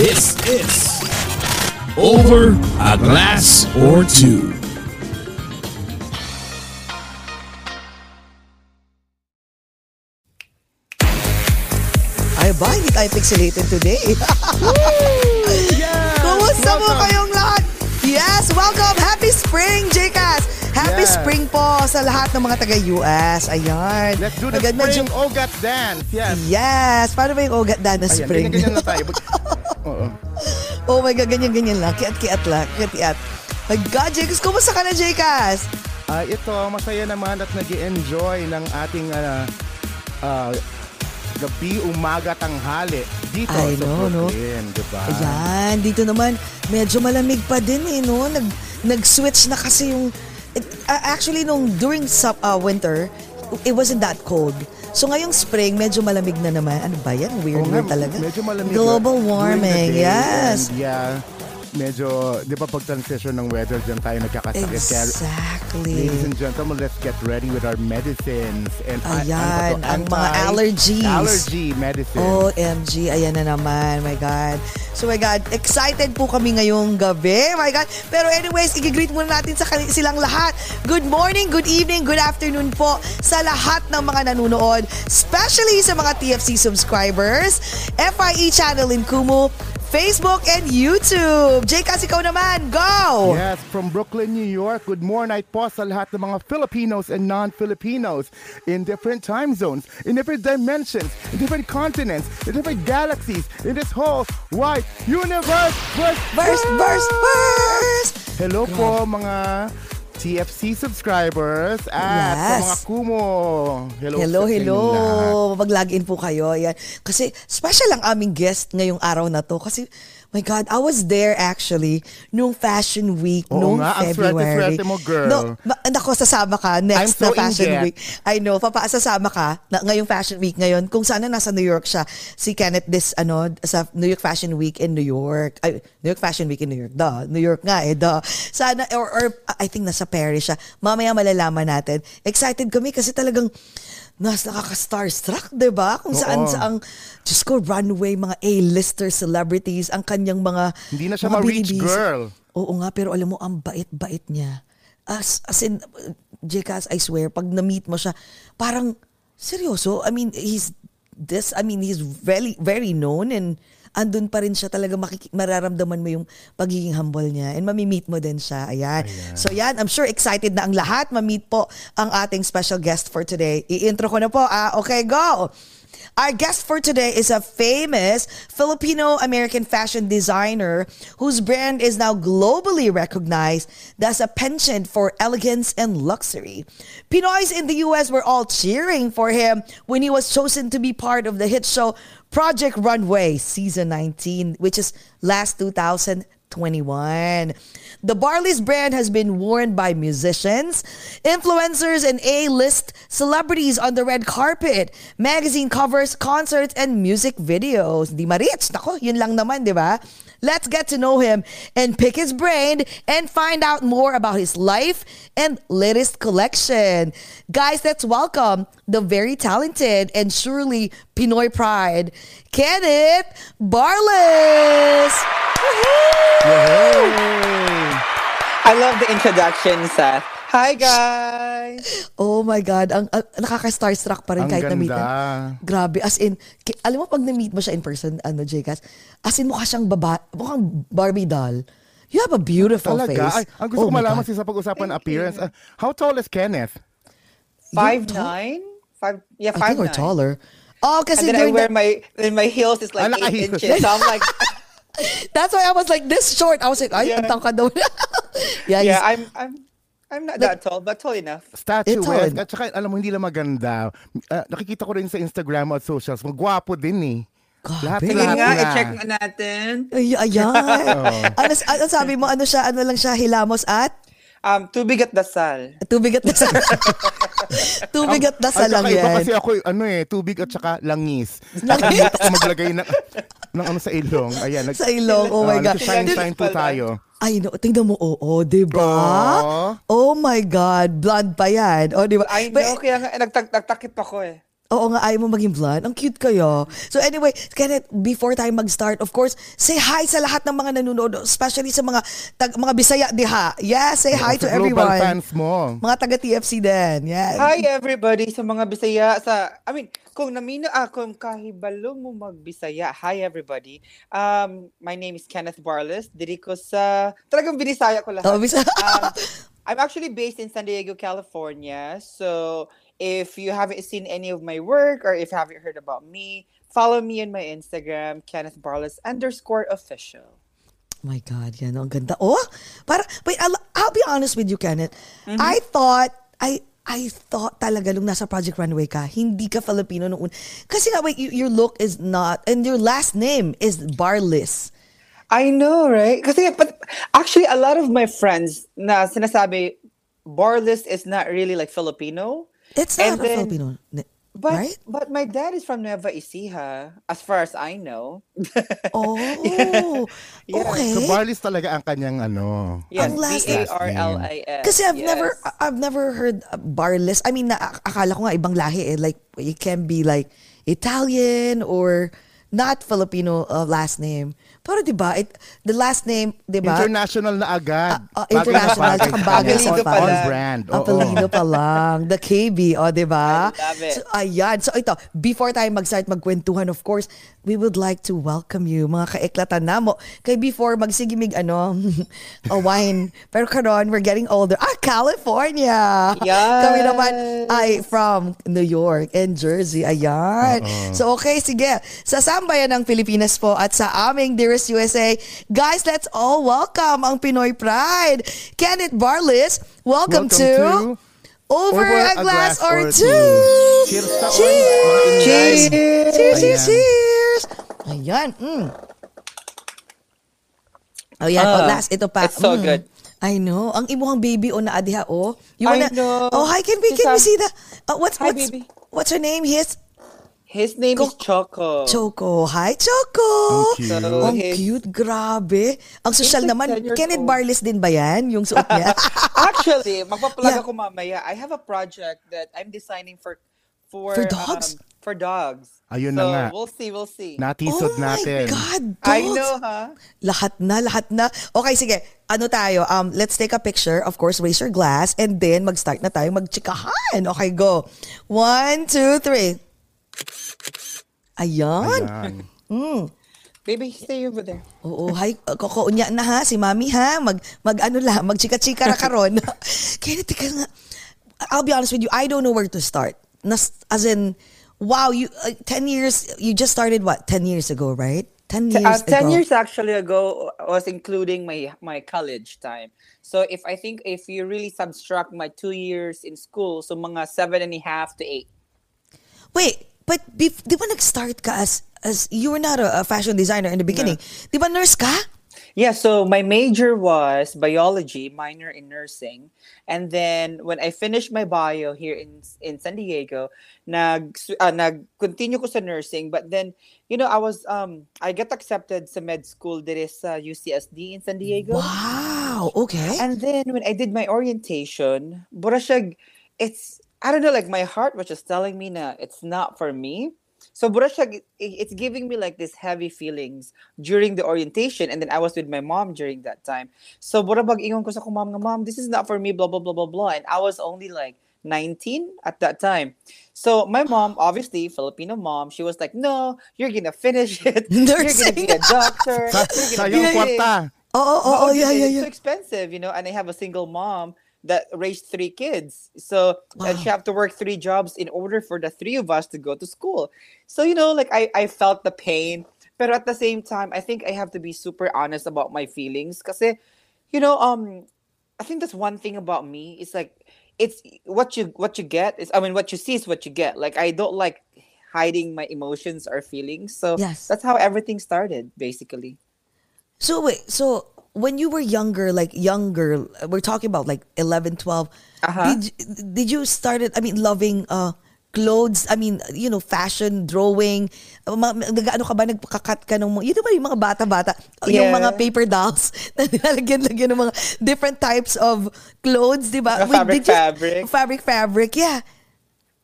This is Over a Glass or Two. Ay ba, hindi tayo pixelated today. Yeah! Kumusta mo kayong lahat? Yes, welcome! Happy Spring, JCas! Happy Yeah. Spring po sa lahat ng mga taga-US. Ayan. Let's do the Agad medyo- spring Ogat dance. Yes. Yes! Paano ba yung ugat na Ayan, spring? ganyan-ganyan lang tayo. Oo. oh my God, ganyan-ganyan lang. Kiat-kiat lang. Kiat-kiat. My God, JCas, kumusta ka na, JCas? Ah, ito, masaya naman at nag enjoy ng ating ah, ah, gabi, umaga, tanghali dito I sa know, no? Brooklyn, diba? Ayan, dito naman, medyo malamig pa din eh, no? Nag, nag-switch na kasi yung... it- uh, actually, nung during sub, uh, winter, it wasn't that cold. So ngayong spring, medyo malamig na naman. Ano ba yan? Weird nga, word talaga. Medyo malamig. Global warming, yes. and yeah, medyo, di ba pag transition ng weather, dyan tayo nagkakasakit. Kaya, Exactly. Ladies and gentlemen, let's get ready with our medicines. And uh, Ayan, ano to, ang mga allergies. Allergy medicine. OMG, ayan na naman. My God. So my God, excited po kami ngayong gabi. My God. Pero anyways, i-greet muna natin sa silang lahat. Good morning, good evening, good afternoon po sa lahat ng mga nanonood. Especially sa mga TFC subscribers, FIE channel in Kumu, Facebook and YouTube. Jcas, ikaw naman. Go! Yes, from Brooklyn, New York. Good morning po sa lahat ng mga Filipinos and non-Filipinos in different time zones, in different dimensions, in different continents, in different galaxies, in this whole wide universe. Burst, burst, burst! Hello po mga TFC subscribers at sa Yes. mga Kumo. Hello, Hello, hello. Mag-login po kayo. Yan. Kasi special ang aming guest ngayong araw na to. Kasi, my God, I was there actually nung Fashion Week, Oo nung nga, February. swerte-swerte mo, girl. No, ma- nako, sasama ka next I'm so na Fashion. Week. I know, papa, sasama ka na, ngayong Fashion Week ngayon. Kung sana nasa New York siya, si Kenneth this, ano, sa New York Fashion Week in New York. Ay, New York Fashion Week in New York. Duh, New York nga eh, duh. Sana, or, or I think nasa Paris siya. Mamaya malalaman natin. Excited kami kasi talagang nas nakaka-starstruck, 'di ba? Kung saan Oo. saang just ko runway mga A-lister celebrities ang kanyang mga Hindi na siya mga ma-reach binibis. girl. Oo nga, pero alam mo ang bait-bait niya. As as in Jcas, I swear, pag na-meet mo siya, parang seryoso. I mean, he's this, I mean, he's very very known and andun pa rin siya talaga makiki- mararamdaman mo yung pagiging humble niya and mamimit mo din siya. Ayan. So yan, I'm sure excited na ang lahat mamit po ang ating special guest for today. I-intro ko na po. Ah, okay, go! Our guest for today is a famous Filipino American fashion designer whose brand is now globally recognized as a penchant for elegance and luxury. Pinoys in the US were all cheering for him when he was chosen to be part of the hit show Project Runway season 19, which is last 2021. The Barley's brand has been worn by musicians, influencers, and A-list celebrities on the red carpet, magazine covers, concerts, and music videos. Di marich, nako, yun lang naman, di ba? Let's get to know him and pick his brain and find out more about his life and latest collection. Guys, let's welcome the very talented and surely Pinoy pride, Kenneth Barles. I love the introduction, Seth. Hi, guys! Oh my God, ang, ang nakaka-starstruck pa rin Ang kahit na-meet. ganda. Grabe, as in, ki- alam mo pag na-meet mo siya in person, ano, Jcas, as in mukha siyang baba, mukhang Barbie doll. You have a beautiful Talaga? face. Ay, ang gusto Oh ko malaman God. si sa pag-usapan ng appearance. uh, how tall is Kenneth? Five tall? nine? Five, yeah, I five think we're nine. taller. Oh, kasi And then I wear the- my, then my heels is like Ah, eight naka-heels. inches. So I'm like, that's why I was like this short. I was like, ay, Yeah. ang tangkad daw. yeah, yeah, I'm, I'm, I'm not that tall, but tall enough. Statuesque. At saka, alam mo, hindi lang maganda. Uh, nakikita ko rin sa Instagram at socials. Magwapo din eh. Grabe. Lahat Sige lahat nga, na. i-check nga natin. Ay, ayan. ano, ano sabi mo? Ano siya? Ano lang siya? Hilamos at? Um, tubig at dasal. Tubig at dasal. Tubig at dasal Ang lang yan. kasi ako, ano eh, tubig at saka langis. Nakalimutan ko maglagay ng, ng ano sa ilong. Ayan. Nag, Sa ilong. Oh my God. Shine, shine po tayo. Ay, no, tingnan mo, oo, di ba? Oo. Oh my God, blonde pa yan. Oh, di ba? I But- know, kaya nga, nagtak- nagtakip ako eh. Oo nga, ayaw mo maging blonde. Ang cute kayo. So anyway, Kenneth, before tayo mag-start, of course, say hi sa lahat ng mga nanonood, especially sa mga tag, mga Bisaya diha. Yeah, say hi to Sa global everyone. fans mo. Mga taga-TFC din. Yeah. Hi everybody sa mga Bisaya sa I mean kung namino ah, kung kahibalo mo magbisaya. Hi everybody. Um my name is Kenneth Barles. Diri ko sa talagang binisaya ko lahat. Oh, Bisaya. um, I'm actually based in San Diego, California. So if you haven't seen any of my work or if you haven't heard about me, follow me on my Instagram, Kenneth Barles underscore official. my God, yan. Ang ganda. Oh, para, wait, I'll, I'll be honest with you, Kenneth. Mm-hmm. I thought, I, I thought talaga nung nasa Project Runway ka, hindi ka Filipino noon. Kasi nga, wait, y- your look is not, and your last name is Barlis. I know, right? Kasi, but actually, a lot of my friends na sinasabi, Barless is not really like Filipino. It's not And a then- Filipino, But right? but my dad is from Nueva Ecija, as far as I know. Oh, Yeah. okay. So Barlis talaga ang kanyang ano. yes, Ang last B A R L I S. Kasi I've yes. never, I've never heard Barlis. I mean, na, akala ko nga ibang lahi eh. Like, you can be like Italian or not Filipino uh, last name. Pero di ba, it, the last name, di ba? International na agad. Bagay na international, sa bagay sa Apelido pa- pala. On brand. Apelido pa lang. The KB, o, oh, di ba? I love it. So, ayan. So, ito, before tayo mag-start magkwentuhan, of course, we would like to welcome you, mga kaiklatan na mo. Kay before, magsigimig, ano, a wine. Pero karon, we're getting older. Ah, California! Yes. Kami naman ay from New York and Jersey. Ayan. So, okay, sige. Sa sambayan ng Pilipinas po at sa aming Dearest USA, guys, let's all welcome ang Pinoy Pride. Kenneth Barlis, welcome, Welcome to, to Over, a, glass, or, two. Cheers ta, oy, Cheers. mga inday. Cheers, cheers, Ayan. cheers. Ayan. Mm. Ayan, oh, Ah, last, ito pa. it's so Mm. good. I know. Ang imuhang baby o na adiha o. You I wanna, know. Oh, hi, can we, can we see the, uh, what's, Hi, what's, baby. what's her name? His, His name is Choco. Choco. Hi, Choco. Ang cute. So, Ang his- cute, grabe. Ang social like naman. 10 years Kenneth old. Barles din ba yan? Yung suot niya? Actually, magpaplug Yeah. ako mamaya. I have a project that I'm designing for for For dogs? um, for dogs. Ayun so, na nga. we'll see, we'll see. Natisod oh natin. my God, dogs. I know, ha? Lahat na, lahat na. Okay, sige. Ano tayo? Um, let's take a picture. Of course, raise your glass. And then, mag-start na tayo magchikahan. Okay, go. One, two, three. Ayan. Ayan. Baby, stay over there. Oo, hi. Kokounya na ha, si Mami ha. Mag, mag ano lang, magchika-chika na karon. Kaya tika nga. I'll be honest with you, I don't know where to start. Nas, as in, wow, you uh, 10 years, you just started what, 10 years ago, right? 10 T- years uh, 10 ago. years actually ago was including my my college time. So if I think if you really subtract my two years in school, so mga seven and a half to eight. Wait, but bef- di ba nag-start ka as, as you were not a, a fashion designer in the beginning? Di ba nurse ka? Yeah, so my major was biology, minor in nursing. And then when I finished my bio here in in San Diego, nag uh, nag-continue ko sa nursing, but then you know, I was um I got accepted sa med school there is sa UCSD in San Diego. Wow, okay. And then when I did my orientation, bura siya, it's I don't know, like my heart was just telling me na it's not for me. So Burashag, it's giving me like this heavy feelings during the orientation, and then I was with my mom during that time. So Burabag ingon ko sa ko mom nga mom, this is not for me, blah blah blah blah blah, and I was only like 19 at that time. So my mom, obviously Filipino mom, she was like, "No, you're gonna finish it. You're gonna be a doctor. You're gonna be kwarta. Oh, oh, oh, oh, yeah, yeah, it's yeah. so expensive, you know, and I have a single mom that raised three kids. So and she Wow. have to work three jobs in order for the three of us to go to school. So, you know, like I, I felt the pain. But at the same time, I think I have to be super honest about my feelings. Because, you know, um, I think that's one thing about me. It's like it's what you what you get is I mean what you see is what you get. Like I don't like hiding my emotions or feelings. So Yes. that's how everything started, basically. So wait, so when you were younger, like younger, we're talking about like 11, 12, Uh-huh. did, did you started, I mean, loving uh, clothes, I mean, you know, fashion, drawing, ma- ma- nag-ano ka ba, nagpakakat ka ng, mga- yun ba yung mga bata-bata, yung mga paper dolls, na nilalagyan-lagyan ng mga different types of clothes, di ba? Fabric, did you- fabric. Fabric, fabric, yeah.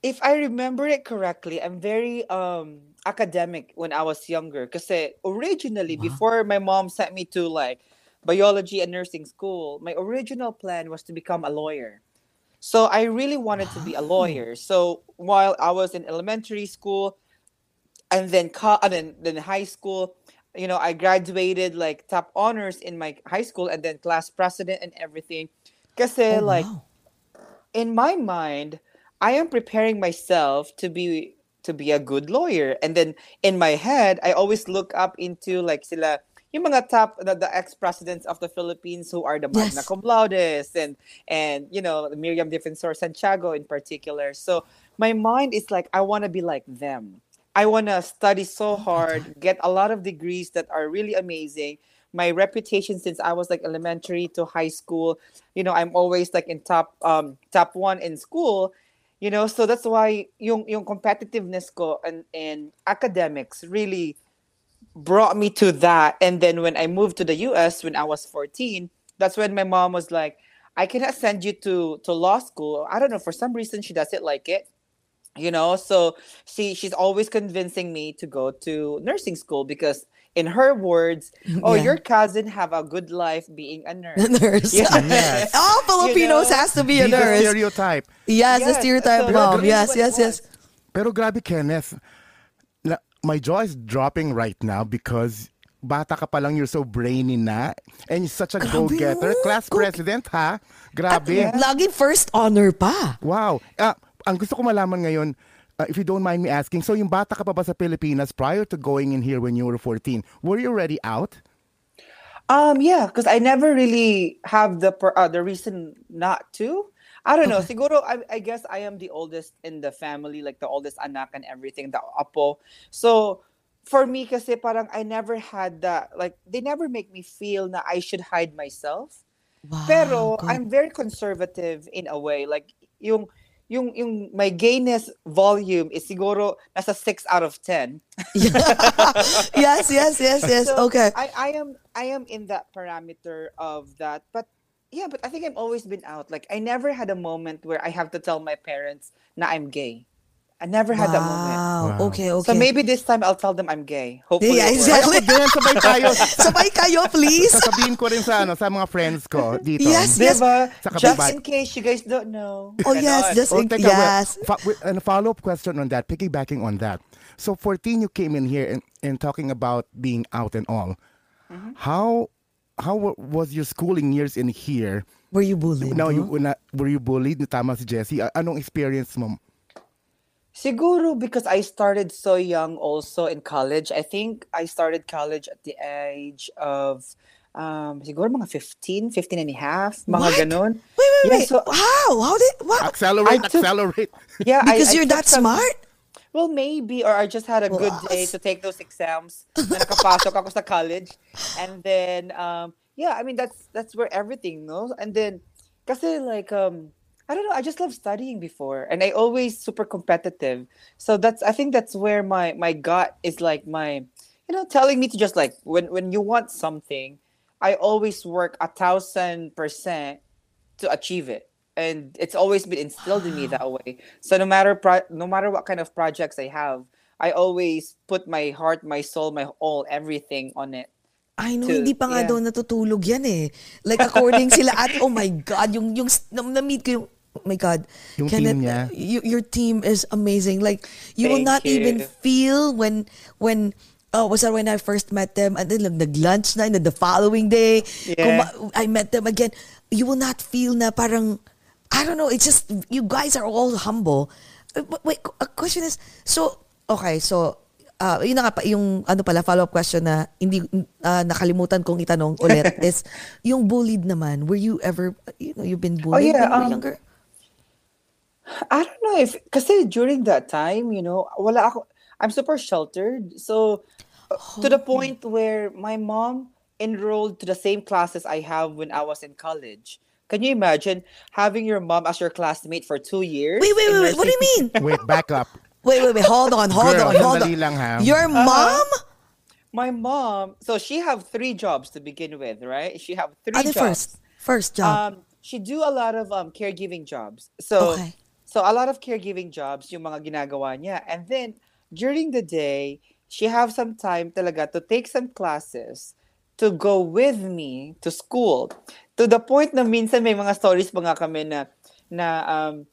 if I remember it correctly, I'm very um academic when I was younger. Because originally, before my mom sent me to like biology and nursing school, my original plan was to become a lawyer. So I really wanted to be a lawyer. So while I was in elementary school and then co- and then, then high school, you know, I graduated like top honors in my high school and then class president and everything. Because Oh, like wow. in my mind, I am preparing myself to be to be a good lawyer. And then in my head, I always look up into like sila yung mga top the, the ex-presidents of the Philippines who are the Magna Yes. Cum Laudes and and you know Miriam Defensor Santiago in particular. So my mind is like I want to be like them. I want to study so hard, get a lot of degrees that are really amazing. My reputation since I was like elementary to high school, you know, I'm always like in top um top 1 in school, you know, so that's why yung yung competitiveness ko and in academics really brought me to that. And then when I moved to the US when I was 14, that's when my mom was like, I cannot send you to to law school. I don't know, for some reason she doesn't like it. You know, so she she's always convincing me to go to nursing school because in her words, oh, Yeah. your cousin have a good life being a nurse. nurse. Yes. All Filipinos know, has to be a Be the nurse. stereotype. Yes, the Yes, stereotype so mom. that's really Yes, it yes, yes. was. Pero grabe, Kenneth. My jaw is dropping right now because bata ka pa lang, you're so brainy na. And you're such a go-getter. oh. Class Go- president, ha? Grabe. Laging first honor pa. Wow. Ah, ang gusto ko malaman ngayon, uh, if you don't mind me asking, so yung bata ka pa ba sa Pilipinas prior to going in here when you were 14, were you already out? Um, yeah, because I never really have the per, uh, the reason not to. I don't know. Siguro, I, I guess I am the oldest in the family, like the oldest anak and everything, the apo. So, for me, kasi parang I never had that, like, they never make me feel na I should hide myself. Wow, Pero good. I'm very conservative in a way. Like, yung, yung, yung my gayness volume is siguro nasa 6 out of 10. yes, yes, yes, yes. So, okay. I, I am I am in that parameter of that. But yeah, but I think I've always been out. Like I never had a moment where I have to tell my parents na I'm gay. I never had that moment. Wow. Wow. Okay, okay. So maybe this time I'll tell them I'm gay. Hopefully. Yeah, it works. exactly. Ako din, sabay tayo. Sabay kayo, please. Sasabihin ko rin sa, ano, sa mga friends ko dito. Yes, yes. Diba? Sa Just in case you guys don't know. Oh, yes, Ganon. just Oh, in, teka, well, yes. fa- wi- and a follow-up question on that, piggybacking on that. So 14, you came in here and, and talking about being out and all. Mm-hmm. How how wa- was your schooling years in here? Were you bullied? Now, you, no? na, were you bullied? Tama si Jessie. Anong experience mo? Siguro because I started so young also in college. I think I started college at the age of um, siguro mga 15, 15 and a half, mga What? ganon. Wait, wait, Yeah, wait. so- How? How did, what? Accelerate, I took- accelerate. Yeah, I- Because I you're took that some- smart? Well, maybe, or I just had a good day to take those exams. na nakapasok ako sa college. And then, um, yeah, I mean, that's that's where everything, no? And then, kasi like, um, I don't know, I just love studying before. And I always super competitive. So that's, I think that's where my, my gut is like my, you know, telling me to just like, when, when you want something, I always work a thousand percent to achieve it and it's always been instilled in me that way so no matter pro- no matter what kind of projects i have i always put my heart my soul my all everything on it I know, to- hindi pa nga yeah. daw natutulog yan eh. Like according sila at, oh my God, yung, yung, na- na-meet ko yung, oh my God. Yung team niya. y- your team is amazing. Like, you will Thank not even feel when, when, oh, was that when I first met them? And then like, nag-lunch na, and then the following day, Yeah. kuma- I met them again. You will not feel na parang, I don't know, it's just, you guys are all humble. Uh, but Wait, a question is, so, okay, so, uh, yun na nga pa, yung ano pala, follow-up question na hindi uh, nakalimutan kong itanong ulit is, yung bullied naman, were you ever, you know, you've been bullied yeah, when you were um, younger? i don't know if kasi during that time you know wala ako i'm super sheltered so uh, to the point where my mom enrolled to the same classes i have when i was in college can you imagine having your mom as your classmate for two years Wait, wait, wait, wait, what do you mean? Wait, back up. Wait, wait, wait, hold on, hold Girl, on, hold sandali on. lang, ha? Your mom? My mom, so she have three jobs to begin with, right? She have three Ano jobs. first? First job. Um, she do a lot of um caregiving jobs. So Okay. so a lot of caregiving jobs yung mga ginagawa niya. And then during the day, she have some time talaga to take some classes to go with me to school. To the point na minsan may mga stories pa nga kami na na um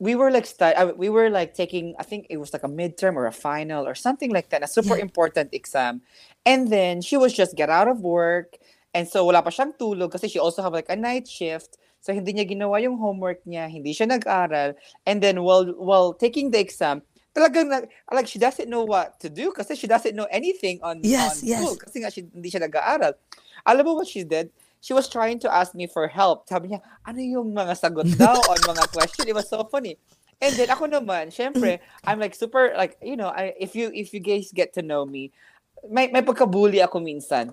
we were like stu- uh, we were like taking I think it was like a midterm or a final or something like that, a super Yeah. important exam. And then she was just get out of work and so wala pa siyang tulog kasi she also have like a night shift. So hindi niya ginawa yung homework niya, hindi siya nag-aral. And then while while taking the exam, talagang na, like she doesn't know what to do kasi she doesn't know anything on, Yes, on yes. school kasi nga she, hindi siya nag-aaral. Alam mo what she did? She was trying to ask me for help. Sabi niya, ano yung mga sagot daw on mga question? It was so funny. And then ako naman, syempre, I'm like super like, you know, I, if you if you guys get to know me, may may pagka-bully ako minsan.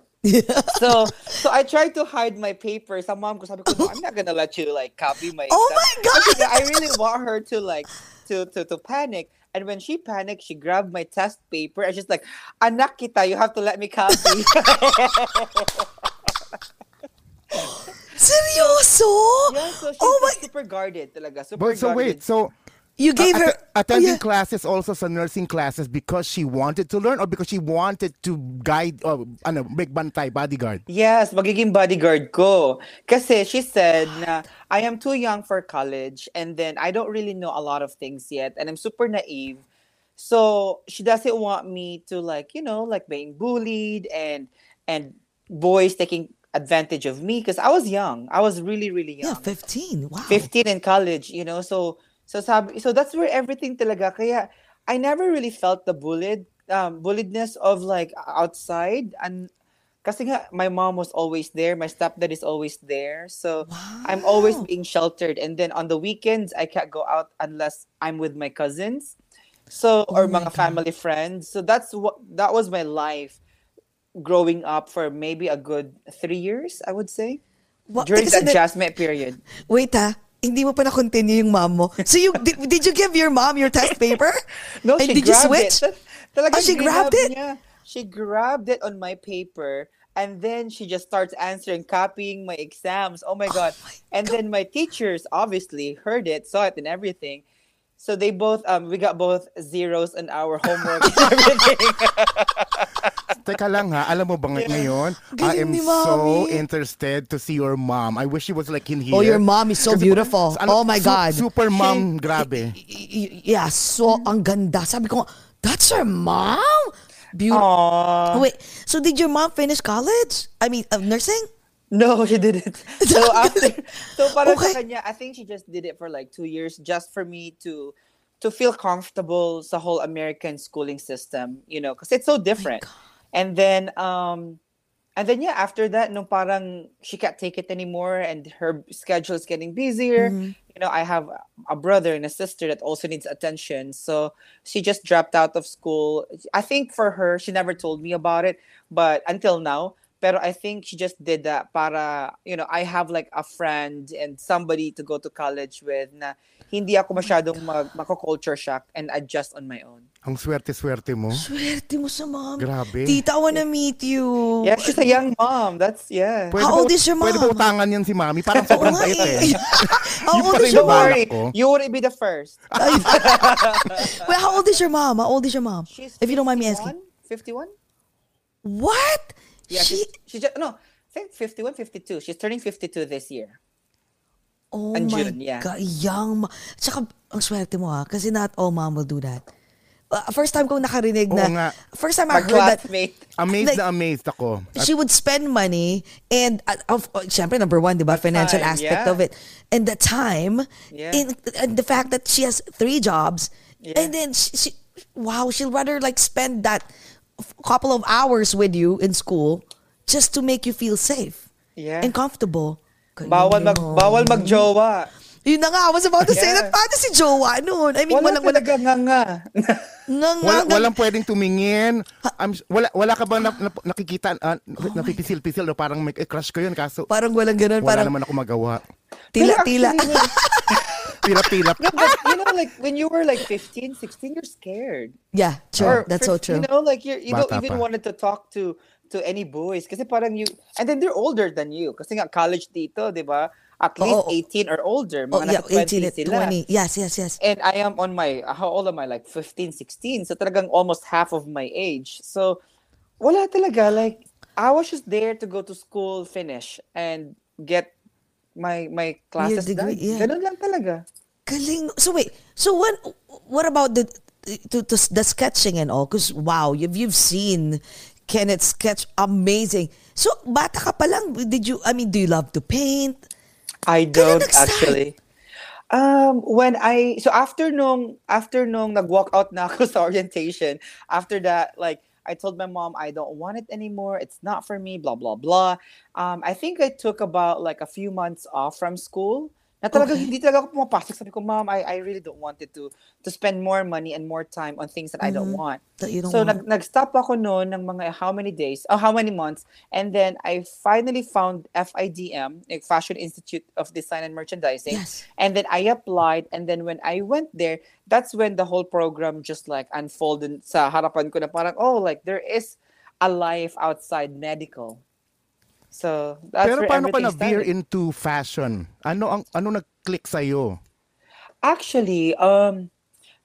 So so I tried to hide my paper. Sa mom ko sabi ko, no, I'm not gonna let you like copy my Oh exam." my God! Kasi I really want her to like to to to panic. And when she panicked, she grabbed my test paper and she's like, "Anak kita, you have to let me copy." Seryoso? yeah, so she's oh my, super guarded talaga. Super But so guarded. wait, so you gave a- her, att- oh, attending oh, yeah. classes also sa nursing classes because she wanted to learn or because she wanted to guide or ano, make bantay bodyguard. Yes, magiging bodyguard ko. Kasi she said na I am too young for college and then I don't really know a lot of things yet and I'm super naive. So she doesn't want me to like, you know, like being bullied and and boys taking advantage of me because I was young. I was really really young. Yeah, 15. Wow. 15 in college, you know. So so sabi, so that's where everything talaga kaya I never really felt the bullied um bulliedness of like outside and kasi nga my mom was always there, my stepdad is always there. So I'm always being sheltered and then on the weekends I can't go out unless I'm with my cousins. So or Oh my mga family friends. So that's what that was my life growing up for maybe a good 3 years, I would say. Wa- During sandali. adjustment period. Wait ha, hindi mo pa na-continue yung mom mo. So you, did, did you give your mom your test paper? No, And she did you grabbed switch? it. Ta- Talagang Oh, she grabbed ginab it? niya. She grabbed it on my paper and then she just starts answering, copying my exams. Oh my god. and then my teachers obviously heard it, saw it and everything. So they both um we got both zeros on our homework and everything. Teka lang ha, alam mo ba ng- ngayon, I Galing am ni so interested to see your mom. I wish she was like in here. Oh, your mom is so Kasi- beautiful. ano, oh my su- God. Super mom, She- grabe. Yeah, so ang ganda. Sabi ko, that's her mom? Beautiful. Aww. Wait, so did your mom finish college? I mean, uh, nursing? No, she didn't. So after, so para Okay. sa kanya, I think she just did it for like two years, just for me to to feel comfortable sa whole American schooling system, you know, because it's so different. And then, um, And then yeah, after that, no parang she can't take it anymore and her schedule is getting busier. You know, I have a brother and a sister that also needs attention. So she just dropped out of school. I think for her, she never told me about it, but until now, pero I think she just did that para, you know, I have like a friend and somebody to go to college with na hindi ako masyadong mag, mako-culture shock and adjust on my own. Ang swerte-swerte mo. Swerte mo sa mom. Grabe. Tita, I wanna meet you. Yeah, she's a young mom. That's, yeah. Pwede How ba- old is your Pwede ba mom? utangan yan si mami? Parang sobrang bait eh. eh. How old is your mom? you wouldn't be the first. Well, how old is your mom? How old is your mom? She's if you don't mind me asking. 51? What? Yeah, she, she, she just, no, I think 51, 52. She's turning 52 this year. oh and my June, yeah. God, young ma- Tsaka, ang swerte mo ha, kasi not all mom will do that. Uh, first time kong nakarinig Oo na, nga. first time I heard that, Mag-classmate. Amazed Like- na amazed ako. she would spend money and uh, of uh, syempre number one, 'di ba, financial time, aspect yeah. of it. And the time Yeah. and, and the fact that she has three jobs Yeah. and then she, she wow, she'll rather like spend that f- couple of hours with you in school just to make you feel safe Yeah. and comfortable. Bawal mag bawal magjowa. Yun na nga, I was about to say Yeah. that. Paano si Jowa noon? I mean, Wala walang, walang, talaga nga nga. nga, nga, Wala, walang pwedeng tumingin. I'm, wala, wala ka ba na, na, nakikita, uh, napipisil-pisil o parang may eh, crush ko yun kaso Parang walang ganun. wala Parang naman ako magawa. tila, tila. actually, Pilap-pilap. no, but you know, like when you were like 15, 16, you're scared. yeah, true. Or That's so true. You know, like you're, you don't even pa. wanted to talk to to any boys kasi parang you and then they're older than you kasi nga college dito, 'di ba? At least Oo. 18 or older, Oh, yeah, nasa 18 sila. 20. Yes, yes, yes. And I am on my how old am I? Like 15, 16. So talagang almost half of my age. So wala talaga like I was just there to go to school, finish and get my my classes degree, done. yeah. Ganun lang talaga. Galing. So wait, so what what about the to, to the sketching and all? Because wow, you've you've seen Kenneth sketch amazing. So bata ka pa lang, did you? I mean, do you love to paint? I don't actually. Um, when I so after nung after nung nag-walk out na ako sa orientation, after that, like I told my mom I don't want it anymore. It's not for me. Blah blah blah. Um, I think I took about like a few months off from school. Na talaga Okay. hindi talaga ako pumapasok. Sabi ko, mom, I, I really don't want it to to spend more money and more time on things that I don't want. That you don't so want. nag nag-stop ako noon ng mga how many days, oh, how many months, and then I finally found FIDM, like Fashion Institute of Design and Merchandising, Yes. and then I applied, and then when I went there, that's when the whole program just like unfolded sa harapan ko na parang, oh, like there is a life outside medical. So that's Pero paano ka na-veer into fashion? Ano ang ano nag-click sa'yo? Actually, um,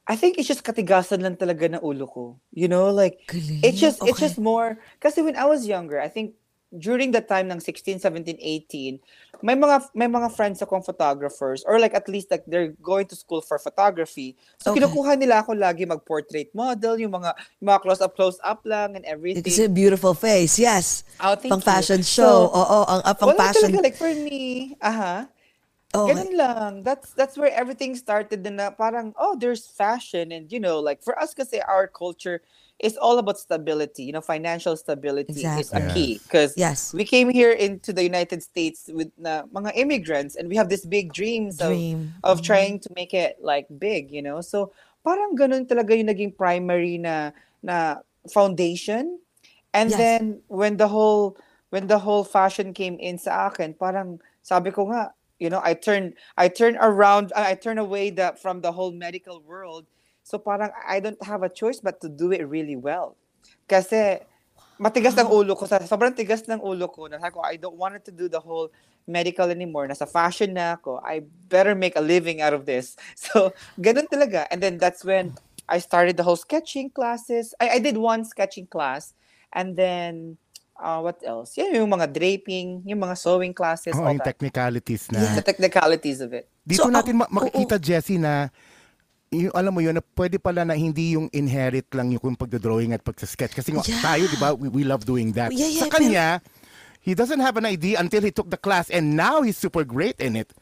I think it's just katigasan lang talaga ng ulo ko. You know, like Galing. it's just it's Okay. just more kasi when I was younger, I think during the time ng 16, 17, 18, may mga may mga friends akong photographers or like at least like they're going to school for photography. So Okay. kinukuha nila ako lagi mag-portrait model, yung mga yung mga close up close up lang and everything. Kasi beautiful face, yes. Oh, pang you. fashion show. So, Oo, ang uh, pang Wala fashion. talaga, like for me, aha. Oh, Ganun lang. That's that's where everything started na parang, oh, there's fashion and you know, like for us kasi our culture is all about stability. You know, financial stability is a Exactly. key because Yes. we came here into the United States with na mga immigrants and we have this big dreams Dream. of of trying to make it like big, you know. So parang ganun talaga yung naging primary na na foundation. And Yes. then when the whole when the whole fashion came in sa akin, parang sabi ko nga, you know, I turn I turn around I turn away the from the whole medical world. So parang I don't have a choice but to do it really well. Kasi matigas ang ulo ko. Sa- Sobrang tigas ng ulo ko. Na ko, I don't want to do the whole medical anymore. Nasa fashion na ako. I better make a living out of this. So, ganun talaga. And then that's when I started the whole sketching classes. I, I did one sketching class. And then, uh, what else? Yeah, yung mga draping, yung mga sewing classes, Oh, all yung that. technicalities na. Yeah. The technicalities of it. Dito So, natin ah, ma- makikita, Jessie, na yung, alam mo yun, na pwede pala na hindi yung inherit lang yung pagdodrawing at pagsasketch. Kasi Yeah. tayo, di ba, we, we love doing that. Yeah, yeah, Sa kanya, he doesn't have an idea until he took the class and now he's super great in it.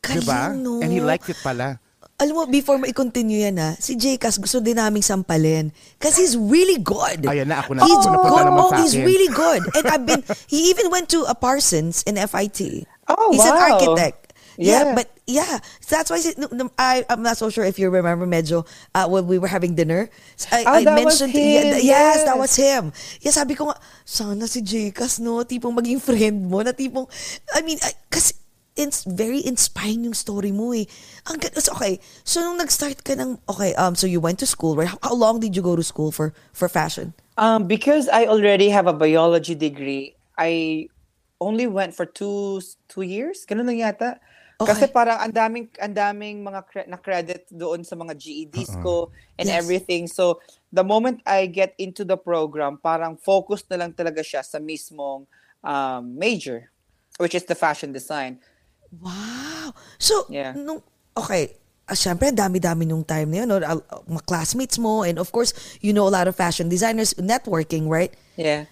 Di ba? Galing, no? And he likes it pala. alam mo, before ma-continue yan ha, si Jcas gusto din naming sampalin. Kasi he's really good. Ayan na, ako na. He's na good. Oh, he's really good. And I've been, he even went to a Parsons in FIT. Oh, He's an wow. architect. Yeah. Yeah. but yeah, so that's why no, no, I, I'm not so sure if you remember medyo uh, when we were having dinner. I, Ah, I that was mentioned, him, yeah, yes, that yes. was him. Yeah, sabi ko nga, sana si Jcas, no, tipong maging friend mo, na tipong, I mean, I, kasi it's very inspiring yung story mo eh. Ang, so, okay, so nung nag-start ka ng, okay, um, so you went to school, right? How, how long did you go to school for for fashion? Um, because I already have a biology degree, I only went for two two years. Ganun lang yata. Kasi Okay. parang ang daming ang daming mga cre- na credit doon sa mga GEDs ko and Yes. everything. So the moment I get into the program, parang focus na lang talaga siya sa mismong um, major, which is the fashion design. Wow! So, Yeah. nung, okay, ah, syempre, dami-dami nung time na yun, no? Mga classmates mo, and of course, you know a lot of fashion designers, networking, right? Yeah.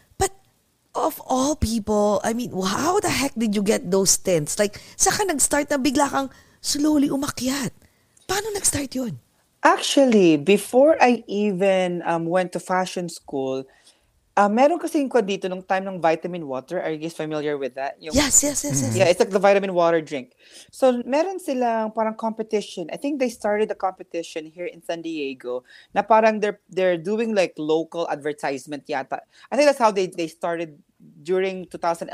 Of all people, I mean, how the heck did you get those stints? Like, saan ka nag-start na bigla kang slowly umakyat? Paano nag-start yun? Actually, before I even um, went to fashion school, uh, meron kasi ko dito nung time ng vitamin water. Are you guys familiar with that? Yung, Yes, yes, yes, yes. Yeah, it's like the vitamin water drink. So, meron silang parang competition. I think they started a competition here in San Diego na parang they're they're doing like local advertisement yata. I think that's how they they started during 2011,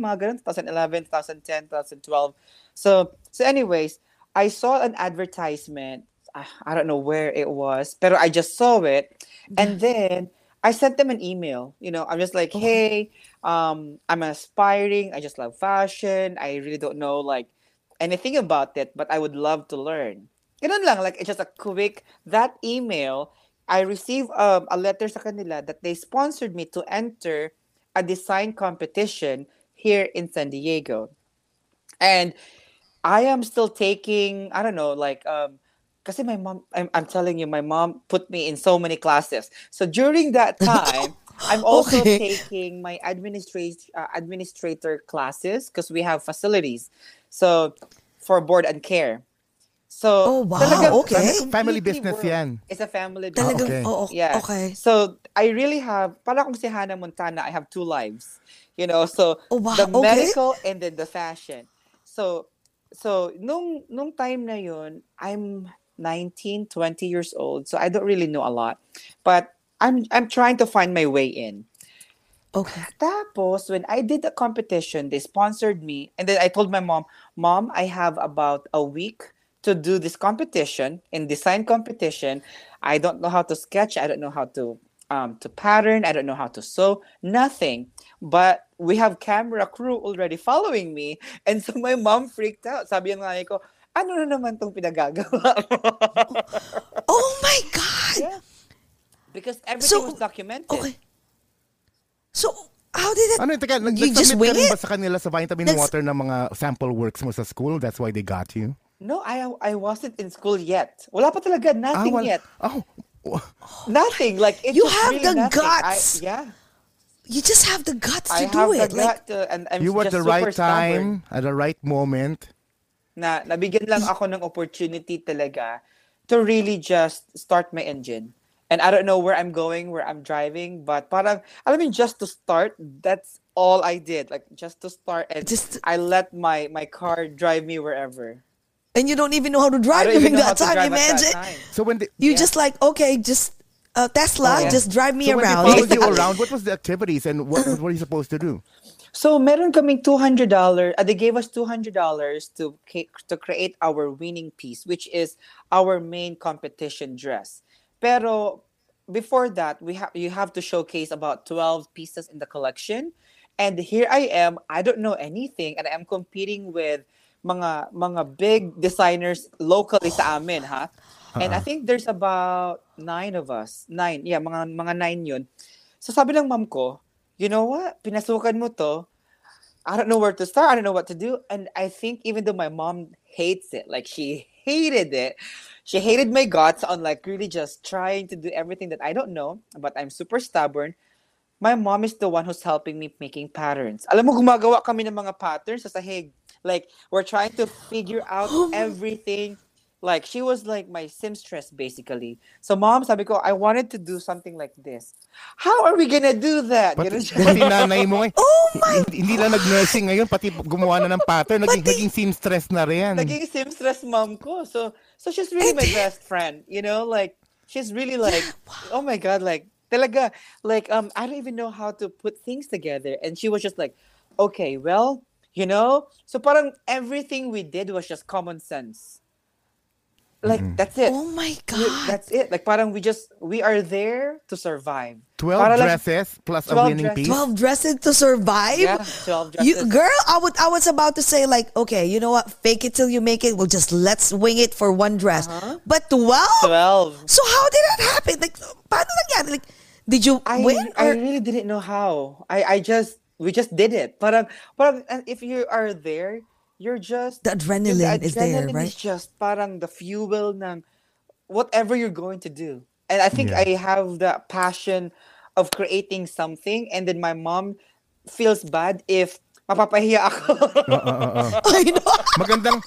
mga ganun, 2011, 2010, 2012. So, so anyways, I saw an advertisement. I, I don't know where it was, pero I just saw it. And then I sent them an email. You know, I'm just like, hey, um, I'm aspiring. I just love fashion. I really don't know like anything about it, but I would love to learn. Ganun lang, like it's just a quick that email. I received um, a letter sa kanila that they sponsored me to enter a design competition here in San Diego. And I am still taking, I don't know, like um because my mom I'm, I'm telling you my mom put me in so many classes. So during that time, I'm also Okay. taking my administrator uh, administrator classes because we have facilities. So for board and care. So Oh, wow, talagang- okay. talagang Family completely business world. yan. It's a family Talagang, okay. oo, yeah. okay. So I really have, para kung si Hannah Montana, I have two lives. You know, so Oh, wow, the okay. medical and then the fashion. So, so nung nung time na yun, I'm 19, 20 years old. So I don't really know a lot, but I'm I'm trying to find my way in. Okay. Tapos, when I did the competition, they sponsored me. And then I told my mom, Mom, I have about a week to do this competition in design competition. I don't know how to sketch. I don't know how to um, to pattern. I don't know how to sew. Nothing. But we have camera crew already following me. And so my mom freaked out. Sabi ng nanay ko, ano na naman tong pinagagawa mo?" Oh my God! Yeah. Because everything So, was documented. Okay. So, how did it... Ano, teka, nag- You just nag-submit wing ka rin it? ba sa kanila sa vitamin Nags- water ng mga sample works mo sa school? That's why they got you? No, I I wasn't in school yet. Wala pa talaga, ah, nothing wal- yet. Oh, Nothing. Like it's You have really the nothing. guts. I, yeah, You just have the guts to I do have it. the like, to- uh, and I'm you were at the right super stubborn. time, at the right moment. Na nabigyan lang ako ng opportunity talaga to really just start my engine. And I don't know where I'm going, where I'm driving, but parang, I mean, just to start, that's all I did. Like, just to start, and Just- I let my my car drive me wherever. And you don't even know how to drive during that time. drive at that Imagine. time. So when they, You Yeah. just like, okay, just uh, Tesla, Oh, yeah. just drive me so when they around. you around, what was the activities and what, what were you supposed to do? So meron kaming $200, uh, they gave us $200 to to create our winning piece which is our main competition dress. Pero before that, we have you have to showcase about 12 pieces in the collection. And here I am, I don't know anything and I'm competing with mga mga big designers locally sa amin, ha? And I think there's about nine of us. Nine. Yeah, mga mga nine yun. So sabi ng mom ko, you know what? Pinasukan mo to. I don't know where to start. I don't know what to do. And I think even though my mom hates it, like she hated it, she hated my guts on like really just trying to do everything that I don't know, but I'm super stubborn. My mom is the one who's helping me making patterns. Alam mo, gumagawa kami ng mga patterns sa sahig. Like, we're trying to figure out everything. Like she was like my seamstress basically. So mom, sabi ko, I wanted to do something like this. How are we gonna do that? Pati, Ganun siya. pati nanay mo eh. Oh Hindi, hindi lang nag-nursing ngayon, pati gumawa na ng pattern, naging, Pati- naging seamstress na rin. Naging seamstress mom ko. So so she's really my best friend, you know? Like she's really like oh my god, like talaga like um I don't even know how to put things together and she was just like okay, well, you know? So parang everything we did was just common sense. Like that's it. Oh my We- God. That's it. Like parang we just we are there to survive. 12 Para lang- dresses plus a 12 winning dresses. piece. 12 dresses to survive? Yeah, 12 You, dresses. girl, I would I was about to say like, okay, you know what? Fake it till you make it. We'll just let's wing it for one dress. Uh-huh. But 12? 12. So how did that happen? Like, paano nangyari? Like, did you I win? I really didn't know how. I I just we just did it. Parang parang and if you are there, you're just The adrenaline is there, adrenaline right? is just parang the fuel ng whatever you're going to do. And I think Yeah. I have that passion of creating something and then my mom feels bad if mapapahiya ako. I know. Magandang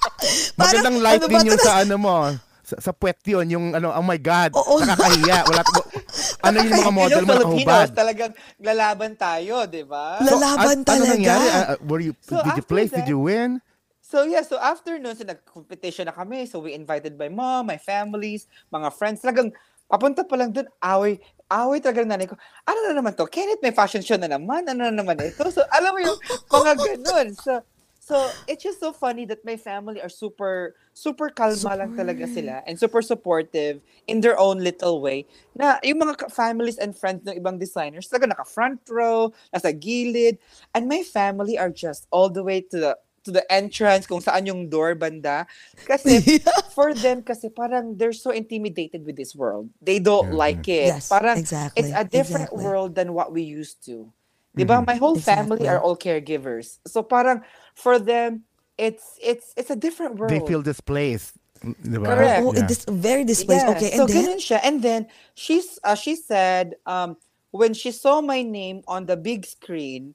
Parang, magandang light ano din yung sa ano mo. Sa, sa puwet yun, yung ano, oh my God, Oo. nakakahiya. Wala, ano yung mga model mo nakahubad. talagang lalaban tayo, di ba? Lalaban An- Ano talaga. nangyari? Ah, ah, were you, So did you place? Did that- you win? So yeah, so after nun, so nag-competition na kami. So we invited my mom, my families, mga friends. Talagang papunta pa lang dun, away, away talaga ng nanay ko. Ano na naman to? Kenneth, may fashion show na naman. Ano na naman ito? So alam mo yung mga ganun. So, so it's just so funny that my family are super, super kalma lang talaga sila and super supportive in their own little way. Na yung mga families and friends ng ibang designers, talaga naka front row, nasa gilid. And my family are just all the way to the to the entrance kung saan yung door banda. Kasi for them kasi parang they're so intimidated with this world. They don't like it. Yes, parang exactly, it's a different exactly. world than what we used to. 'Di ba? My whole family Exactly. are all caregivers. So parang for them it's it's it's a different world. They feel displaced. Diba? Correct. Oh, Yeah. it is very displaced. Yeah, Okay, so and then? siya. And then she's uh, she said um when she saw my name on the big screen,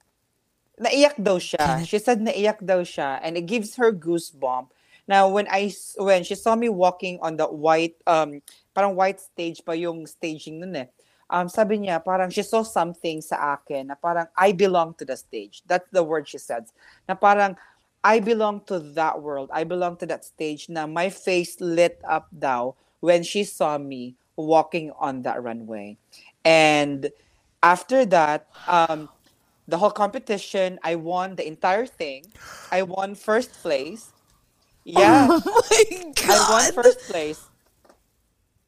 naiyak daw siya. She said naiyak daw siya and it gives her goosebump. Now when I when she saw me walking on the white um parang white stage pa yung staging nun eh. Um sabi niya parang she saw something sa akin na parang I belong to the stage. That's the word she said. Na parang I belong to that world. I belong to that stage na my face lit up daw when she saw me walking on that runway. And after that, um, the whole competition, I won the entire thing. I won first place. Yeah, Oh my I won God. first place.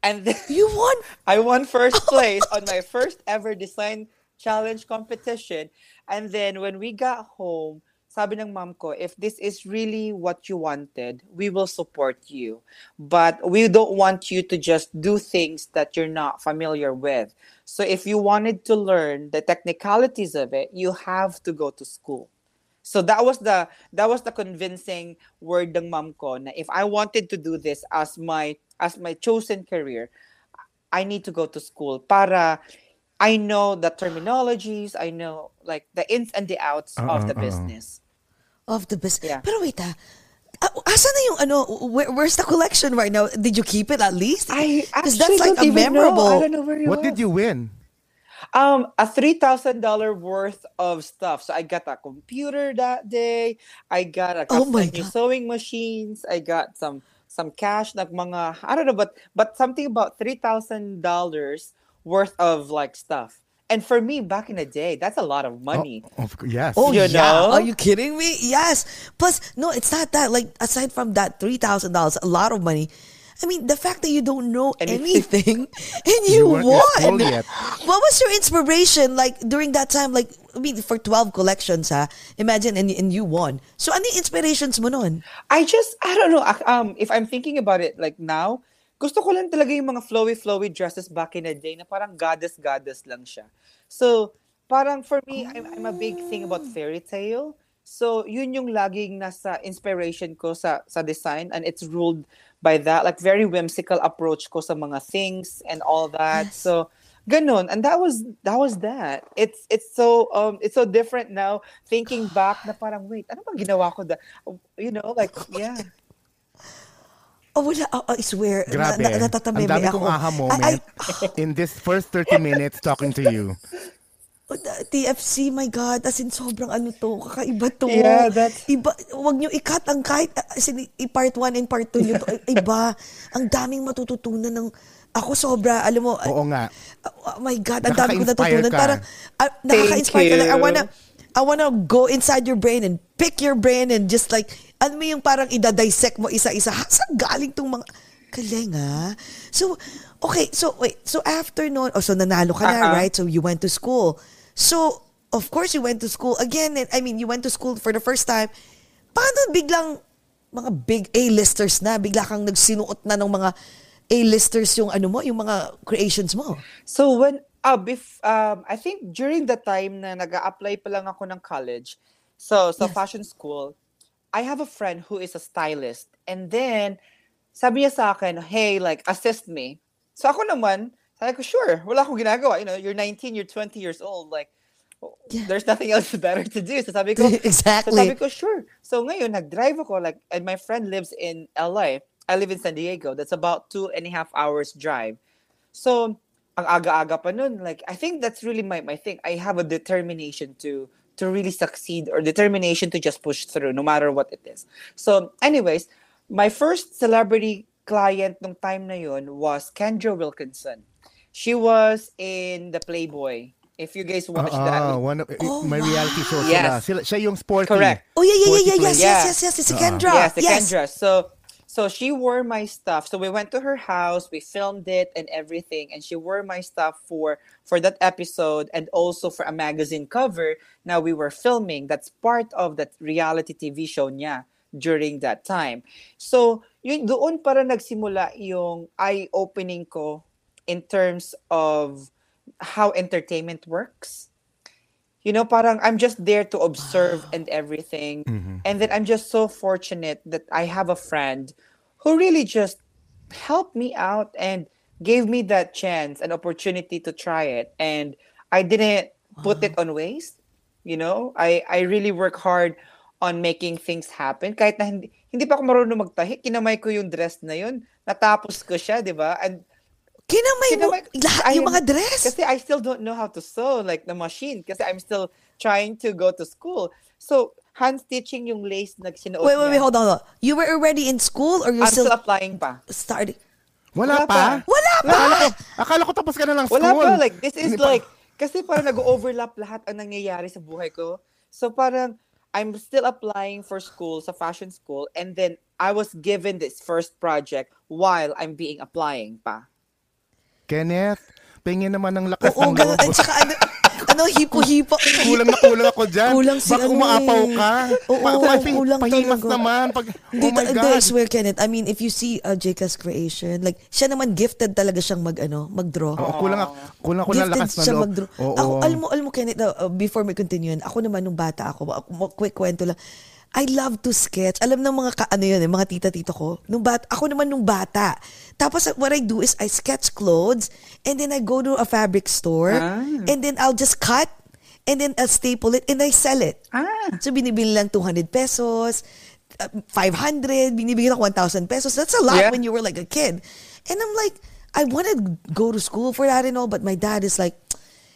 And then You won. I won first oh place on my first ever design challenge competition. And then when we got home, sabi ng mom ko, if this is really what you wanted, we will support you. But we don't want you to just do things that you're not familiar with. So if you wanted to learn the technicalities of it, you have to go to school. So that was the that was the convincing word ng mom ko na if I wanted to do this as my as my chosen career, I need to go to school para I know the terminologies, I know like the ins and the outs of the Uh-uh, uh-uh. business. Of the business. Yeah. Pero wait ah. Ah, Asa na yung ano, where, where's the collection right now? Did you keep it at least? I actually that's like don't a even memorable. know. I don't know where it What was. did you win? Um, a three thousand dollar worth of stuff. So I got a computer that day. I got a Oh couple my of new sewing machines. I got some some cash. Like mga I don't know, but but something about three thousand dollars worth of like stuff. And for me, back in the day, that's a lot of money. Oh, of, cou- yes. Oh You yeah, know? are you kidding me? Yes. Plus, no, it's not that. Like aside from that three thousand dollars, a lot of money. I mean, the fact that you don't know Anything. and you, You won. yet. What was your inspiration like during that time? Like, I mean, for twelve collections, ha? Imagine, and, and you won. So, ano yung inspirations mo nun? I just I don't know. ak- Um, if I'm thinking about it like now, gusto ko lang talaga yung mga flowy flowy dresses back in the day na parang goddess goddess lang siya. So parang for me, I'm, I'm a big thing about fairy tale. So yun yung laging nasa inspiration ko sa sa design and it's ruled by that like very whimsical approach ko sa mga things and all that. Yes. So ganun and that was that was that it's it's so um it's so different now thinking back na parang wait ano bang ginawa ko da you know like yeah Oh, wala. Oh, I swear. Grabe. Na, na, natatameme Ang dami kong aha moment ay, in this first 30 minutes talking to you. Oh, TFC, my God. As in, sobrang ano to. Kakaiba to. Yeah, that's- Iba, wag nyo i-cut ang kahit, as in, i-part 1 and part 2 nyo to. Iba. Ang daming matututunan ng, ako sobra, alam mo, Oo nga. Oh my God, ang dami ko natutunan. ka. Parang, uh, nakaka-inspire ka. Thank Like, I wanna, I wanna go inside your brain and pick your brain and just like, ano mo yung parang ida-dissect mo isa-isa. Ha, saan galing tong mga, galing ah. So, okay, so wait, so after noon, oh, so nanalo ka na, Uh-uh. right? So you went to school. So, of course you went to school. Again, and- I mean, you went to school for the first time. Paano biglang mga big A-listers na, bigla kang nagsinuot na ng mga A-listers yung ano mo, yung mga creations mo? So when uh, bef- um I think during the time na nag-a-apply pa lang ako ng college, so sa Yes. fashion school, I have a friend who is a stylist. And then sabi niya sa akin, "Hey, like assist me." So ako naman, sabi ko, "Sure, wala akong ginagawa. You know, you're 19, you're 20 years old, like Yeah. there's nothing else better to do." So sabi ko, Exactly. So sabi ko, "Sure." So ngayon nag-drive ako like and my friend lives in LA. I live in San Diego. That's about two and a half hours drive. So, ang aga-aga pa nun, like, I think that's really my, my thing. I have a determination to to really succeed or determination to just push through no matter what it is. So, anyways, my first celebrity client nung time na yun was Kendra Wilkinson. She was in the Playboy. If you guys watch that. Ah, one of, Oh, may reality show sila. Yes. sila. Siya yung sporty. Correct. Oh, yeah, yeah, yeah, yeah, yes, place. yes, yes, yes, it's a Kendra. Yes, the yes. Kendra. So so she wore my stuff. So we went to her house, we filmed it and everything, and she wore my stuff for for that episode and also for a magazine cover. Now we were filming. That's part of that reality TV show niya during that time. So yun doon para nagsimula yung eye-opening ko in terms of how entertainment works you know, parang I'm just there to observe and everything. And then I'm just so fortunate that I have a friend who really just helped me out and gave me that chance and opportunity to try it. And I didn't put it on waste. You know, I, I really work hard on making things happen. Kahit na hindi, hindi pa ako marunong magtahi, kinamay ko yung dress na yun. Natapos ko siya, di ba? And Kinamay mo Kinamay- lahat I yung mga dress. Kasi I still don't know how to sew like the machine kasi I'm still trying to go to school. So, hand stitching yung lace na sinuot Wait, wait, wait, hold on. hold on. You were already in school or you're I'm still still applying pa. starting? Wala Wala pa? pa. Wala pa! Akala ko, akala ko tapos ka na ng school. Wala pa, like, this is Hindi pa- like, kasi parang nag-overlap lahat ang nangyayari sa buhay ko. So parang, I'm still applying for school, sa fashion school, and then I was given this first project while I'm being applying pa. Kenneth, pingin naman ng lakas Oo, ng loob. At saka ano, ano hipo-hipo. Kulang na kulang ako dyan. Kulang si Baka ano umaapaw eh. ka. Oo, Pa- pa- kulang pahimas talaga. naman. Pag, Hindi, oh my God. I swear, Kenneth. I mean, if you see uh, Jeka's creation, like, siya naman gifted talaga siyang mag, ano, mag-draw. Oo, kulang, ako- kulang ko ng lakas ng siya loob. mag-draw. Oo. Ako, alam mo, alam mo, Kenneth, uh, uh, before we continue ako naman nung bata ako, ako quick kwento lang, I love to sketch. Alam ng mga, ka, ano yun, eh, mga tita-tito ko. Nung bata, ako naman nung bata. Tapos, uh, what I do is I sketch clothes and then I go to a fabric store Ah. and then I'll just cut and then I'll staple it and I sell it. Ah. So, binibili lang 200 pesos, uh, 500, binibigyan ako 1,000 pesos. That's a lot Yeah. when you were like a kid. And I'm like, I want to go to school for that and all, but my dad is like,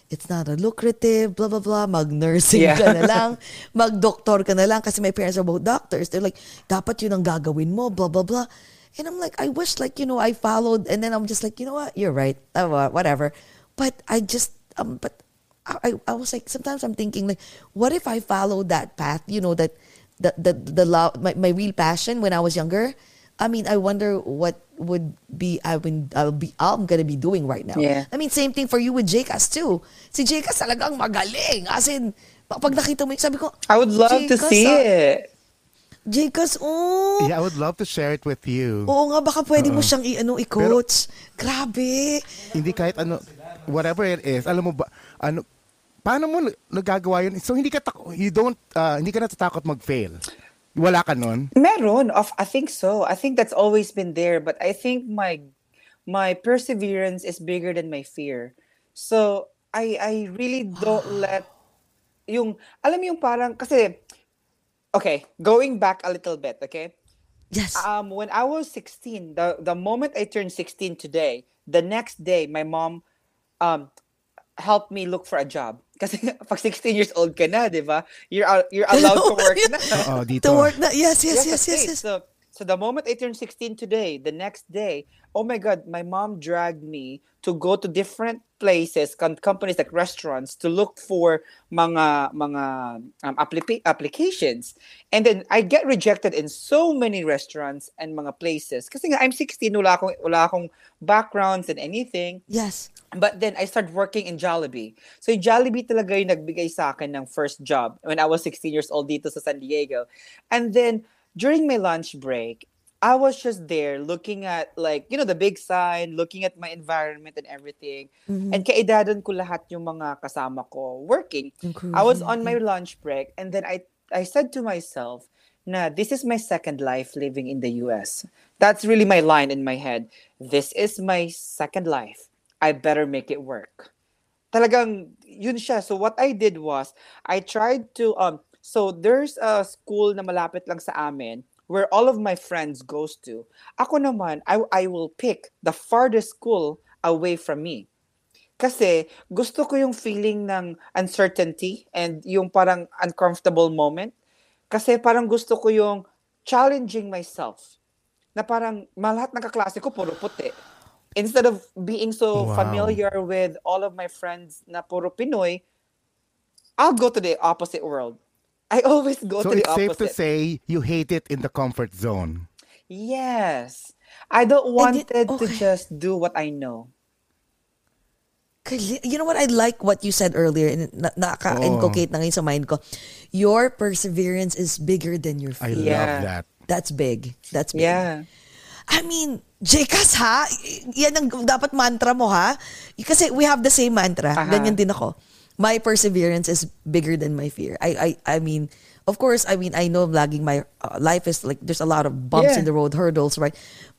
it's not a lucrative, blah, blah, blah. Mag-nursing Yeah. ka na lang. Mag-doktor ka na lang kasi my parents are both doctors. They're like, dapat yun ang gagawin mo, blah, blah, blah. And I'm like, I wish like, you know, I followed and then I'm just like, you know what? You're right. Uh, whatever. But I just, um, but I, I was like, sometimes I'm thinking like, what if I followed that path, you know, that, the, the, the love, my, my real passion when I was younger? I mean, I wonder what would be I mean I'll be I'm gonna be doing right now. Yeah. I mean, same thing for you with Jcas too. Si Jcas talagang magaling. As in, pag nakita mo, sabi ko, I would love to "Jcas, see ah, it. Jcas, oh. Yeah, I would love to share it with you. Oo nga, baka pwede mo siyang i-ano, i-coach. Grabe. Hindi kahit ano, whatever it is, alam mo ba, ano, paano mo nagagawa yun? So, hindi ka, tak- you don't, uh, hindi ka natatakot mag-fail. Wala ka nun? Meron of I think so. I think that's always been there, but I think my my perseverance is bigger than my fear. So I I really don't let yung alam mo yung parang kasi okay, going back a little bit, okay? Yes. Um, when I was 16, the the moment I turned 16 today, the next day my mom um helped me look for a job. Kasi pag 16 years old ka na, di ba? You're you're allowed to work na. Oo, dito. to work na. Yes, yes, You yes, have yes, yes. So, so the moment I turned 16 today, the next day, oh my God, my mom dragged me to go to different places, com- companies like restaurants, to look for mga mga um, applica- applications. And then I get rejected in so many restaurants and mga places. Kasi nga, I'm 16, wala akong, wala akong backgrounds and anything. Yes. But then I started working in Jollibee. So yung Jollibee talaga yung nagbigay sa akin ng first job when I was 16 years old dito sa San Diego. And then during my lunch break, I was just there looking at like, you know, the big sign, looking at my environment and everything. And kaidadan ko lahat yung mga kasama ko working. I was on my lunch break and then I I said to myself, na this is my second life living in the US. That's really my line in my head. This is my second life. I better make it work. Talagang yun siya. So what I did was I tried to um so there's a school na malapit lang sa amin where all of my friends goes to. Ako naman, I I will pick the farthest school away from me. Kasi gusto ko yung feeling ng uncertainty and yung parang uncomfortable moment. Kasi parang gusto ko yung challenging myself. Na parang malahat ng kaklase ko puro puti. Instead of being so Wow. familiar with all of my friends na puro Pinoy, I'll go to the opposite world. I always go So to the it's safe to opposite. say you hate it in the comfort zone. Yes. I don't want it- it to okay. just do what I know. You know what? I like what you said earlier and na- naka-inculcate na ngayon sa mind ko. Your perseverance is bigger than your I fear. Yeah. love that. That's big. That's big. Yeah. I mean, Jekas ha? Yan ang dapat mantra mo ha? Kasi we have the same mantra. Aha. Ganyan din ako. My perseverance is bigger than my fear. I I I mean, of course, I mean, I know laging my uh, life is like there's a lot of bumps Yeah. in the road, hurdles, right?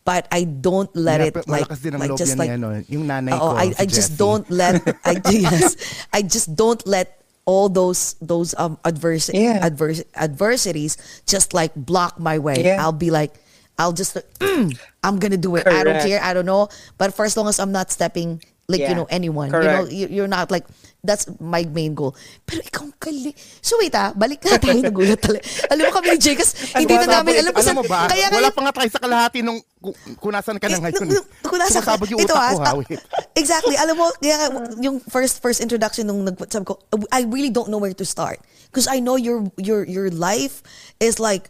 But I don't let Yeah, it like malakas din ang like just like ni, ano, yung nanay Oo, ko, I si I just don't let I yes, I just don't let all those those um adverse Yeah. adverse adversities just like block my way. Yeah. I'll be like I'll just mm, I'm gonna do it. I don't care. I don't know. But for as long as I'm not stepping like you know anyone, you know you, you're not like that's my main goal. Pero ikaw ang gali. So wait ah, balik na tayo nagulat talaga. Alam mo kami ni Jekas, hindi na namin alam kung alam mo saan- ba, Kaya wala ngayon- pa nga tayo sa kalahati nung kung, nasan ka eh, ngayon. nung- nung- Kung nasa Sumasabog yung ito ah, ko. Exactly. Alam mo, kaya yung first first introduction nung nag sabi ko, I really don't know where to start. Because I know your your your life is like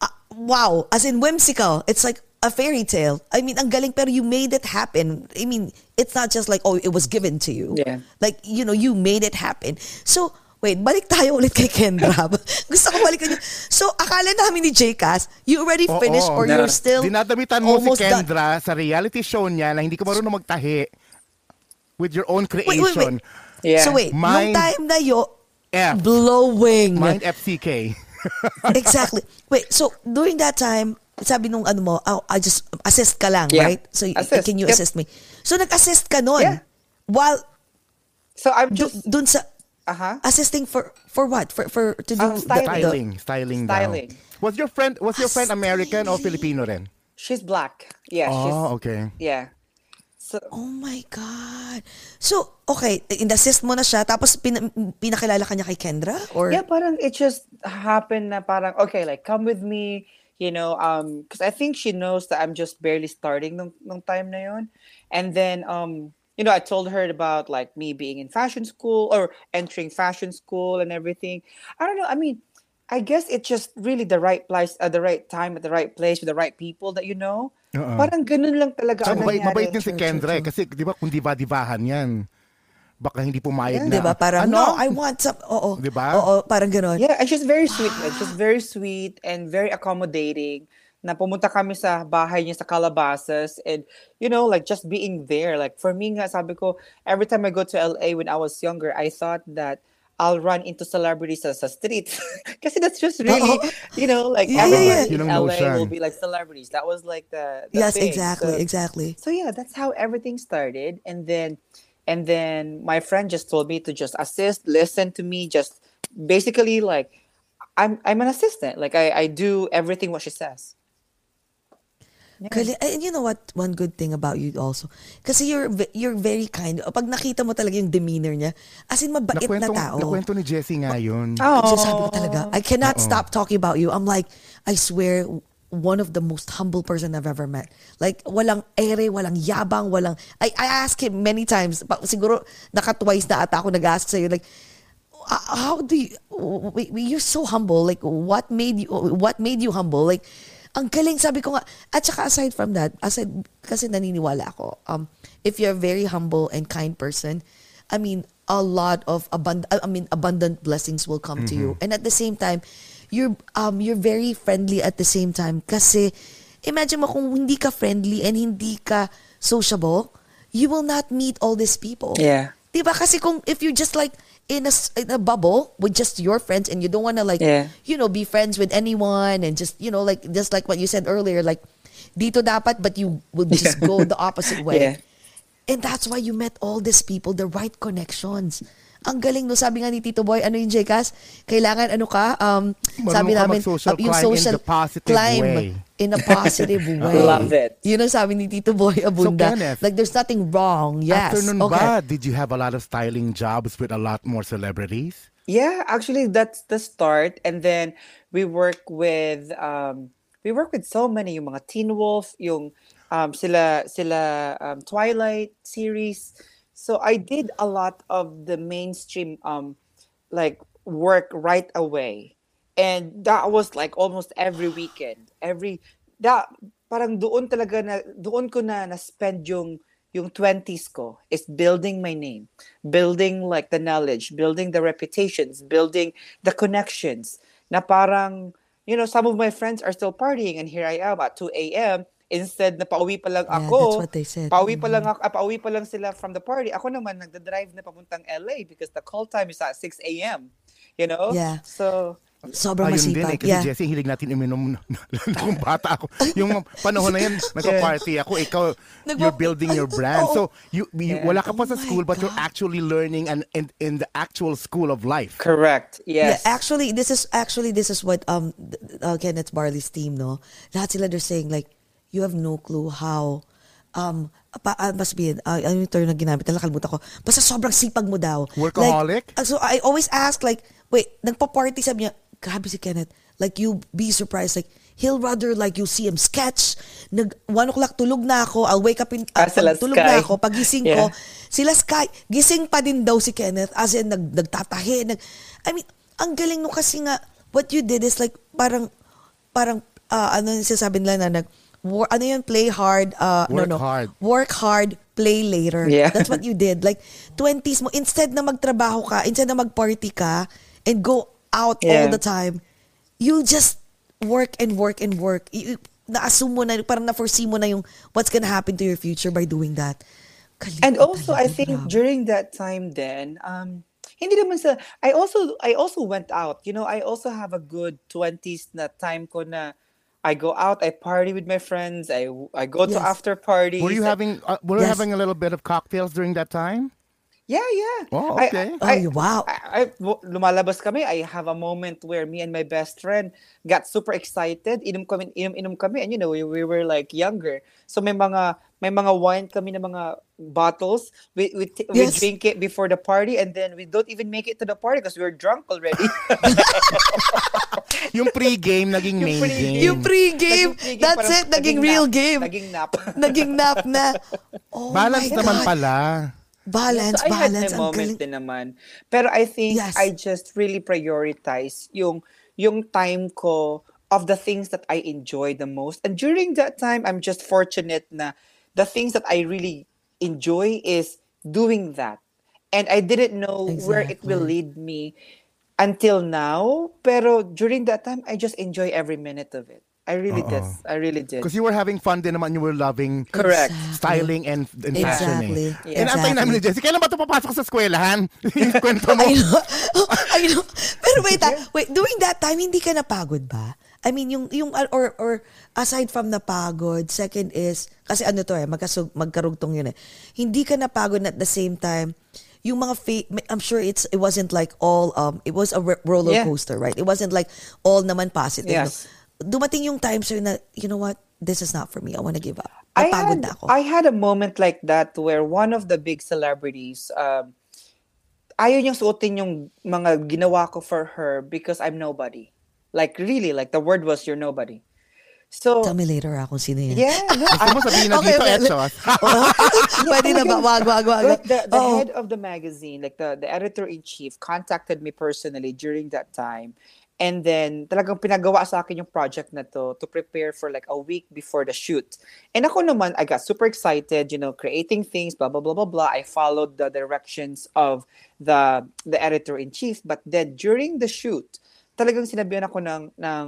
uh, wow, as in whimsical. It's like a fairy tale. I mean, ang galing pero you made it happen. I mean, it's not just like oh, it was given to you. Yeah. Like, you know, you made it happen. So, wait, balik tayo ulit kay Kendra. Gusto ko balikan yun. So, akala namin ni Jcas, you already Oo. finished or Na- you're still Dinadamitan mo si almost done. Kendra sa reality show niya na hindi ka marunong magtahi with your own creation. Wait, wait, creation. wait. Yeah. So wait, Mind nung time na yo, F. blowing. Mind FCK. exactly. Wait, so during that time, sabi nung ano mo, oh, I just assist ka lang, Yeah. right? So Assist. can you Yep. assist me? So nag-assist ka nun. Yeah. While So I'm just dun sa uh-huh. assisting for for what? For for to do Um, the- styling. the- Styling. Styling daw. Styling. Was your friend was your friend American or Filipino rin? She's black. Yeah, she's Oh, okay. yeah. So Oh my God. So, okay, in-assist mo na siya, tapos pin- pinakilala ka niya kay Kendra? Or, yeah, parang it just happened na parang okay, like come with me, you know, um, because I think she knows that I'm just barely starting nung, nung time na yun. And then um, you know, I told her about like me being in fashion school or entering fashion school and everything. I don't know. I mean, I guess it's just really the right place at the right time at the right place with the right people that you know. Oo. Parang ganun lang talaga ang mabait, mabait din si Kendra eh. Kasi di ba kung diba-dibahan yan, baka hindi pumayag di na. ba? Parang, ano? no, I want some, oo. Di ba? Oo, parang ganon. Yeah, and she's very sweet. and she's very sweet and very accommodating. Na pumunta kami sa bahay niya sa Calabasas and you know, like just being there. Like for me nga, sabi ko, every time I go to LA when I was younger, I thought that I'll run into celebrities sa, sa street. Kasi that's just really, Oo. you know, like Yeah, yeah, yeah. everyone Yun in LA notion. will be like celebrities. That was like the, the Yes, thing. exactly, So- exactly. so yeah, that's how everything started. And then and then my friend just told me to just assist, listen to me, just basically like I'm I'm an assistant. Like I, I do everything what she says. Gali- eh, and you know what? One good thing about you also. Kasi you're you're very kind. Pag nakita mo talaga yung demeanor niya, as in mabait na Nakwento, tao. nakwento ni Jessie nga yun. Oh. Sabi ko talaga, I cannot stop talking about you. I'm like, I swear, one of the most humble person I've ever met. Like, walang ere, walang yabang, walang... I, I ask him many times, pa, siguro naka-twice na ata ako nag-ask sa'yo, like, uh, how do you... You're so humble. Like, what made you... What made you humble? Like, ang galing, sabi ko nga. At saka aside from that, aside, kasi naniniwala ako, um, if you're a very humble and kind person, I mean, a lot of abund- I mean, abundant blessings will come to you. And at the same time, you're um you're very friendly at the same time kasi imagine mo kung hindi ka friendly and hindi ka sociable, you will not meet all these people. Yeah. Diba? Kasi kung if you're just like in a, in a bubble with just your friends and you don't want to like Yeah. you know be friends with anyone and just you know like just like what you said earlier like dito dapat but you will just Yeah. go the opposite way. Yeah. And that's why you met all these people, the right connections. Ang galing no, sabi nga ni Tito Boy, ano yung Jcas? Kailangan ano ka, um, Marunong sabi namin, mag-social uh, yung climb in social the positive climb way. in a positive way. Love it. Yun ang sabi ni Tito Boy Abunda. Kenneth, like there's nothing wrong. Yes. After nun okay. ba, did you have a lot of styling jobs with a lot more celebrities? Yeah, actually that's the start. And then we work with um we work with so many yung mga Teen Wolf, yung um sila sila um Twilight series. So I did a lot of the mainstream um like work right away. And that was like almost every weekend. Every that parang doon talaga na doon ko na na spend yung yung 20s ko is building my name, building like the knowledge, building the reputations, building the connections. Na parang, you know, some of my friends are still partying and here I am at 2 a.m. Instead na pauwi pa lang Yeah, ako. that's what they said. Pauwi pa lang ako, ah, pauwi pa lang sila from the party. Ako naman nagda-drive na papuntang LA because the call time is at 6 a.m. You know? Yeah. So, Sobrang Ayun din masipag. eh, kasi yeah. Jessie, hilig natin uminom kung bata ako. Yung panahon na yan, nagpa-party ako, ikaw, you're building your brand. So, you, you Yeah. wala ka pa sa Oh school, but you're actually learning and in, in the actual school of life. correct. Yes. Yeah, actually, this is actually this is what um uh, Kenneth Barley's team, no? Lahat sila they're saying like, you have no clue how um pa, uh, must be uh, ano yung term na ginamit na nakalimutan ko basta sobrang sipag mo daw Workaholic? like, uh, so I always ask like wait nagpa-party sabi niya grabe si Kenneth like you be surprised like he'll rather like you see him sketch nag 1 o'clock tulog na ako I'll wake up in Ah, uh, pag tulog Sky. na ako pagising ko Yeah. sila Sky, gising pa din daw si Kenneth as in nag, nagtatahi. Nag, I mean, ang galing no kasi nga, what you did is like, parang, parang, ah, ano yung sinasabi nila na nag, wor, ano yun, play hard, uh, Work no, no, hard. work hard, play later. Yeah. That's what you did. Like, 20s mo, instead na magtrabaho ka, instead na magparty ka, and go out all Yeah. the time, you'll just work and work and work. You, na-assume mo na, parang na-foresee mo na yung what's gonna happen to your future by doing that. Galing and also I think grabe. during that time then um hindi naman sa I also I also went out you know I also have a good 20s na time ko na I go out I party with my friends I I go to after parties. Were you having uh, were you having a little bit of cocktails during that time? yeah yeah. Oh, okay. I, Oh, wow. I, I, w- lumalabas kami. I have a moment where me and my best friend got super excited. Inom kami inom inom kami. And you know we, we were like younger. So may mga may mga wine kami na mga bottles we we, t- we Yes. drink it before the party and then we don't even make it to the party because we're drunk already Yung pre-game naging Yung main pre-game. game. Yung pre-game, Naging pre-game, that's parang it, naging real nap, game. naging nap Naging nap na. Oh Balance my naman God. pala. Balance, so I had balance. my moment galing. din naman. Pero I think Yes. I just really prioritize yung yung time ko of the things that I enjoy the most. And during that time, I'm just fortunate na the things that I really enjoy is doing that. And I didn't know where it will Exactly. lead me until now. Pero during that time, I just enjoy every minute of it. I really did. I really did. Because you were having fun din naman, you were loving Correct. styling and, and fashion Exactly. eh. And antay namin ni Exactly. Jessie, kailan ba ito papasok sa eskwelahan? yung kwento mo. I know. I know. Pero wait, ah, wait, during that time, hindi ka napagod ba? I mean, yung, yung, or, or aside from napagod, second is, kasi ano to eh, magkasug, magkarugtong yun eh. Hindi ka napagod na at the same time, yung mga fa- I'm sure it's it wasn't like all um it was a ro- roller Yeah. coaster, right? It wasn't like all naman positive. Yes. No? Dumating yung time sir na you know what? this is not for me. I want to give up. I Napagod had na ako. I had a moment like that where one of the big celebrities um ayaw niyang suotin yung mga ginawa ko for her because I'm nobody. Like really, like the word was you're nobody. So Tell me later ah, kung sino yan. yeah, no, Gusto mo sabihin na Okay, dito, well, Etchos? Pwede na ba? Wag, wag, wag. The, the Oo. head of the magazine, like the, the editor in chief, contacted me personally during that time. And then talagang pinagawa sa akin yung project na to to prepare for like a week before the shoot. And ako naman, I got super excited, you know, creating things, blah, blah, blah, blah, blah. I followed the directions of the the editor in chief. But then during the shoot, talagang sinabihan ako ng, ng,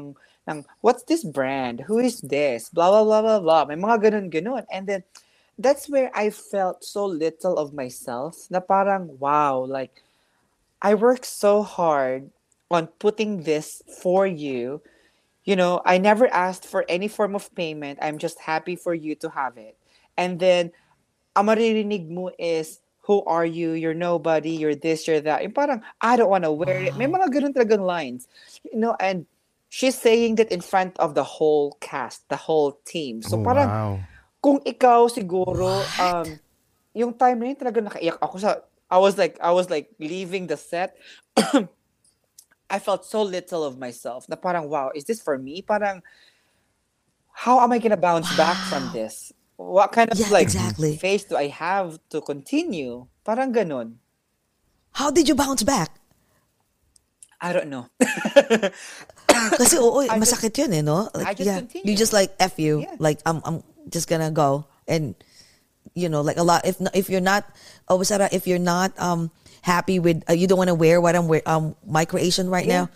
ng what's this brand? Who is this? Blah, blah, blah, blah, blah. May mga ganun, ganun. And then that's where I felt so little of myself na parang, wow, like, I worked so hard on putting this for you. You know, I never asked for any form of payment. I'm just happy for you to have it. And then, ang maririnig mo is, who are you? You're nobody. You're this, you're that. Yung parang, I don't want to wear it. May mga ganun talagang lines. You know, and she's saying that in front of the whole cast, the whole team. So Oh, parang, wow. kung ikaw siguro um yung time na yun talaga nakaiyak ako sa I was like I was like leaving the set I felt so little of myself na parang wow is this for me parang how am I gonna bounce back from this what kind of Yeah, like exactly. face do I have to continue parang ganun How did you bounce back? I don't know Kasi oo, I just- masakit yun eh, no? Just yeah, continue. you just like F you. Yeah. Like, I'm, I'm just gonna go. And, you know, like a lot, if if you're not, oh, Sarah, if you're not um happy with, uh, you don't want to wear what I'm wearing, um, my creation right Yeah. now,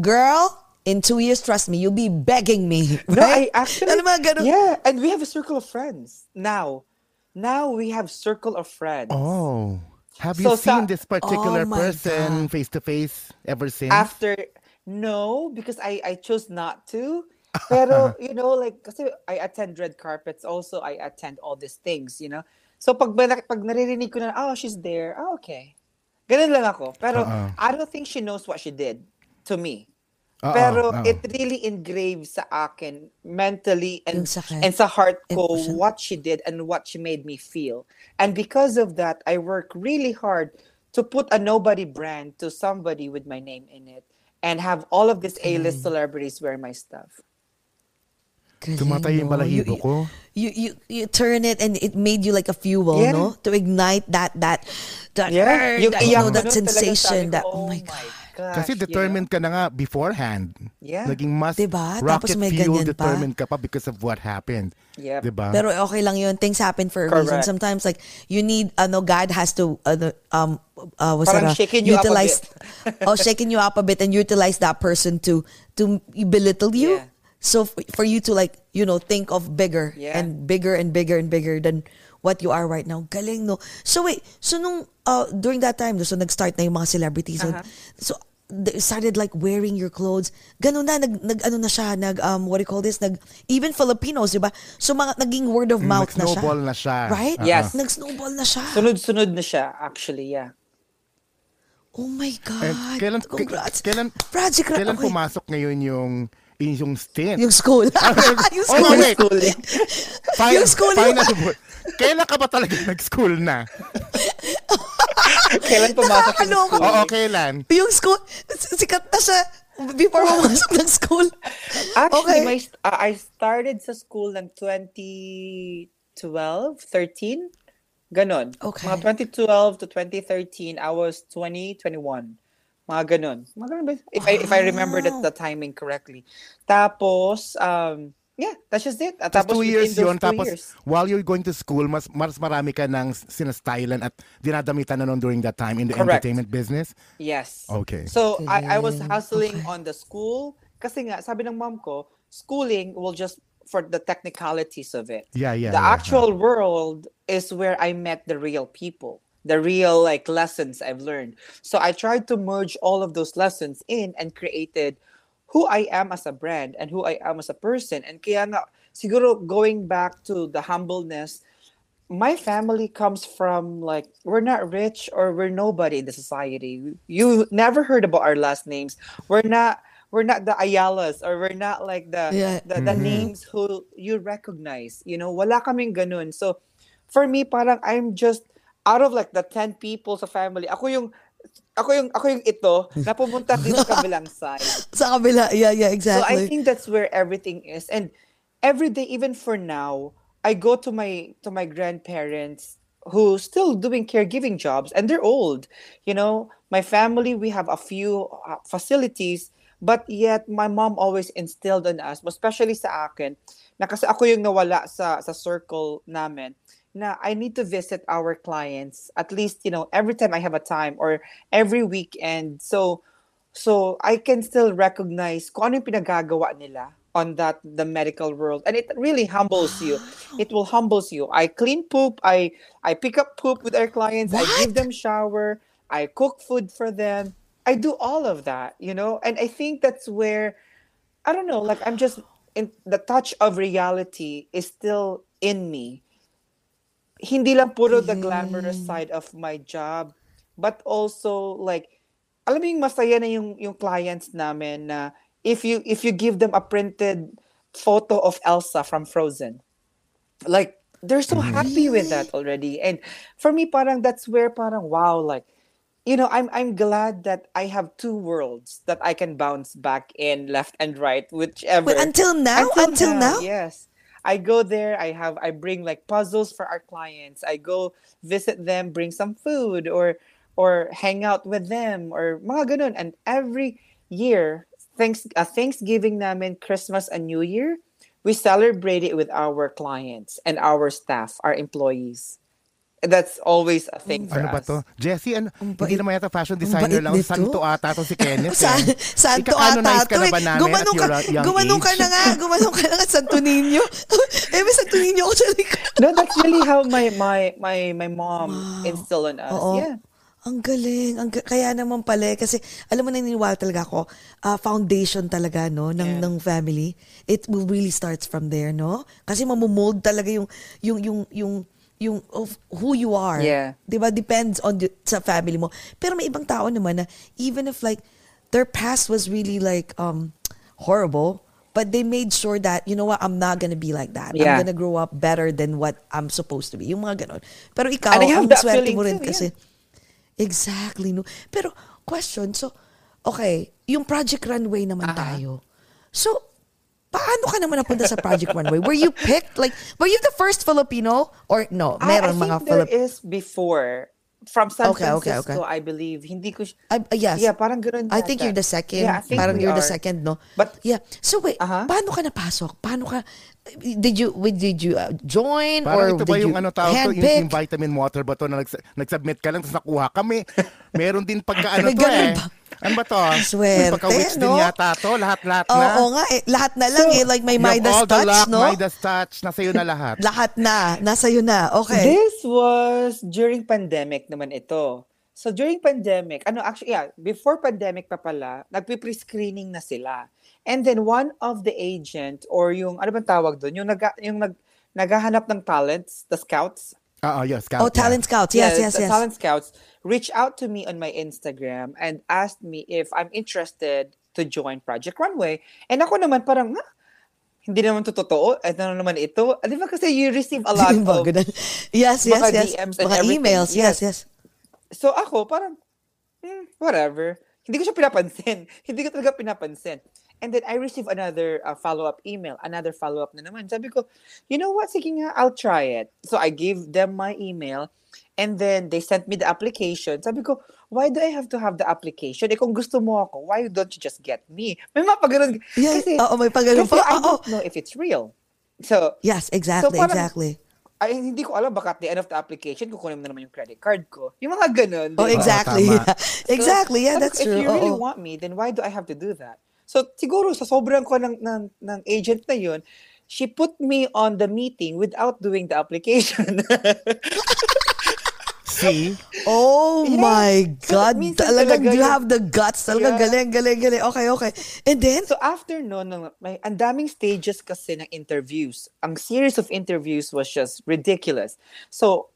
girl, in two years, trust me, you'll be begging me. No, Right? I actually. Ano mga ganun? Yeah, and we have a circle of friends now. Now we have circle of friends. Oh. Have So you seen sa- this oh particular Oh person God. face to face ever since? After no, because I I chose not to. Pero you know, like kasi I attend red carpets also. I attend all these things, you know. So pag ba- pag naririnig ko na, oh, she's there. Oh, okay. Ganun lang ako. Pero Oo. I don't think she knows what she did to me. Oo, Pero oo. it really engraved sa akin mentally and Yung sakit. and sa heart ko Emotion. what she did and what she made me feel. And because of that, I work really hard to put a nobody brand to somebody with my name in it and have all of these A-list celebrities wear my stuff. Galing, Tumatay yung balahibo You- ko. You, you you turn it and it made you like a fuel, Yeah. no? To ignite that that that Yeah, urge, yung that, you know, that sensation sabi ko, that oh, oh my god. Gosh, Kasi you know? determined ka na nga beforehand. Yeah. Naging mas Diba? Tapos rocket may fuel ganyan pa. determined ka pa because of what happened. Yep. Diba? Pero okay lang yun. Things happen for a reason. Correct. Sometimes like you need ano God has to ano, um uh, what's Parang that, uh, shaking you up a utilize bit. oh shaking you up a bit and utilize that person to to belittle you. Yeah. So f- for you to like, you know, think of bigger Yeah. and bigger and bigger and bigger than what you are right now. Galing, no? So wait, so nung, uh, during that time, so nag-start na yung mga celebrities. So, Uh-huh. so they started like wearing your clothes. Ganun na, nag, nag ano na siya, nag, um, what do you call this? Nag, even Filipinos, di ba? So mga, naging word of Mm, mouth na siya. nag-snowball na siya. Right? Uh-uh. Yes. Nag-snowball na siya. Sunod-sunod na siya, actually, yeah. oh my God. And kailan, k- Congrats. kailan, Project kailan okay. pumasok ngayon yung, yung stint? Yung school. yung Oh, school. no, wait. Schooling. Fin- yung school Final word. Kailan ka ba talaga nag-school na? Kailan pumasok sa school? Oo, kailan? Yung school, sikat na siya before pumasok ng school. Actually, Okay. my, uh, I started sa school ng 2012, 13. Ganon. Okay. Mga 2012 to 2013, I was 20, 21. Mga ganon. Mga ganon ba? If, I, if I remember that the timing correctly. Tapos, um, yeah, that's just it. At Tapos two within years yun. two Tapos years. while you're going to school, mas, mas marami ka ng sinastylan at dinadamitan na nun during that time in the Correct. entertainment business. Yes. Okay. So I, I was hustling Okay. on the school kasi nga sabi ng mom ko, schooling will just for the technicalities of it. Yeah, yeah, The yeah, actual world is where I met the real people, the real like lessons I've learned. So I tried to merge all of those lessons in and created who I am as a brand and who I am as a person. And kaya nga, siguro going back to the humbleness, my family comes from like we're not rich or we're nobody in the society. You never heard about our last names. We're not we're not the Ayalas or we're not like the Yeah. the, the mm-hmm. names who you recognize. You know, wala kaming ganun. So for me, parang I'm just out of like the 10 people sa family. Ako yung ako yung ako yung ito na pumunta dito sa kabilang side. Sa kabila. Yeah, yeah, So exactly. I think that's where everything is. And every day, even for now, I go to my to my grandparents who still doing caregiving jobs and they're old. You know, my family, we have a few uh, facilities, but yet my mom always instilled on us, especially sa akin, na kasi ako yung nawala sa sa circle namin na I need to visit our clients at least, you know, every time I have a time or every weekend. So so I can still recognize kung ano yung pinagagawa nila on that the medical world. And it really humbles you. It will humbles you. I clean poop. I i pick up poop with our clients. I give them shower. I cook food for them. I do all of that you know? And i think that's where i don't know like i'm just in the touch of reality is still in me hindi lang puro the glamorous side of my job but also like alam mo yung masaya na yung yung clients namin na if you if you give them a printed photo of Elsa from Frozen like they're so mm-hmm. happy with that already. And for me parang that's where parang wow like you know I'm I'm glad that I have two worlds that I can bounce back in left and right whichever. Wait, until now? Until now? yes I go there I have I bring like puzzles for our clients. I go visit them bring some food or or hang out with them or mga and every year thanks uh, Thanksgiving namin Christmas and New Year we celebrate it with our clients and our staff our employees that's always a thing for Ano ba us to? Jessie, ano, Ang hindi bait- naman yata fashion designer bait lang. nito. Santo ata to si Kenneth. Sa, eh. Santo Ika-canonize ata ka na to ba eh. namin Gumanong at ka, your young gumanong ka age? na nga. Gumanong ka na nga, Santo Niño. eh, may Santo Niño ako sa likod. no that's really how my my my my mom instilled on us Oo. yeah Ang galing. Ang, ga- kaya naman pala, eh, kasi alam mo naniniwala talaga ako, ah, foundation talaga, no, ng, Yeah. ng family. It will really starts from there, no? Kasi mamumold talaga yung, yung, yung, yung, yung of who you are. Yeah. 'Di ba? Depends on the, sa family mo. Pero may ibang tao naman na even if like their past was really like um horrible, but they made sure that you know what, I'm not gonna be like that. I'm Yeah. gonna grow up better than what I'm supposed to be. Yung mga ganon. Pero ikaw, And I have ang that swerte feeling mo rin too, kasi. Exactly, no. Pero question, so okay, yung Project Runway naman tayo. So paano ka naman napunta sa Project Runway? Were you picked like were you the first Filipino or no? I, I Meron think mga there Filip is before from San Okay, okay, Francisco, okay. I believe. Hindi ko I, uh, yes. Yeah, parang ganun I think you're the second. Yeah, I think parang we you're the are. second, no? But- yeah. So wait, Aha. paano ka napasok? Paano ka did you wait, did you uh, join Parang or ito did ba yung you ano tawag to, yung, yung vitamin water ba to na nags- nag-submit ka lang tapos nakuha kami. Meron din pagka ano to eh. ba? Ano ba to? Swerte, Pagka-witch din no? yata to, lahat-lahat na. Oo nga, eh, lahat na lang eh, like may You have Midas all the touch, luck, no? Midas touch, nasa iyo na lahat. Lahat na, nasa iyo na. Okay. This was during pandemic naman ito. So during pandemic, ano actually, yeah, before pandemic pa pala, nagpe-pre-screening na sila. And then one of the agent or yung, ano bang tawag doon? Yung, nag, yung nag, naghahanap ng talents, the scouts, Oo, yes, scout. oh, talent scouts. Yes, Yeah, yes, the yes. talent scouts reached out to me on my Instagram and asked me if I'm interested to join Project Runway. And ako naman parang, ha? Hindi naman to totoo. Na naman ito. Ah, Di ba kasi you receive a lot of yes, yes, yes. DMs and Mga everything. emails. Yes, Yes. yes. So ako, parang, hmm, whatever. Hindi ko siya pinapansin. Hindi ko talaga pinapansin. And then I received another uh, follow-up email, another follow-up na naman. Sabi ko, you know what, sige nga, I'll try it. So I gave them my email and then they sent me the application. Sabi ko, why do I have to have the application? Eh kung gusto mo ako, why don't you just get me? May mga pag-ganun. Yeah, Kasi, oo, may pag-ganun kasi pa. I don't know if it's real. So, Yes, exactly, parang- exactly. ay, hindi ko alam baka at the end of the application, kukunin mo na naman yung credit card ko. Yung mga ganun. Oh, exactly. tama. Yeah. Exactly. Yeah, that's ko, true. If you really Oo. want me, then why do I have to do that? So, siguro, sa sobrang ko ng, ng, ng agent na yun, she put me on the meeting without doing the application. See? Oh Yeah. my So, God. minsan Talagang talaga you have the guts. Talagang Yeah. galing, galing, galing. Okay, okay. And then, so, after no, no, may ang daming stages kasi ng interviews. Ang series of interviews was just ridiculous. So,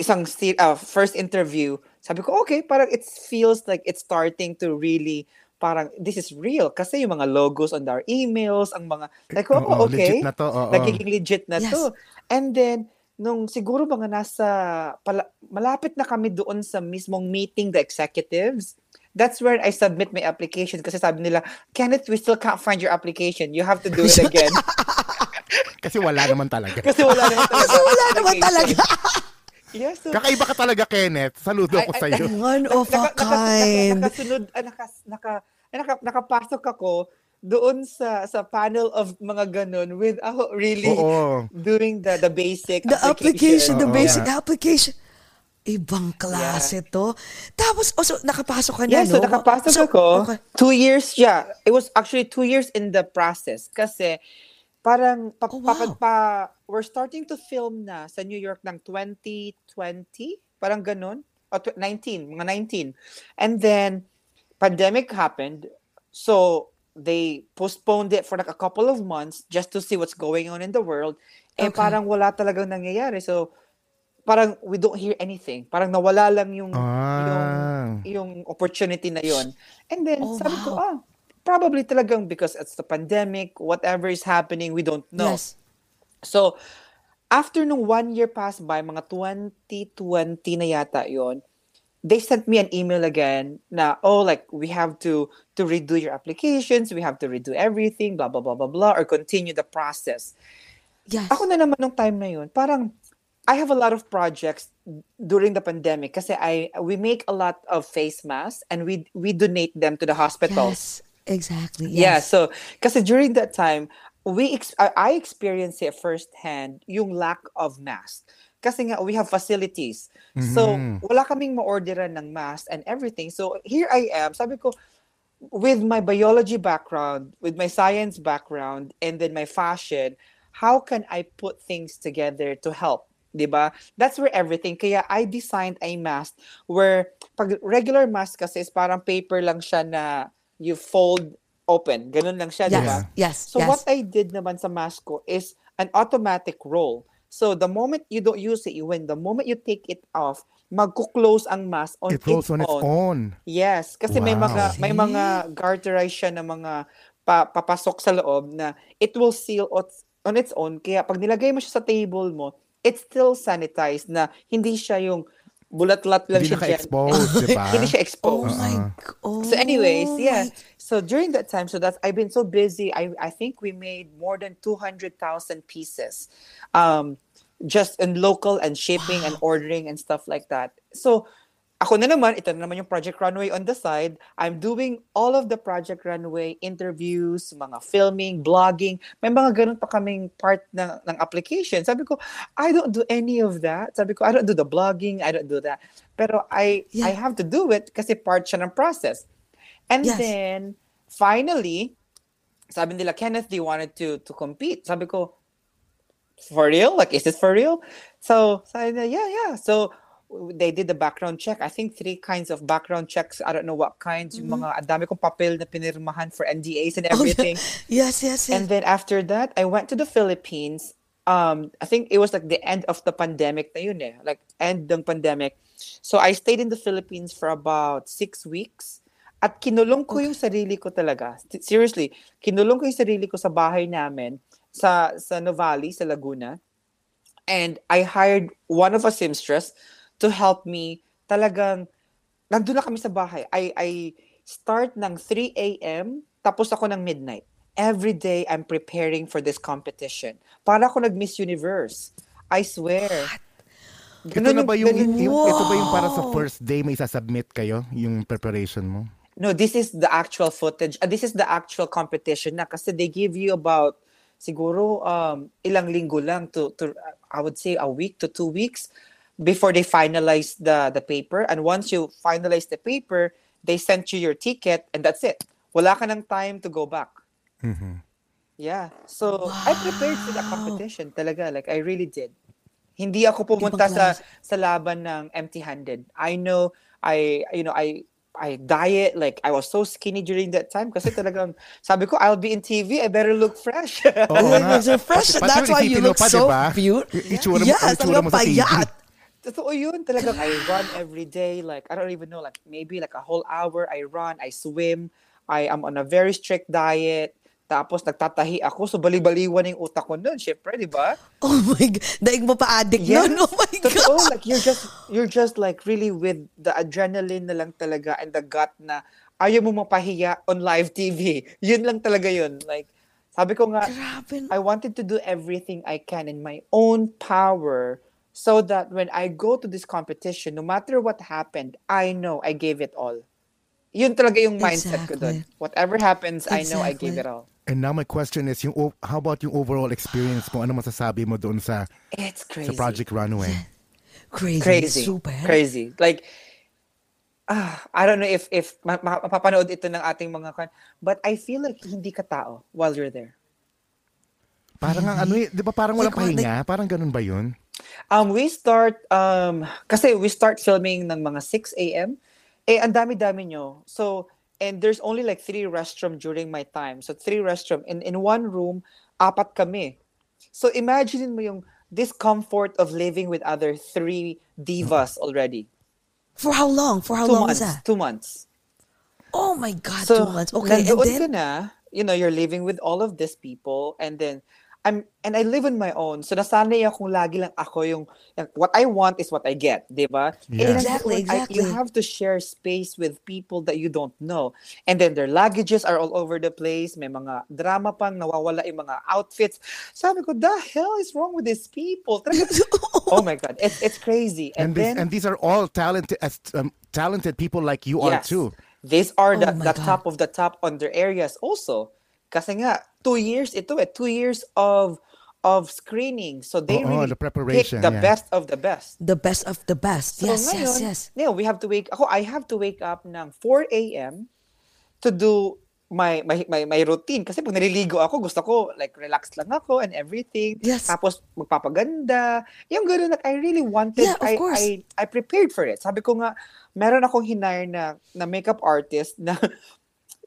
isang uh, first interview, sabi ko, okay, parang it feels like it's starting to really parang this is real kasi yung mga logos on our emails, ang mga like oh, Oo, okay. legit na to, oo. Nagiging legit na Yes. to. And then nung siguro mga nasa pala, malapit na kami doon sa mismong meeting the executives, that's where I submit my application kasi sabi nila, Kenneth, we still can't find your application. You have to do it again. Kasi wala naman talaga. kasi wala naman talaga. Kasi wala naman talaga. Yes. So, Kakaiba ka talaga, Kenneth. Saludo ako ay, sa'yo. One of a kind. nakasunod, ah, naka, naka, naka, nakapasok ako doon sa sa panel of mga ganun without really Oo. doing the the basic The application, the Oo. basic application. Ibang klase to. Tapos, oh, so, nakapasok ka na, Yeah, so no? nakapasok So, ako. okay. Two years, yeah. It was actually two years in the process. Kasi parang pa, Oh, pa- wow. pa- we're starting to film na sa New York ng 2020. Parang ganun. O, tw- 19, mga 19. And then, pandemic happened. So, they postponed it for like a couple of months just to see what's going on in the world. Eh, Okay. parang wala talagang nangyayari. So, parang we don't hear anything. Parang nawala lang yung, yung Ah. yung opportunity na yon. And then Oh, sabi ko, wow. ah, probably talagang because it's the pandemic, whatever is happening, we don't know. Yes. So, after nung one year passed by, mga 2020 na yata yon, they sent me an email again na, oh, like, we have to to redo your applications, we have to redo everything, blah, blah, blah, blah, blah, or continue the process. Yes. Ako na naman nung time na yun, parang I have a lot of projects during the pandemic kasi I we make a lot of face masks and we we donate them to the hospitals. Yes. Exactly. Yeah, Yes. so kasi during that time we ex- I experienced it firsthand yung lack of masks. Kasi nga we have facilities. So wala kaming ma-orderan ng mask and everything. So here I am, sabi ko with my biology background, with my science background, and then my fashion, how can I put things together to help? 'Di ba? That's where everything. Kaya I designed a mask where pag regular mask kasi is parang paper lang siya na you fold open. Ganun lang siya, 'di Yes. ba? Yes. So yes. what I did naman sa mask ko is an automatic roll. So the moment you don't use it, you win. The moment you take it off, magko-close ang mask on It rolls its on its own. own. Yes, kasi may Wow. mga may mga garterized siya na mga pa, papasok sa loob na it will seal on its own. Kaya pag nilagay mo siya sa table mo, it's still sanitized na hindi siya yung bulat-lat lang Hindi siya dyan. naka-expose, di ba? Hindi siya Oh exposed. my g- oh So anyways, yeah. my- So during that time, so that's I've been so busy. I I think we made more than 200,000 pieces. Um just in local and shipping and ordering and stuff like that. So ako na naman, ito na naman yung Project Runway on the side. I'm doing all of the Project Runway interviews, mga filming, blogging. May mga ganun pa kaming part ng, ng application. Sabi ko, I don't do any of that. Sabi ko, I don't do the blogging, I don't do that. Pero I I Yeah. have to do it kasi part siya ng process. And Yes. then, finally, sabi nila, Kenneth, you wanted to to compete? Sabi ko, for real? Like, is this for real? So, sabi nila, yeah, yeah. So, they did the background check. I think three kinds of background checks. I don't know what kinds. Yung mga, ang dami kong papel na pinirmahan for NDAs and Oh, yeah. everything. Yes, yes, yes. And then after that, I went to the Philippines. Um, I think it was like the end of the pandemic na yun eh. Like, end ng pandemic. So, I stayed in the Philippines for about six weeks. At kinulong ko yung sarili ko talaga. Seriously, kinulong ko yung sarili ko sa bahay namin sa sa Novali, sa Laguna. And I hired one of a seamstress to help me talagang nandun na kami sa bahay. I, I start ng 3 a.m. tapos ako ng midnight. Every day, I'm preparing for this competition. Para ako nag-Miss Universe. I swear. Ito na ba yung, ganun yung- ito ba yung para sa first day may sasubmit kayo, yung preparation mo? No, this is the actual footage. Uh, this is the actual competition na kasi they give you about siguro um, ilang linggo lang to, to uh, I would say a week to two weeks before they finalize the the paper. And once you finalize the paper, they send you your ticket and that's it. Wala ka ng time to go back. Yeah. So I prepared for the competition talaga. Like I really did. Hindi ako pumunta sa sa laban ng empty-handed. I know I you know I I diet like I was so skinny during that time kasi talagang sabi ko I'll be in TV I better look fresh. You're so fresh. Pati- That's why you look pa, so diba? cute. Y- itsura mo- Yes, ang itsura mo sa TV. payat. Totoo yun. Talagang I run every day. Like, I don't even know, like, maybe like a whole hour I run, I swim. I am on a very strict diet. Tapos nagtatahi ako, so bali-baliwan yung utak ko nun, syempre, di ba? Oh my God. Daig mo pa addict Yes. nun. Oh my Totoo, God. like you're just you're just like really with the adrenaline na lang talaga and the gut na ayaw mo mapahiya on live TV. Yun lang talaga yun. Like sabi ko nga Grabe. I wanted to do everything I can in my own power so that when I go to this competition, no matter what happened, I know I gave it all. Yun talaga yung mindset ko doon. Exactly. Whatever happens, I know I Exactly. gave it all. And now my question is, yung, how about yung overall experience mo? Ano masasabi mo doon sa, It's sa crazy. Project Runway? Crazy. crazy Super. crazy like ah I don't know if if ma- ma- mapapanood ito ng ating mga kan but I feel like hindi ka tao while you're there Parang ang ano eh, di ba parang walang Like pahinga? Parang ganun ba yun? Um we start um kasi we start filming ng mga 6 a.m. eh ang dami-dami nyo so and there's only like three restroom during my time so three restroom in in one room apat kami so imagine mo yung discomfort of living with other three divas already For how long? For how two long months was that? two months Oh my God, so, two months. Okay, and then? na, you know, you're living with all of these people and then I'm and I live on my own. So nasanay akong lagi lang ako yung, yung what I want is what I get, 'di ba? Yeah. And Exactly, nandoon, I- you exactly. have to share space with people that you don't know. And then their luggages are all over the place. May mga drama pang nawawala yung mga outfits. Sabi ko, the hell is wrong with these people? Oh my god, it's it's crazy. And, And, this, then and these are all talented as um, talented people like you are Yes. too. These are the, Oh the God. top of the top on their areas also. Kasi nga, two years ito eh. Two years of of screening. So they Oo, really the preparation, pick the yeah. best of the best. The best of the best. So yes, yes, ngayon, yes. Yeah, we have to wake, ako, I have to wake up ng 4 a.m. to do my, my, my, my routine. Kasi pag naliligo ako, gusto ko, like, relax lang ako and everything. Yes. Tapos, magpapaganda. Yung gano'n, like, I really wanted, Yeah, of I, course. I, I prepared for it. Sabi ko nga, meron akong hinire na, na makeup artist na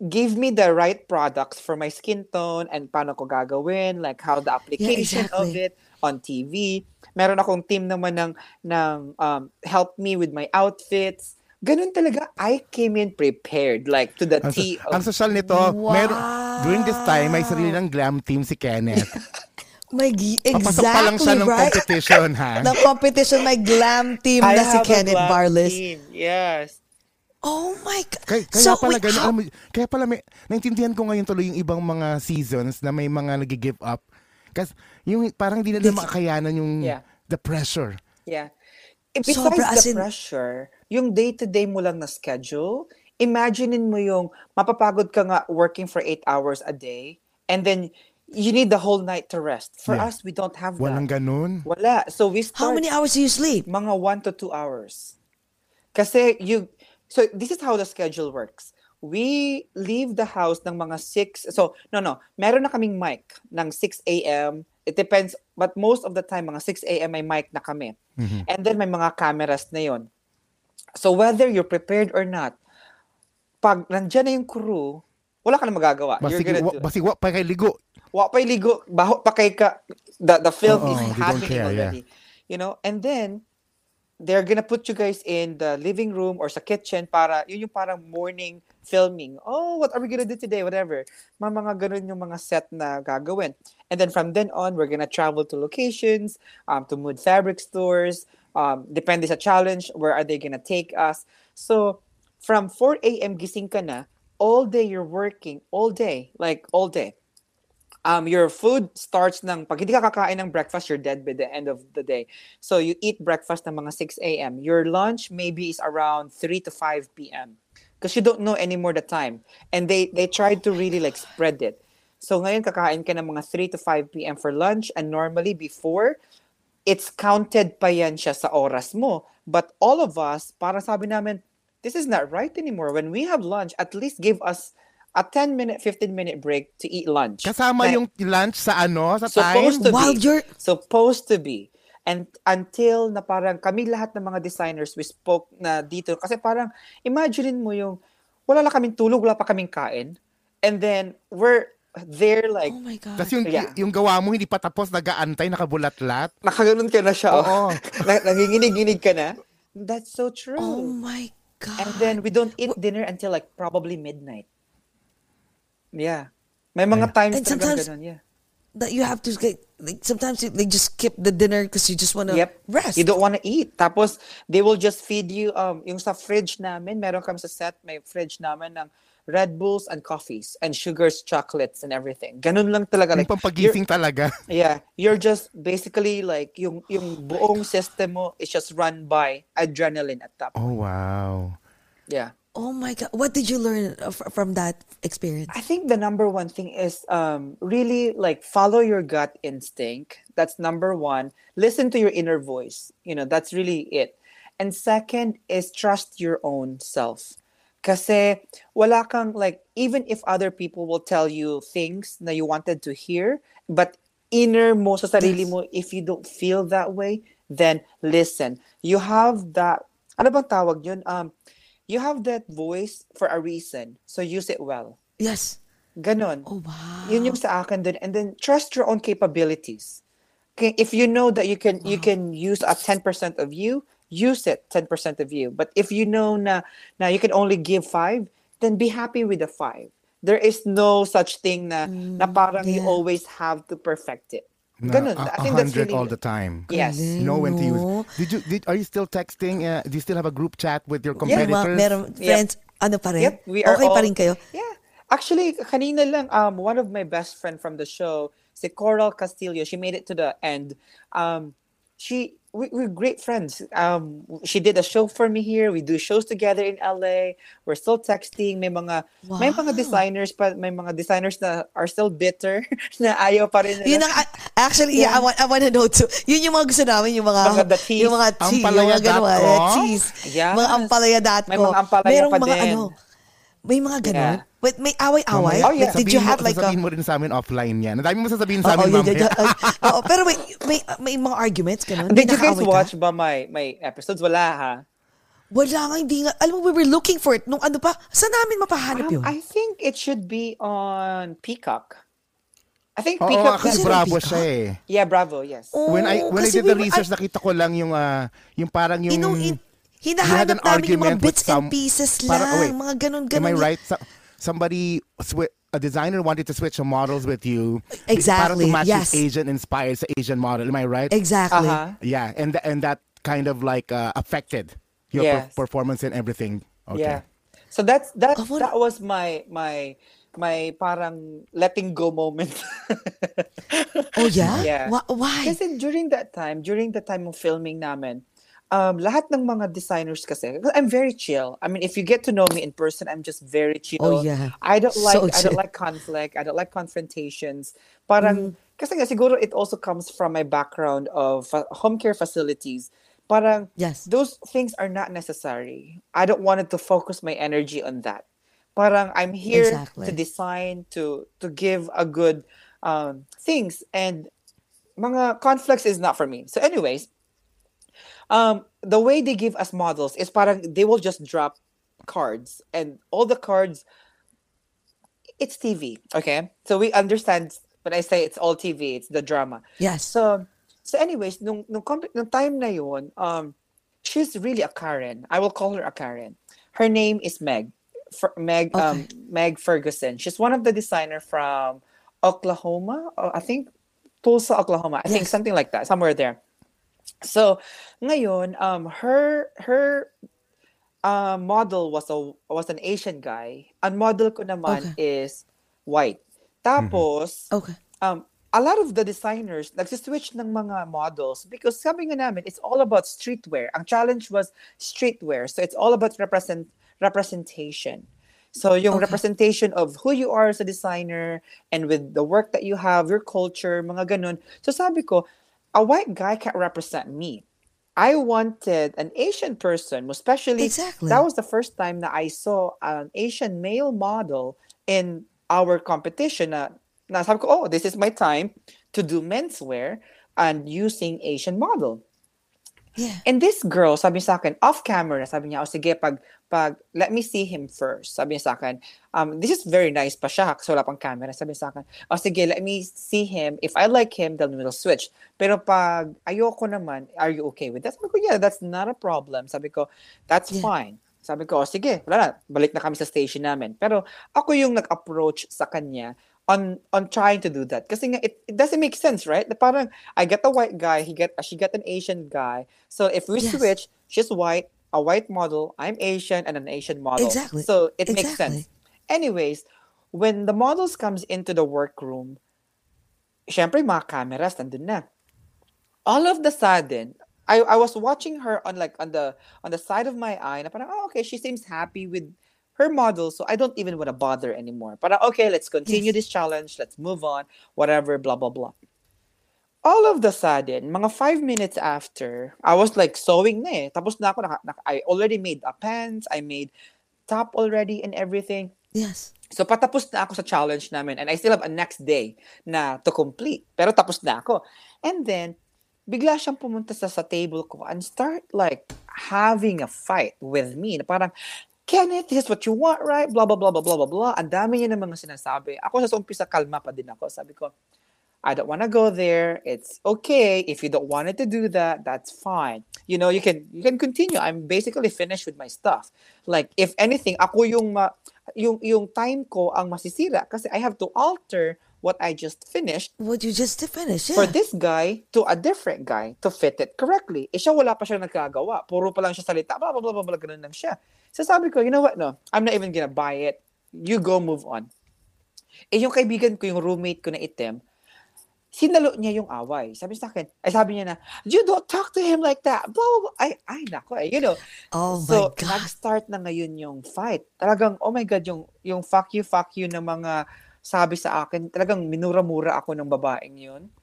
give me the right products for my skin tone and paano ko gagawin, like how the application of exactly. it on TV. Meron akong team naman ng, ng um, help me with my outfits. Ganun talaga, I came in prepared, like to the Ang, T ang of, social nito, meron, during this time, may sarili ng glam team si Kenneth. My, g- Papasok pa lang exactly, siya ng right? competition, ha? The competition, my glam team I na si Kenneth Barles. team. Yes. Oh my God. Kaya, kaya so, pala wait, ganun, how- alam mo, kaya pala may, naintindihan ko ngayon tuloy yung ibang mga seasons na may mga nag-give up. Kasi yung parang hindi na nila makakayanan yung Yeah. the pressure. Yeah. Eh, Sobra, Besides as the in- pressure, yung day-to-day mo lang na schedule, imaginein mo yung mapapagod ka nga working for eight hours a day, and then you need the whole night to rest. For Yeah. us, we don't have Walang that. ganun. Wala. So we start how many hours do you sleep? mga one to two hours. Kasi you, so this is how the schedule works. We leave the house ng mga 6, so no, no, meron na kaming mic ng 6 a.m. It depends, but most of the time, mga 6 a.m. may mic na kami. And then may mga cameras na yon. So whether you're prepared or not, pag nandyan na yung crew, wala ka na magagawa. You're Basig, gonna wa, basig wa pa kay ligo. Wa pa ligo, baho pa kay ka, the, the film Oo, is don't happening care, yeah. already. You know, and then, they're gonna put you guys in the living room or sa kitchen para, yun yung parang morning filming. Oh, what are we gonna do today? Whatever. Mga mga ganun yung mga set na gagawin. And then from then on, we're gonna travel to locations, um, to Mood Fabric stores, um, depende sa challenge, where are they gonna take us. So, from 4 a.m. gising ka na, all day you're working, all day, like all day um, your food starts ng, pag hindi ka kakain ng breakfast, you're dead by the end of the day. So you eat breakfast ng mga 6 a.m. Your lunch maybe is around 3 to 5 p.m. Because you don't know anymore the time. And they, they tried to really like spread it. So ngayon kakain ka ng mga 3 to 5 p.m. for lunch and normally before, it's counted pa yan siya sa oras mo. But all of us, parang sabi namin, this is not right anymore. When we have lunch, at least give us a 10 minute, 15 minute break to eat lunch. Kasama Na- yung lunch sa ano, sa supposed time. to While be. you're- Supposed to be. And until na parang kami lahat ng mga designers, we spoke na dito. Kasi parang, imaginein mo yung, wala lang kaming tulog, wala pa kaming kain. And then, we're there like, Oh my God. Tapos yung, Yeah. yung gawa mo hindi pa tapos, nag-aantay, nakabulat-lat. nakaganon ka na siya. Oo. Na- Nanginginig-ginig ka na. That's so true. oh my God. And then we don't eat dinner until like probably midnight. Yeah. May mga times And sometimes- ganun, yeah. That you have to get, like, sometimes you, they just skip the dinner because you just want to Yep. rest. You don't want to eat. Tapos, they will just feed you, um, yung sa fridge namin, meron kami sa set, may fridge namin ng Red Bulls and coffees and sugars, chocolates, and everything. Ganun lang talaga. Yung Like, pampagising talaga. Yeah, you're just basically like yung yung buong system mo is just run by adrenaline at that. point. Oh, wow. Yeah. Oh my God. What did you learn uh, f- from that experience? I think the number one thing is um really like follow your gut instinct. That's number one. Listen to your inner voice. You know, that's really it. And second is trust your own self. Kasi wala kang like even if other people will tell you things that you wanted to hear, but inner mo sa sarili mo if you don't feel that way, then listen. You have that ano bang tawag yun? Um you have that voice for a reason. So use it well. Yes. Ganon. Oh, wow. Yun yung sa akin din. And then trust your own capabilities. Okay, if you know that you can you can use a 10% of you, use it 10% of you. But if you know na na you can only give 5, then be happy with the 5. There is no such thing na na mm, parang you always have to perfect it. Ganon. a- I think that's 100 really all the time. Yes. Galing, Know when to use. no? Did you? Did, are you still texting? Uh, do you still have a group chat with your competitors? mga- meron friends, ano pa rin? Yep, we are okay pa all- rin kayo? Yeah. Actually, kanina lang, um, one of my best friend from the show, si Coral Castillo, she made it to the end. Um, she, we, we're great friends. Um, she did a show for me here. We do shows together in LA. We're still texting. May mga, may mga Wow. designers pa, may mga designers na are still bitter na ayaw pa rin. Yun ang, actually, yeah, I, want, I want to know too. Yun yung mga gusto namin, yung mga, Mga the cheese. yung mga cheese, yung mga ganun, cheese. Yes. Mga ampalaya.com. May mga ampalaya Merong pa mga din. ano, may mga ganun. Yeah. Wait, may away-away? Oh, yeah. Like, did you have mo, like a... sasabihin mo rin sa amin offline yan. Ang dami mo sasabihin sa Oo, amin, yun, mamaya. yun, yun. Oo, pero may, may, may mga arguments, ganun. Did you guys Nakaaway ka? watch ba my, my episodes? Wala ha? Wala nga, hindi nga. Alam mo, we were looking for it. Nung ano pa, saan namin mapahanap Um, yun? I think it should be on Peacock. I think Oo, Peacock. kasi Kasi bravo Peacock. siya eh. Yeah, Bravo, yes. When I Oo, when I did the we research, ay, nakita ko lang yung ah, yung parang yung Inu, in, hinahanap an namin yung mga bits some and pieces lang. oh, wait. mga ganun-ganun. Am I right? So, somebody swi- a designer wanted to switch the models with you. Exactly, Parang to match yes. Asian inspired sa Asian model. Am I right? Exactly. Uh-huh. Yeah, and th- and that kind of like uh, affected your per- Yes. performance and everything. Okay. Yeah. So that's that Oh, that was my my my parang letting go moment. Oh, yeah? Yeah. Why? Kasi during that time, during the time of filming namin, um, lahat ng mga designers kasi, I'm very chill. I mean, if you get to know me in person, I'm just very chill. Oh, yeah. I don't like So I don't like conflict. I don't like confrontations. Parang kasi nga siguro it also comes from my background of fa- home care facilities. Parang Yes. those things are not necessary. I don't want to focus my energy on that. Parang I'm here Exactly. to design to to give a good um, things and mga conflicts is not for me. So anyways, um, the way they give us models is parang they will just drop cards and all the cards it's TV, okay? So we understand when I say it's all TV, it's the drama. Yes. So so anyways, nung nung, nung time na yun, um she's really a Karen. I will call her a Karen. Her name is Meg. Fer- Meg um Meg Ferguson. She's one of the designer from Oklahoma. I think Tulsa, Oklahoma. I think something like that, somewhere there. So, ngayon, um, her her uh, model was a was an Asian guy. Ang model ko naman is white. Tapos, Okay. um, a lot of the designers nagsiswitch ng mga models because sabi nga namin, it's all about streetwear. Ang challenge was streetwear. So it's all about represent representation. So yung Okay. representation of who you are as a designer and with the work that you have, your culture, mga ganun. So sabi ko, a white guy can't represent me. I wanted an Asian person, especially Exactly. that was the first time that I saw an Asian male model in our competition na, na sabi ko, oh, this is my time to do menswear and using Asian model. Yeah. And this girl, sabi sa akin, off camera, sabi niya, oh sige, pag, pag, let me see him first. Sabi niya sa akin, um, this is very nice pa siya, kasi wala pang camera. Sabi niya sa akin, oh sige, let me see him. If I like him, then we'll switch. Pero pag ayoko naman, are you okay with that? Sabi ko, yeah, that's not a problem. Sabi ko, that's Yeah. fine. Sabi ko, oh, sige, wala na, balik na kami sa station namin. Pero ako yung nag-approach sa kanya on on trying to do that. Kasi nga, it, it doesn't make sense, right? Na parang, I get a white guy, he get, she get an Asian guy. So if we Yes. switch, she's white, a white model, I'm Asian, and an Asian model. Exactly. So it makes sense. Anyways, when the models comes into the workroom, syempre mga cameras nandun na. All of the sudden, I I was watching her on like on the on the side of my eye na parang oh, okay, she seems happy with her model, so I don't even want to bother anymore. But okay, let's continue Yes. this challenge, let's move on, whatever, blah blah blah. All of the sudden, mga five minutes after, I was like sewing na eh. Tapos na ako, naka, naka- I already made a pants, I made top already and everything. Yes. So patapos na ako sa challenge namin and I still have a next day na to complete. Pero tapos na ako. And then, bigla siyang pumunta sa, sa table ko and start like having a fight with me. Na parang, Kenneth, this is what you want, right? Blah, blah, blah, blah, blah, blah, blah. Ang dami niya ng mga sinasabi. Ako sa umpisa, kalma pa din ako. Sabi ko, I don't want to go there. It's okay if you don't want it to do that. That's fine. You know, you can you can continue. I'm basically finished with my stuff. Like if anything, ako yung ma, yung yung time ko ang masisira kasi I have to alter what I just finished What you just finished, yeah. for this guy to a different guy to fit it correctly. Eh siya wala pa siya nagkagawa. Puro pa lang siya salita. Blah, blah, blah, blah, blah, ganun lang siya. So sabi ko, you know what, no, I'm not even gonna buy it. You go move on. Eh yung kaibigan ko, yung roommate ko na itim, sinalo niya yung away. Sabi sa akin, ay sabi niya na, you don't talk to him like that. Blah, blah, blah. Ay, ay, nako eh. You know, oh my so, God. nag-start na ngayon yung fight. Talagang, oh my God, yung, yung fuck you, fuck you ng mga sabi sa akin, talagang minura-mura ako ng babaeng yun.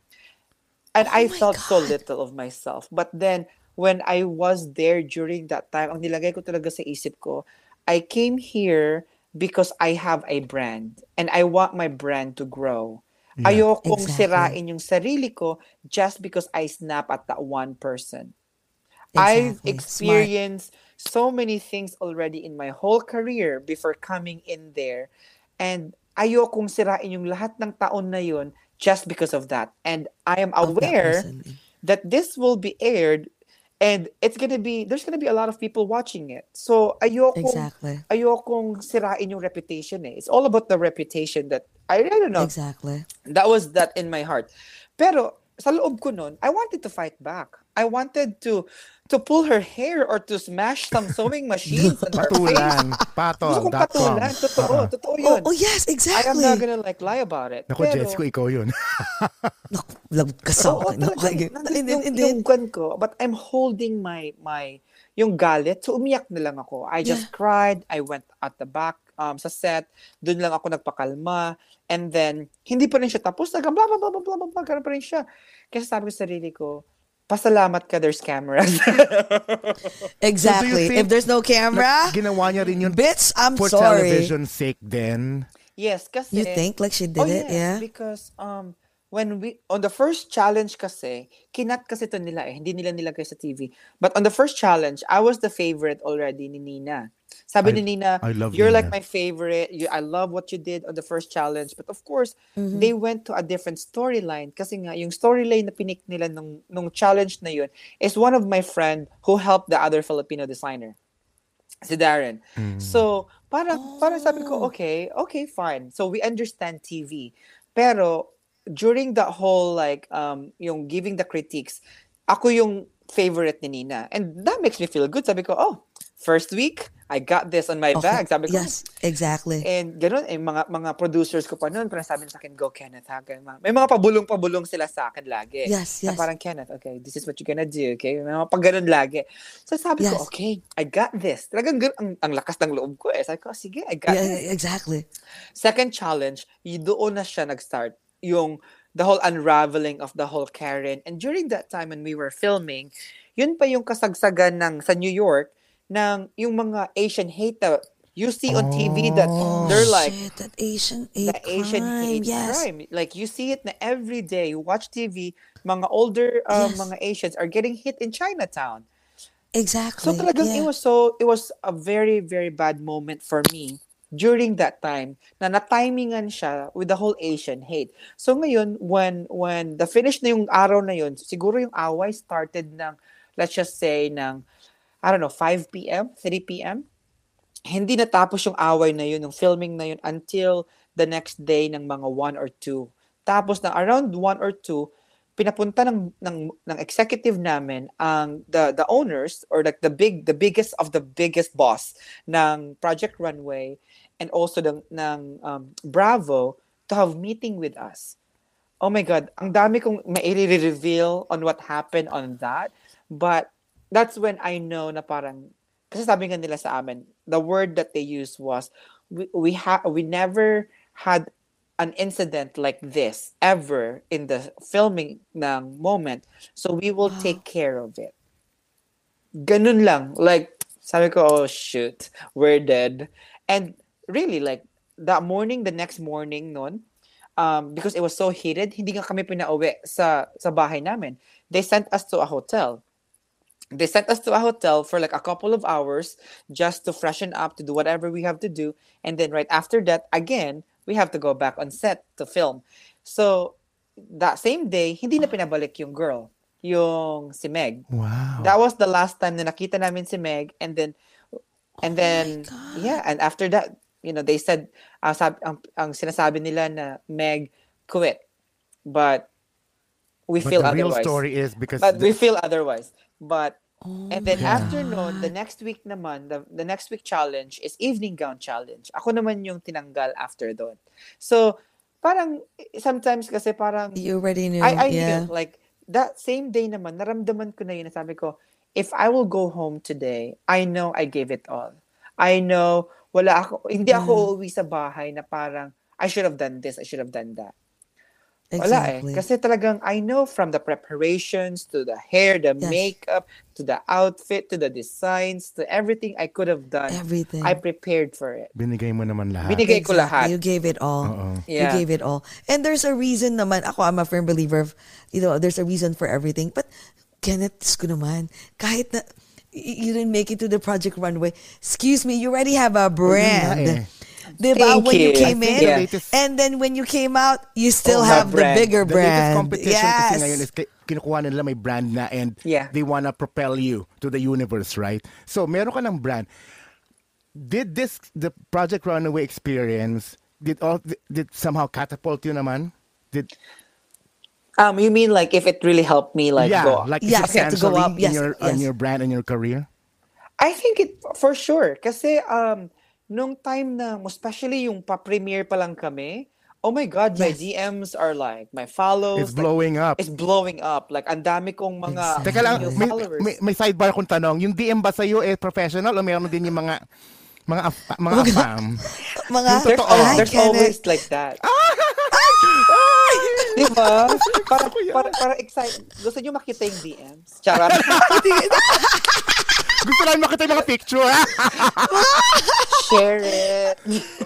And Oh I my felt so God. little of myself. But then, when I was there during that time, ang nilagay ko talaga sa isip ko, I came here because I have a brand and I want my brand to grow. Ayokong Exactly. sirain yung sarili ko just because I snap at that one person. I've Exactly. Smart. experienced so many things already in my whole career before coming in there. And ayokong sirain yung lahat ng taon na yun just because of that. And I am Of that aware person. that this will be aired and it's gonna be there's gonna be a lot of people watching it. So ayokong Exactly. ayokong sirain yung reputation eh. It's all about the reputation that I, I don't know Exactly. that was that in my heart. Pero sa loob ko nun, I wanted to fight back. I wanted to to pull her hair or to smash some sewing machines on her face. Patulan. Gusto kong patulan. Totoo. Uh-uh. Totoo Oh, yun. oh yes, I am exactly. not gonna like lie about it. Naku, Pero, Jets ko, ikaw yun. Naku, love ka sa akin. Then- yung, yung gun ko. But I'm holding my, my, yung galit. So, umiyak na lang ako. I just Yeah. cried. I went at the back um, sa set. Doon lang ako nagpakalma. And then, hindi pa rin siya tapos. Nagang blah, blah, blah, blah, blah, blah, blah, ganun pa rin siya. Kasi sabi ko sa sarili ko, pasalamat ka, there's cameras. Exactly. think If there's no camera, Na- ginawa niya rin yun bitch, I'm for sorry. television sake then. yes, kasi... You think like she did oh, it? yes, Yeah. because um when we on the first challenge kasi, kinat kasi to nila eh, hindi nila nilagay sa TV. But on the first challenge, I was the favorite already ni Nina. Sabi I- ni Nina, I love you're like Nina." my favorite. You, I love what you did on the first challenge. But of course, Mm-hmm. they went to a different storyline kasi nga yung storyline na pinik nila nung nung challenge na yun is one of my friend who helped the other Filipino designer si Darren. So, parang, parang sabi ko, Oh. okay, okay, fine. So, we understand TV. Pero, during the whole, like, um, yung giving the critiques, ako yung favorite ni Nina. And that makes me feel good. Sabi ko, oh, first week, I got this on my Okay. bag. Sabi ko, Yes, exactly. And gano'n, eh, mga, mga producers ko pa noon, parang sabi sa akin, go Kenneth, ha? Ganun, mga- May mga pabulong-pabulong sila sa akin lagi. Yes, Na yes. parang, Kenneth, okay, this is what you're gonna do, okay? May mga pag ganun lagi. So sabi ko, Yes. okay, I got this. Talagang gan- ang, ang lakas ng loob ko eh. Sabi ko, sige, I got Yeah, this. exactly. Second challenge, doon na siya nag-start. Yung the whole unraveling of the whole Karen. And during that time when we were filming, yun pa yung kasagsagan ng sa New York ng yung mga Asian hate that you see on TV that they're like Oh, Shit, that Asian hate the Asian hate yes. crime. Like you see it na every day. You watch TV, mga older uh, Yes. mga Asians are getting hit in Chinatown. Exactly. So talagang it yeah. was so it was a very very bad moment for me during that time na na-timingan siya with the whole Asian hate. So ngayon when when the finish na yung araw na yun, siguro yung away started ng let's just say ng I don't know 5 p.m., 3 p.m. hindi natapos yung away na yun, yung filming na yun until the next day ng mga 1 or 2. Tapos na around 1 or 2, pinapunta ng ng ng executive namin ang the the owners or like the big the biggest of the biggest boss ng Project Runway and also ng ng um, Bravo to have meeting with us. Oh my god, ang dami kong mai-reveal on what happened on that. But that's when I know na parang kasi sabi nga nila sa amin, the word that they used was we we ha- we never had an incident like this ever in the filming ng moment. So we will take care of it. Ganun lang. Like, sabi ko, oh shoot, we're dead. And really, like, that morning, the next morning nun, um, because it was so heated, hindi nga kami pinauwi sa, sa bahay namin. They sent us to a hotel. They sent us to a hotel for like a couple of hours just to freshen up, to do whatever we have to do. And then right after that, again, we have to go back on set to film. So, that same day, hindi na pinabalik yung girl, yung si Meg. Wow. That was the last time na nakita namin si Meg and then and then yeah, and after that, you know, they said uh, sab- ang, ang sinasabi nila na Meg quit. But we But feel the real otherwise. story is because But the- we feel otherwise. But Oh and then my after noon, the next week naman, the, the next week challenge is evening gown challenge. Ako naman yung tinanggal after doon. So, parang sometimes kasi parang You already knew. I, I yeah. knew, like, that same day naman, naramdaman ko na yun, na sabi ko, if I will go home today, I know I gave it all. I know, wala ako, hindi ako uuwi sa bahay na parang, I should have done this, I should have done that. Wala eh. Exactly. Kasi talagang, I know from the preparations, to the hair, the Yes. makeup, to the outfit, to the designs, to everything I could have done, Everything. I prepared for it. binigay mo naman lahat. Binigay ko lahat. You gave it all. Oo. You Yeah. gave it all. And there's a reason naman. Ako, I'm a firm believer of, you know, there's a reason for everything. But, Kenneth, ko naman, kahit na, you didn't make it to the Project Runway, excuse me, you already have a brand. nga eh. Diba? Thank when you you. came in, the latest- and then when you came out, you still Oh, have the brand. bigger The brand. latest competition yes. kasi ngayon is ki- kinukuha nila may brand na and Yeah. they wanna propel you to the universe, right? So, meron ka ng brand. Did this, the Project Runaway experience, did all, did somehow catapult you naman? Did, Um, you mean like if it really helped me like yeah, go like Yes, to go substantially up. Yes, in your, yes. on your brand and your career? I think it for sure kasi um nung time na especially yung pa-premiere pa lang kami, oh my god, my Yes. DMs are like my follows It's like, blowing up. It's blowing up. Like ang dami kong mga Teka lang, may, followers. may, may sidebar akong tanong. Yung DM ba sa'yo eh professional o meron din yung mga mga mga afam? Mga, Yung there's, totoo. always like that. Di ba? Para, para, para excited. Gusto nyo makita yung DMs? Charot. Gusto lang makita yung mga picture. Share it.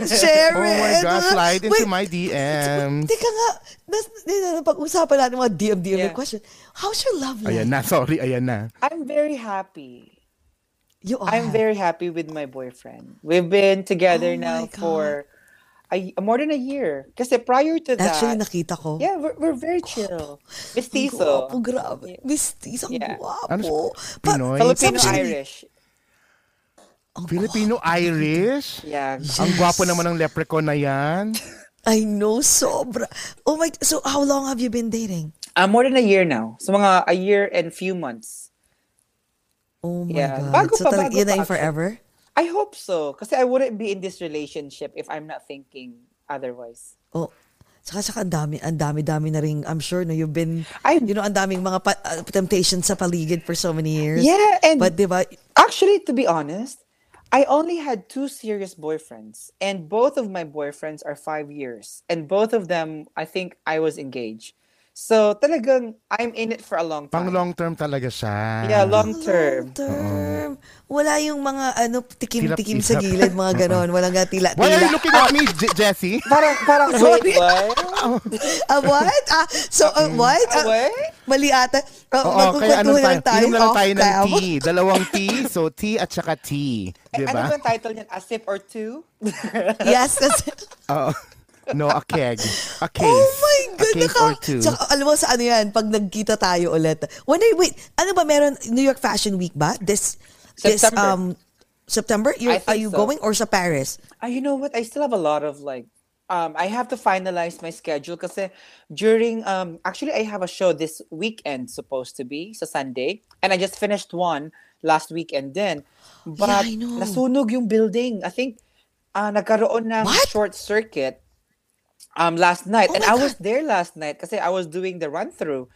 Share oh my it. God, slide into Wait, my DMs. Teka nga, nas, nas, pag-usapan natin mga DM, DM Yeah. question. How's your love life? Ayan na, sorry, ayan na. I'm very happy. You are. I'm very happy with my boyfriend. We've been together Oh now God. for a, more than a year. Kasi prior to that, Actually, nakita ko. yeah, we're, we're very chill. Ang Mestizo. Gwapo, grabe. Mistis, ang Yeah. gwapo. Ano siya? Pinoy? Filipino-Irish. Ang Filipino-Irish? Yeah. Ang gwapo naman ng leprechaun na yan. I know, sobra. Oh my, so how long have you been dating? Uh, more than a year now. So mga a year and few months. Oh my Yeah. God. Bago so pa, talag, bago yun na pa yung actually. forever? I hope so. Kasi I wouldn't be in this relationship if I'm not thinking otherwise. Oh, saka saka ang dami, ang dami-dami na rin, I'm sure, no, you've been, I- you know, ang daming mga pa, uh, temptations sa paligid for so many years. Yeah, and But di ba, Actually, to be honest, I only had two serious boyfriends, and both of my boyfriends are five years, and both of them, I think I was engaged. So talagang I'm in it for a long Pang time. long term talaga siya. Yeah, long term. long term. Wala yung mga ano, tikim-tikim sa gilid, mga ganon. Walang nga tila-tila. Why are you looking at me, Je- Jessie? Parang parang Sorry. wait, what? Ah, what? Ah, so, uh, what? Ah, what? mali ata. Uh, Oo, kaya ano tayo? tayo Inom na lang off tayo ng tea. Dalawang tea. So, tea at saka tea. Eh, Di ano ang title niyan? A sip or two? Yes, Oo. No, a keg. A case. oh my A God, case naka, or two. Tsaka, alam mo sa ano yan, pag nagkita tayo ulit. When I, wait, ano ba meron, New York Fashion Week ba? This, this, September. um, September? You're, think are you so. going or sa Paris? Uh, you know what? I still have a lot of like um I have to finalize my schedule kasi during um actually I have a show this weekend supposed to be sa Sunday and I just finished one last weekend din. But I know. nasunog yung building. I think uh, nagkaroon ng What? short circuit um last night Oh and my I was there last night kasi I was doing the run through.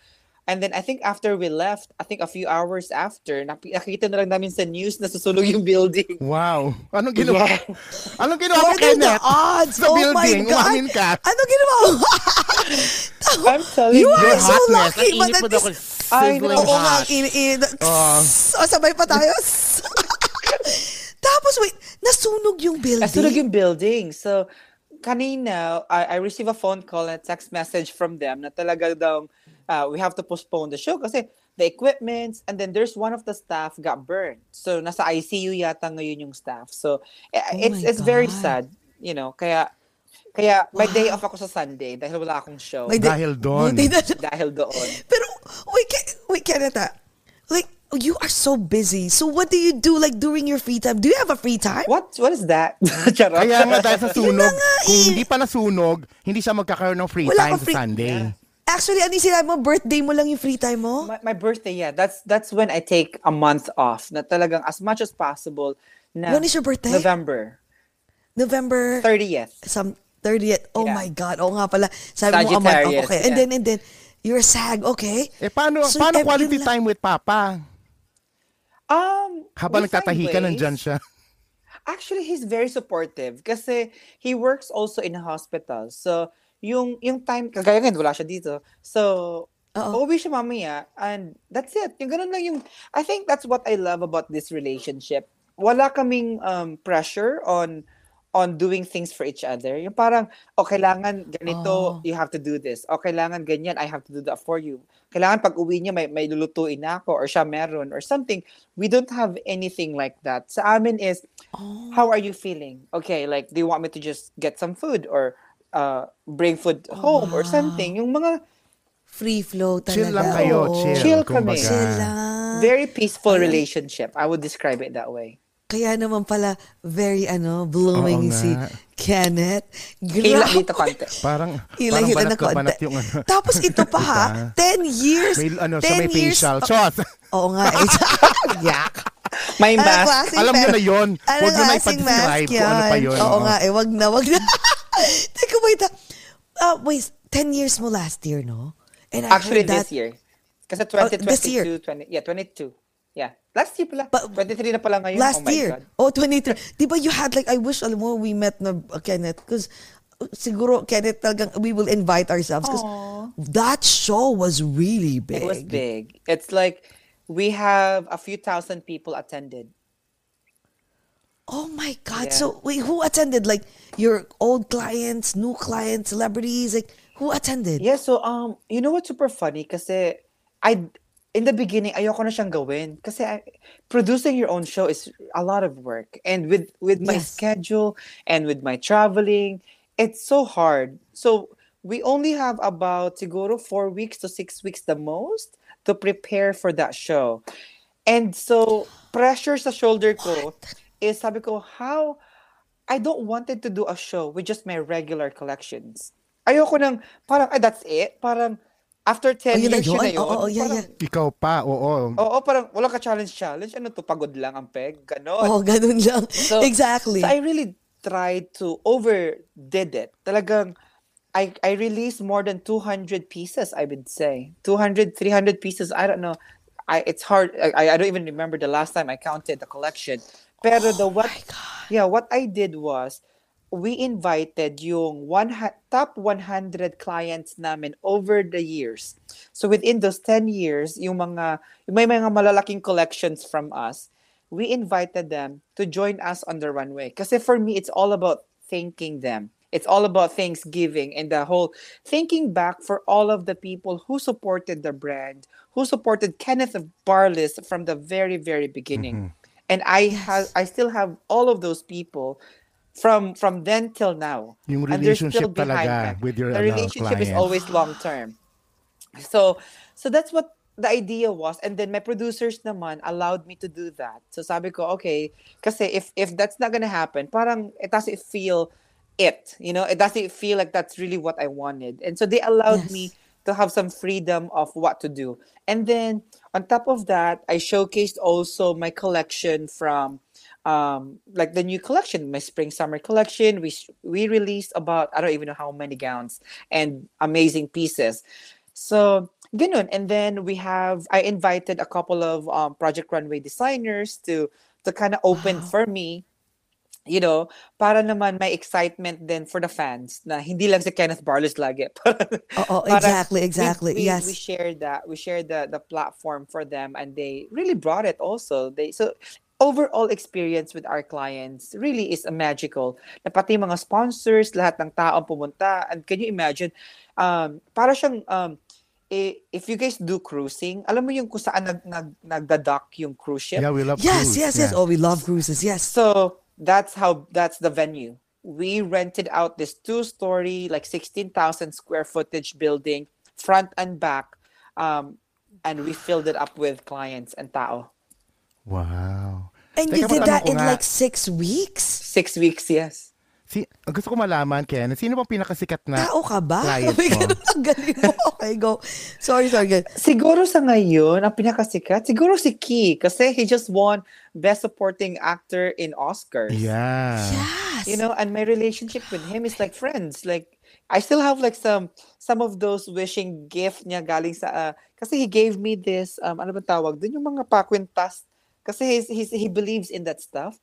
And then I think after we left, I think a few hours after, nakita na lang namin sa news na susunog yung building. Wow. Anong ginawa? Yeah. Anong ginawa mo, What are the Kenneth? odds? Sa oh building, my God. umamin ka. Ano ginawa mo? I'm telling you you. are so hotness. lucky. Nainip at mo daw know. Oo nga, hot. in, in, Oh. oh, sabay pa tayo. Tapos wait, nasunog yung building. Nasunog yung building. So, kanina, I, I received a phone call and a text message from them na talaga daw uh, we have to postpone the show kasi the equipment and then there's one of the staff got burned. So, nasa ICU yata ngayon yung staff. So, eh, Oh it's it's very God. sad, you know. Kaya, kaya may day off ako sa Sunday dahil wala akong show. May di- Dahil doon. Buti na- dahil doon. Pero, wait, wait, Kenneth, like, you are so busy. So what do you do like during your free time? Do you have a free time? What what is that? Charot. Kaya nga dahil sa sunog, kung eh. hindi pa nasunog, hindi siya magkakaroon ng free Wala time sa free- Sunday. Actually, ano yung sinabi mo? Birthday mo lang yung free time mo? my, my birthday, yeah. That's that's when I take a month off. Na talagang as much as possible. Na When is your birthday? November November 30th. some 30th. Oh Yeah. my God. Oo nga pala. Sabi mo a month off. Okay. And yeah. then, and then, you're SAG. Okay. Eh paano, So, paano quality time with Papa? Um, Habang nagtatahi ka, ways. nandyan siya. Actually, he's very supportive kasi he works also in a hospital. So, yung yung time, kagaya ngayon, wala siya dito. So, uuwi siya mamaya and that's it. Yung ganun lang yung, I think that's what I love about this relationship. Wala kaming um, pressure on on doing things for each other. Yung parang, o kailangan ganito, Oh. you have to do this. O kailangan ganyan, I have to do that for you. Kailangan pag uwi niya, may, may lulutuin na ako or siya meron or something. We don't have anything like that. Sa amin is, Oh. how are you feeling? Okay, like, do you want me to just get some food or uh, bring food home or something? Yung mga Free flow talaga. Chill lang kayo, Oo. chill. Chill kami. kumbaga. Chill lang. very peaceful relationship. I would describe it that way. Kaya naman pala, very ano, blowing Oo si. Kenneth. Hila Grabe. dito konti. Parang, Hila-hila parang na banat na banat konti. yung ano. Tapos ito pa ha, 10 years. May, ano, 10 sa may years. facial. Chos! Oo nga. eh. Yak. May Ano mask. klaseng Alam niyo na yun. Ano Huwag niyo na klaseng mask kung ano pa yun. Oo Oo. nga eh, wag na, wag na. Teka, wait. ah. Uh, wait, 10 years mo last year, no? And I Actually, heard that, this year. Kasi Oh, this year. 2022, 20, yeah, 22. Yeah. Last year pala. But- 23 na pala ngayon. Last oh my year. God. Oh, 23. Di ba you had like, I wish, alam mo, we met na uh, Kenneth. Because siguro, Kenneth, talagang we will invite ourselves. Because that show was really big. It was big. It's like we have a few thousand people attended. Oh my God. Yeah. So, wait, who attended? Like, your old clients, new clients, celebrities? Like, who attended? Yeah, so um, you know what's super funny? Kasi I in the beginning ayoko na siyang gawin kasi I, producing your own show is a lot of work and with with my Yes. schedule and with my traveling, it's so hard. So we only have about siguro 4 weeks to 6 weeks the most to prepare for that show. And so pressure sa shoulder ko is sabi ko how I don't wanted to do a show with just my regular collections. Ayoko nang parang ay that's it. Parang after 10 Oh, years yun na yun? Oo, oo, yeah, Parang, yeah. Ikaw pa, oo. Oo, parang wala ka challenge challenge. Ano to pagod lang ang peg? Ganon. Oh, ganun lang. So, exactly. So I really tried to overdid it. Talagang I I released more than 200 pieces, I would say. 200, 300 pieces. I don't know. I it's hard. I, I don't even remember the last time I counted the collection. Pero the what Yeah, what I did was we invited yung one top 100 clients namin over the years. So within those 10 years, yung mga yung may mga malalaking collections from us, we invited them to join us on the runway. Kasi for me, it's all about thanking them. It's all about Thanksgiving and the whole thinking back for all of the people who supported the brand, who supported Kenneth Barlis from the very, very beginning. And I have, I still have all of those people from from then till now. Yung And they're still behind talaga me. with your, the relationship is always long term. So so that's what the idea was, and then my producers naman allowed me to do that. So sabi ko, okay, kasi if if that's not gonna happen, parang it doesn't feel it, you know, it doesn't feel like that's really what I wanted. And so they allowed Yes. me to have some freedom of what to do. And then on top of that, I showcased also my collection from um like the new collection, my spring summer collection. We we released about I don't even know how many gowns and amazing pieces. So ganun. And then we have I invited a couple of um, Project Runway designers to to kind of open for me you know, para naman may excitement din for the fans na hindi lang si Kenneth Barles lagi. Oo, Parang exactly, we- exactly. We, Yes. we shared that. We shared the the platform for them and they really brought it also. They so overall experience with our clients really is a magical. Na pati mga sponsors, lahat ng taong pumunta. And can you imagine, um, para siyang, um, if you guys do cruising, alam mo yung kung saan nag, nag, nagda-dock yung cruise ship? Yeah, we love Yes, cruise. yes, yes. Yeah. Oh, we love cruises. Yes. So that's how that's the venue. We rented out this two-story, like sixteen thousand square footage building, front and back, um, and we filled it up with clients and tao. Wow. And Teka, you did that in nga, like six weeks? Six weeks, yes. Si, gusto ko malaman, Ken, sino bang pinakasikat na Tao ka ba? client May mo? ganun ang galing mo. Okay, go. Sorry, sorry. Good. Siguro sa ngayon, ang pinakasikat, siguro si Key kasi he just won Best Supporting Actor in Oscars. Yeah. Yes. you know and my relationship with him is like friends like i still have like some some of those wishing gift niya galing sa uh, kasi he gave me this um ano ba tawag dun yung mga pakwintas kasi he's, he's, he believes in that stuff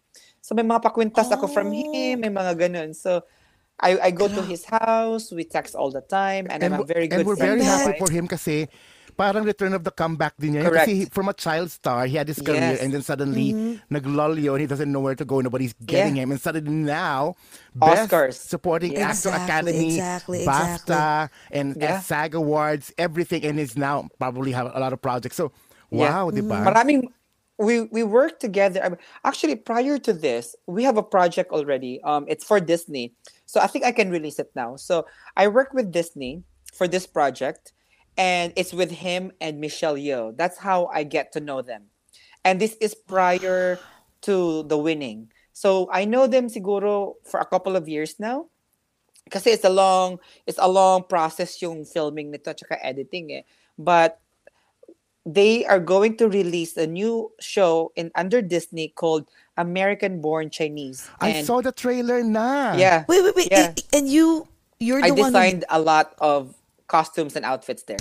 so may mga pakwintas ako from him may mga ganun so I, I go to his house we text all the time and, I'm a very and good we're friend very happy him. for him kasi parang return of the comeback din niya. Correct. Kasi he- from a child star, he had his career Yes. and then suddenly Mm-hmm. naglull yun. He doesn't know where to go. Nobody's getting Yeah. him. And suddenly now, Oscars. Best Supporting Yeah. Actor Exactly, Academy, exactly, BAFTA, and Yeah. SAG Awards, everything. And he's now probably have a lot of projects. So, Yeah. wow, di ba? Maraming we we work together. Actually, prior to this, we have a project already. Um, it's for Disney, so I think I can release it now. So I work with Disney for this project, and it's with him and Michelle Yeoh. That's how I get to know them, and this is prior to the winning. So I know them siguro for a couple of years now. Kasi it's a long it's a long process yung filming nito tsaka editing eh. But they are going to release a new show in under Disney called American Born Chinese. I saw the trailer now. yeah. Wait, wait, wait. Yeah. And you, you're the I one who... designed a lot of costumes and outfits there.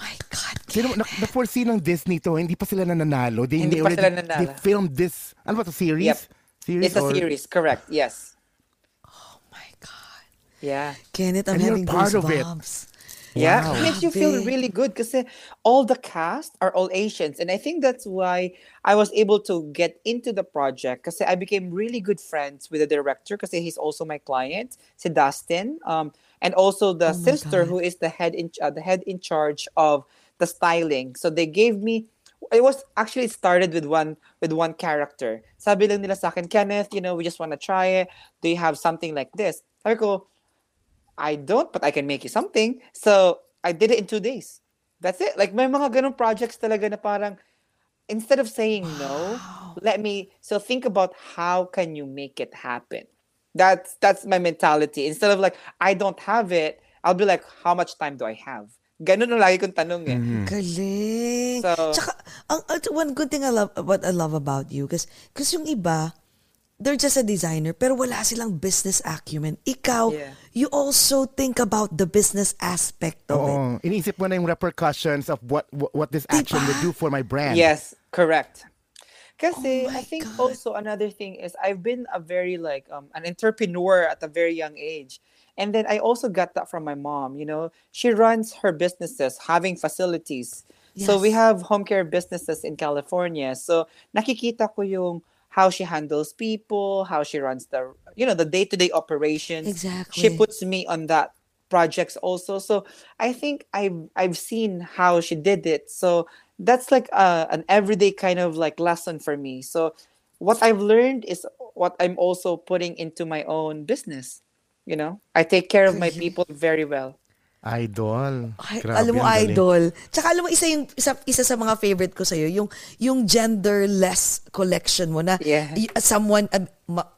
My God. Sino, na, na-foresee ng Disney to, hindi pa sila nananalo. They, Hindi they pa already, sila nanalo. They filmed this, ano ba to, series? Yep. Series It's a series, correct? Yes. Oh my God. Yeah. Kenneth, I'm And you're having part of it. Goosebumps. Yeah, Wow. it makes you feel really good because all the cast are all Asians, and I think that's why I was able to get into the project because I became really good friends with the director because he's also my client, si Dustin, um, and also the Oh sister God. who is the head in uh, the head in charge of the styling. So they gave me. It was actually started with one with one character. Sabi lang nila sa akin, Kenneth, you know, we just want to try it. Do you have something like this? Sabi ko, I don't, but I can make you something. So I did it in two days. That's it. Like may mga ganun projects talaga na parang instead of saying no, let me so think about how can you make it happen. That's that's my mentality. Instead of like I don't have it, I'll be like how much time do I have? Ganun ang lagi kong tanong eh. Galing. So- Tsaka, ang, one good thing I love, what I love about you, because kasi yung iba, they're just a designer, pero wala silang business acumen. Ikaw, Yeah. you also think about the business aspect of it. Oo. Iniisip mo na yung repercussions of what what, what this action Diba? would do for my brand. Yes, correct. Kasi Oh I think God. also another thing is I've been a very like um an entrepreneur at a very young age. And then I also got that from my mom, you know. She runs her businesses, having facilities. So we Yes. have home care businesses in California. So nakikita ko yung how she handles people, how she runs the you know, the day-to-day operations. Exactly. She puts me on that projects also. So I think I've I've seen how she did it. So that's like uh, an everyday kind of like lesson for me. So what I've learned is what I'm also putting into my own business. You know, I take care of my people very well. Idol. Ay, Grabe, alam mo, idol. Tsaka alam mo, isa, yung, isa, isa sa mga favorite ko sa'yo, yung, yung genderless collection mo na Yeah. y- someone, uh, ma-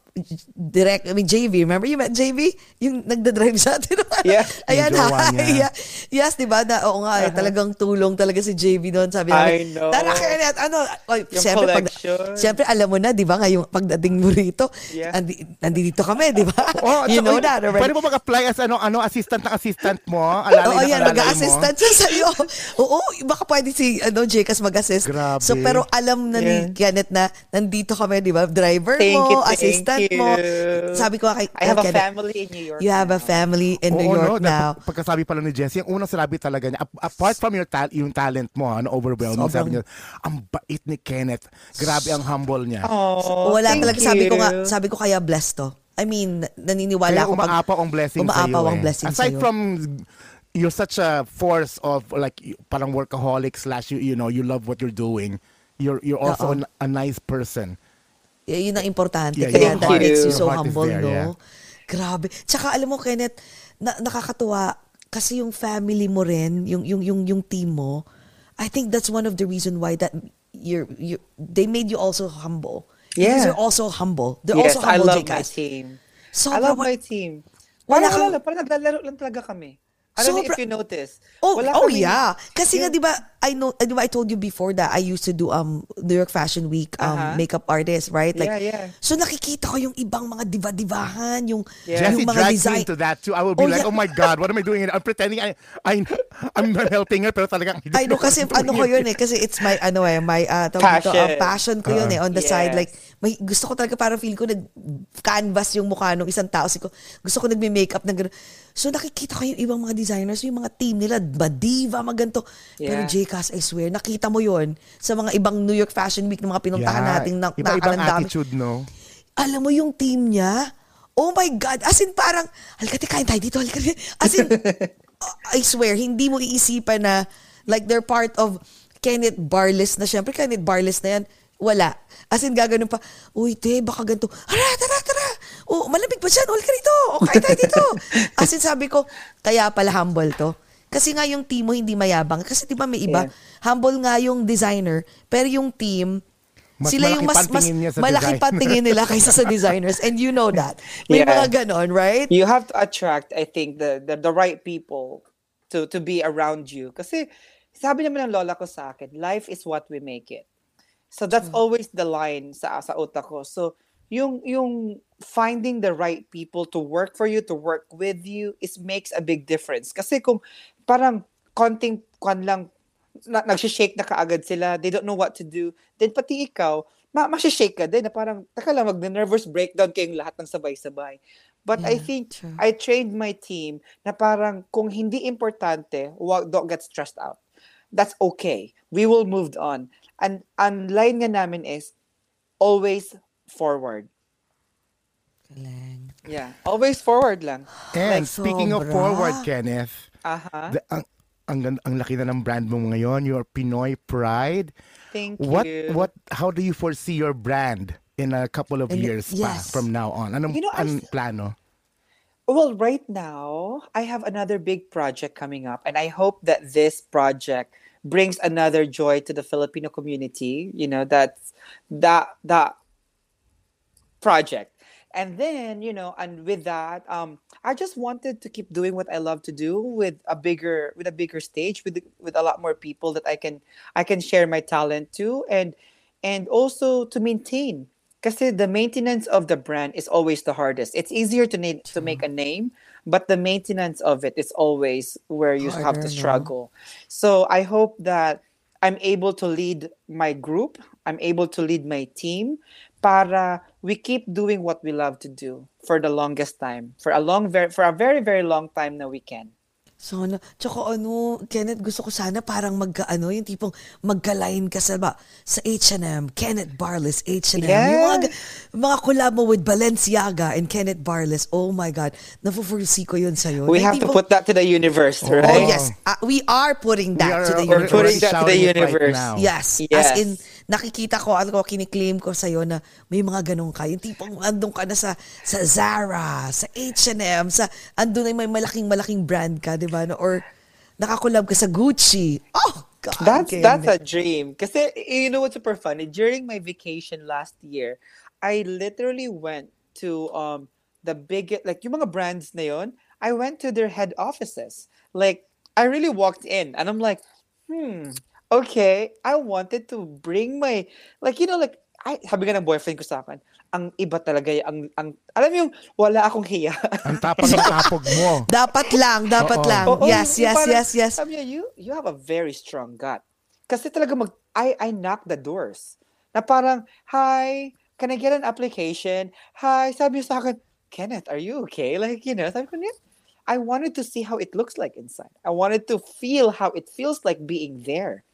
direct, I mean, JV, remember you met JV? Yung nagdadrive sa atin. Yeah. Ayan, ha. Yeah. Yes, di ba? Na, oo nga, eh, talagang tulong talaga si JV doon. Sabi I namin, know. Tara, Kenneth, ano? Oy, Yung siyempre, pag, siyempre, alam mo na, di ba, ngayong pagdating mo rito, Yeah. andi, nandito kami, di ba? Oh, you know that already. Pwede mo mag-apply as ano, ano, assistant ng assistant mo? Alalay Oo, yan, mag-assistant siya sa'yo. Oo, baka pwede si ano, Jcas mag-assist. Grabe. So, pero alam na ni Yeah. Kenneth na nandito kami, di ba? Driver Thank mo, you, assistant you. mo. Sabi ko kay I have a family in New York. You have a family in Oo, New York no, now. Pag- Pagkasabi pala ni Jessie, ang unang sinabi talaga niya, ap- apart from your, tal- yung talent mo, ano, overwhelming, Sobrang- sabi niya, ang bait ni Kenneth. Grabe ang humble niya. Oh, Wala thank talaga, sabi ko nga, you. sabi ko kaya blessed to. I mean, naniniwala Kaya ako pag... umaapaw ang blessing umaapaw sa'yo. ang eh. blessing Aside sa'yo. from you're such a force of like parang workaholic slash you, you know you love what you're doing you're you're also an- a nice person yun ang importante. Yeah, Kaya that makes you so humble, there, no? yeah. Grabe. Tsaka alam mo, Kenneth, na, nakakatuwa kasi yung family mo rin, yung, yung, yung, yung team mo, I think that's one of the reason why that you're, you they made you also humble. Because Yeah. you're also humble. They're yes, also I humble, love my Jcas. team. So, I love my team. wala Wala, wala, Parang naglalaro lang talaga kami. I don't know Sobra- if you notice. Oh, Wala oh kaming- yeah. Kasi nga 'di ba I know ba I told you before that I used to do um New York Fashion Week um Uh-huh. makeup artist, right? Like Yeah, yeah. So nakikita ko yung ibang mga diva-divahan, yung Yeah. Jessie yung mga drags design. me into that too I will be Oh, like yeah. oh my god what am I doing here? I'm pretending I, I I'm helping her pero talagang I know kasi ano ko yun eh kasi it's my ano eh my uh, tawag dito, uh, Passion. passion ko yun eh on the side Yes. like may gusto ko talaga parang feel ko nag canvas yung mukha ng isang tao ko gusto ko nagme-makeup ng. So nakikita ko yung ibang mga designers yung mga team nila madiva maganto. Pero Yeah. JCas I swear nakita mo yon sa mga ibang New York Fashion Week na mga pinuntahan natin na iba-ibang attitude no Alam mo yung team niya? Oh my God. As in parang, halika kain tayo dito. Halika. As in, I swear, hindi mo iisipan na like they're part of Kenneth Barless na syempre Kenneth Barless na yan. Wala. As in, gaganon pa, uy, te, baka ganito. Tara, tara, tara. Oh, malamig pa dyan. Halika dito. O, kain tayo dito. As in, sabi ko, kaya pala humble to. Kasi nga yung team mo hindi mayabang. Kasi di ba may iba, Yeah. humble nga yung designer, pero yung team, Mas sila yung mas, mas pantingin niya sa malaki design. patingin nila kaysa sa designers. And you know that. May Yeah. mga ganon, right? You have to attract, I think, the, the, the right people to, to be around you. Kasi sabi naman ng lola ko sa akin, life is what we make it. So that's always the line sa sa utak ko. So yung yung finding the right people to work for you, to work with you is makes a big difference. Kasi kung parang konting kwan lang na, nagsishake na kaagad sila, they don't know what to do, then pati ikaw, ma shake ka din na parang, taka lang, mag-nervous breakdown kayong lahat ng sabay-sabay. But I Yeah, think true. I trained my team na parang kung hindi importante, wag, don't get stressed out. That's okay. We will move on. And ang line nga namin is always forward. Galing. Yeah. Always forward lang. and Like, speaking of sobra. forward Kenneth Aha. the, ang, ang, gan- ang laki na ng brand mo ngayon your Pinoy Pride Thank what you. what how do you foresee your brand in a couple of In- years pa yes. from now on anong, You know, I anong plano Well, right now, I have another big project coming up, and I hope that this project brings another joy to the Filipino community. You know, that's that that project. And then, you know, and with that, um, I just wanted to keep doing what I love to do with a bigger with a bigger stage with with a lot more people that I can I can share my talent to and and also to maintain. Because the maintenance of the brand is always the hardest. It's easier to na- to make a name, but the maintenance of it is always where you have to struggle. So I hope that I'm able to lead my group, I'm able to lead my team para we keep doing what we love to do for the longest time, for a long ver- for a very very long time na we can. So, ano, tsaka ano, Kenneth, gusto ko sana parang magka, ano, yung tipong magka-line ka sa, ba, sa H&M, Kenneth Barless, H&M. Yung mga, Yeah. mga collab mo with Balenciaga and Kenneth Barless. Oh my God. Nafu-foresee ko yun sa'yo. We Na have to tipong- put that to the universe, Oh, right? yes. Uh, we are putting that We to are the universe. putting that to the right universe. now. Yes. Yes. As in, nakikita ko, ano ko, kiniklaim ko sa'yo na may mga ganun ka. Yung tipong andun ka na sa, sa Zara, sa H&M, sa, andun na may malaking-malaking brand ka, di ba? No? Or nakakulab ka sa Gucci. Oh, God. That's that's Kenneth. a dream. Kasi you know what's super funny? During my vacation last year, I literally went to um the big like yung mga brands na yon, I went to their head offices. Like I really walked in and I'm like, hmm, okay, I wanted to bring my like you know like I sabi nga ng boyfriend ko sa akin, ang iba talaga y- ang ang alam mo yung wala akong hiya. Ang tapang ng tapog mo. Dapat lang, dapat Oo. lang. Oo, yes, yung yes, parang, yes, yes. Sabi niya, you, you have a very strong gut. Kasi talaga mag, I, I knock the doors. Na parang, hi, can I get an application? Hi, sabi niya sa akin, Kenneth, are you okay? Like, you know, sabi ko niya, I wanted to see how it looks like inside. I wanted to feel how it feels like being there.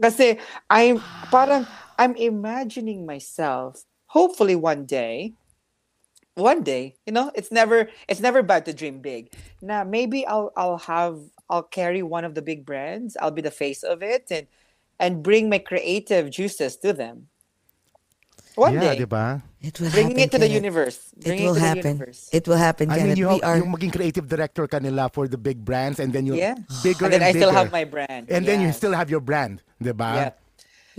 Kasi I'm ah. parang I'm imagining myself hopefully one day one day, you know, it's never it's never bad to dream big. Now maybe I'll I'll have I'll carry one of the big brands. I'll be the face of it and and bring my creative juices to them. One yeah, day, di ba? It will bringing happen, it to the Kenneth. universe. It Bringing will it to the happen. universe. It will happen, I Kenneth. mean, you, we are... yung maging creative director ka nila for the big brands and then you Yeah. bigger and then I bigger. still have my brand. And then you Yes. still have your brand, di ba? Yeah.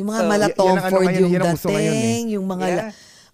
Yung mga So, mala y- ano Ford ngayon, yung uso ngayon eh. dating, yung mga... Yeah. la-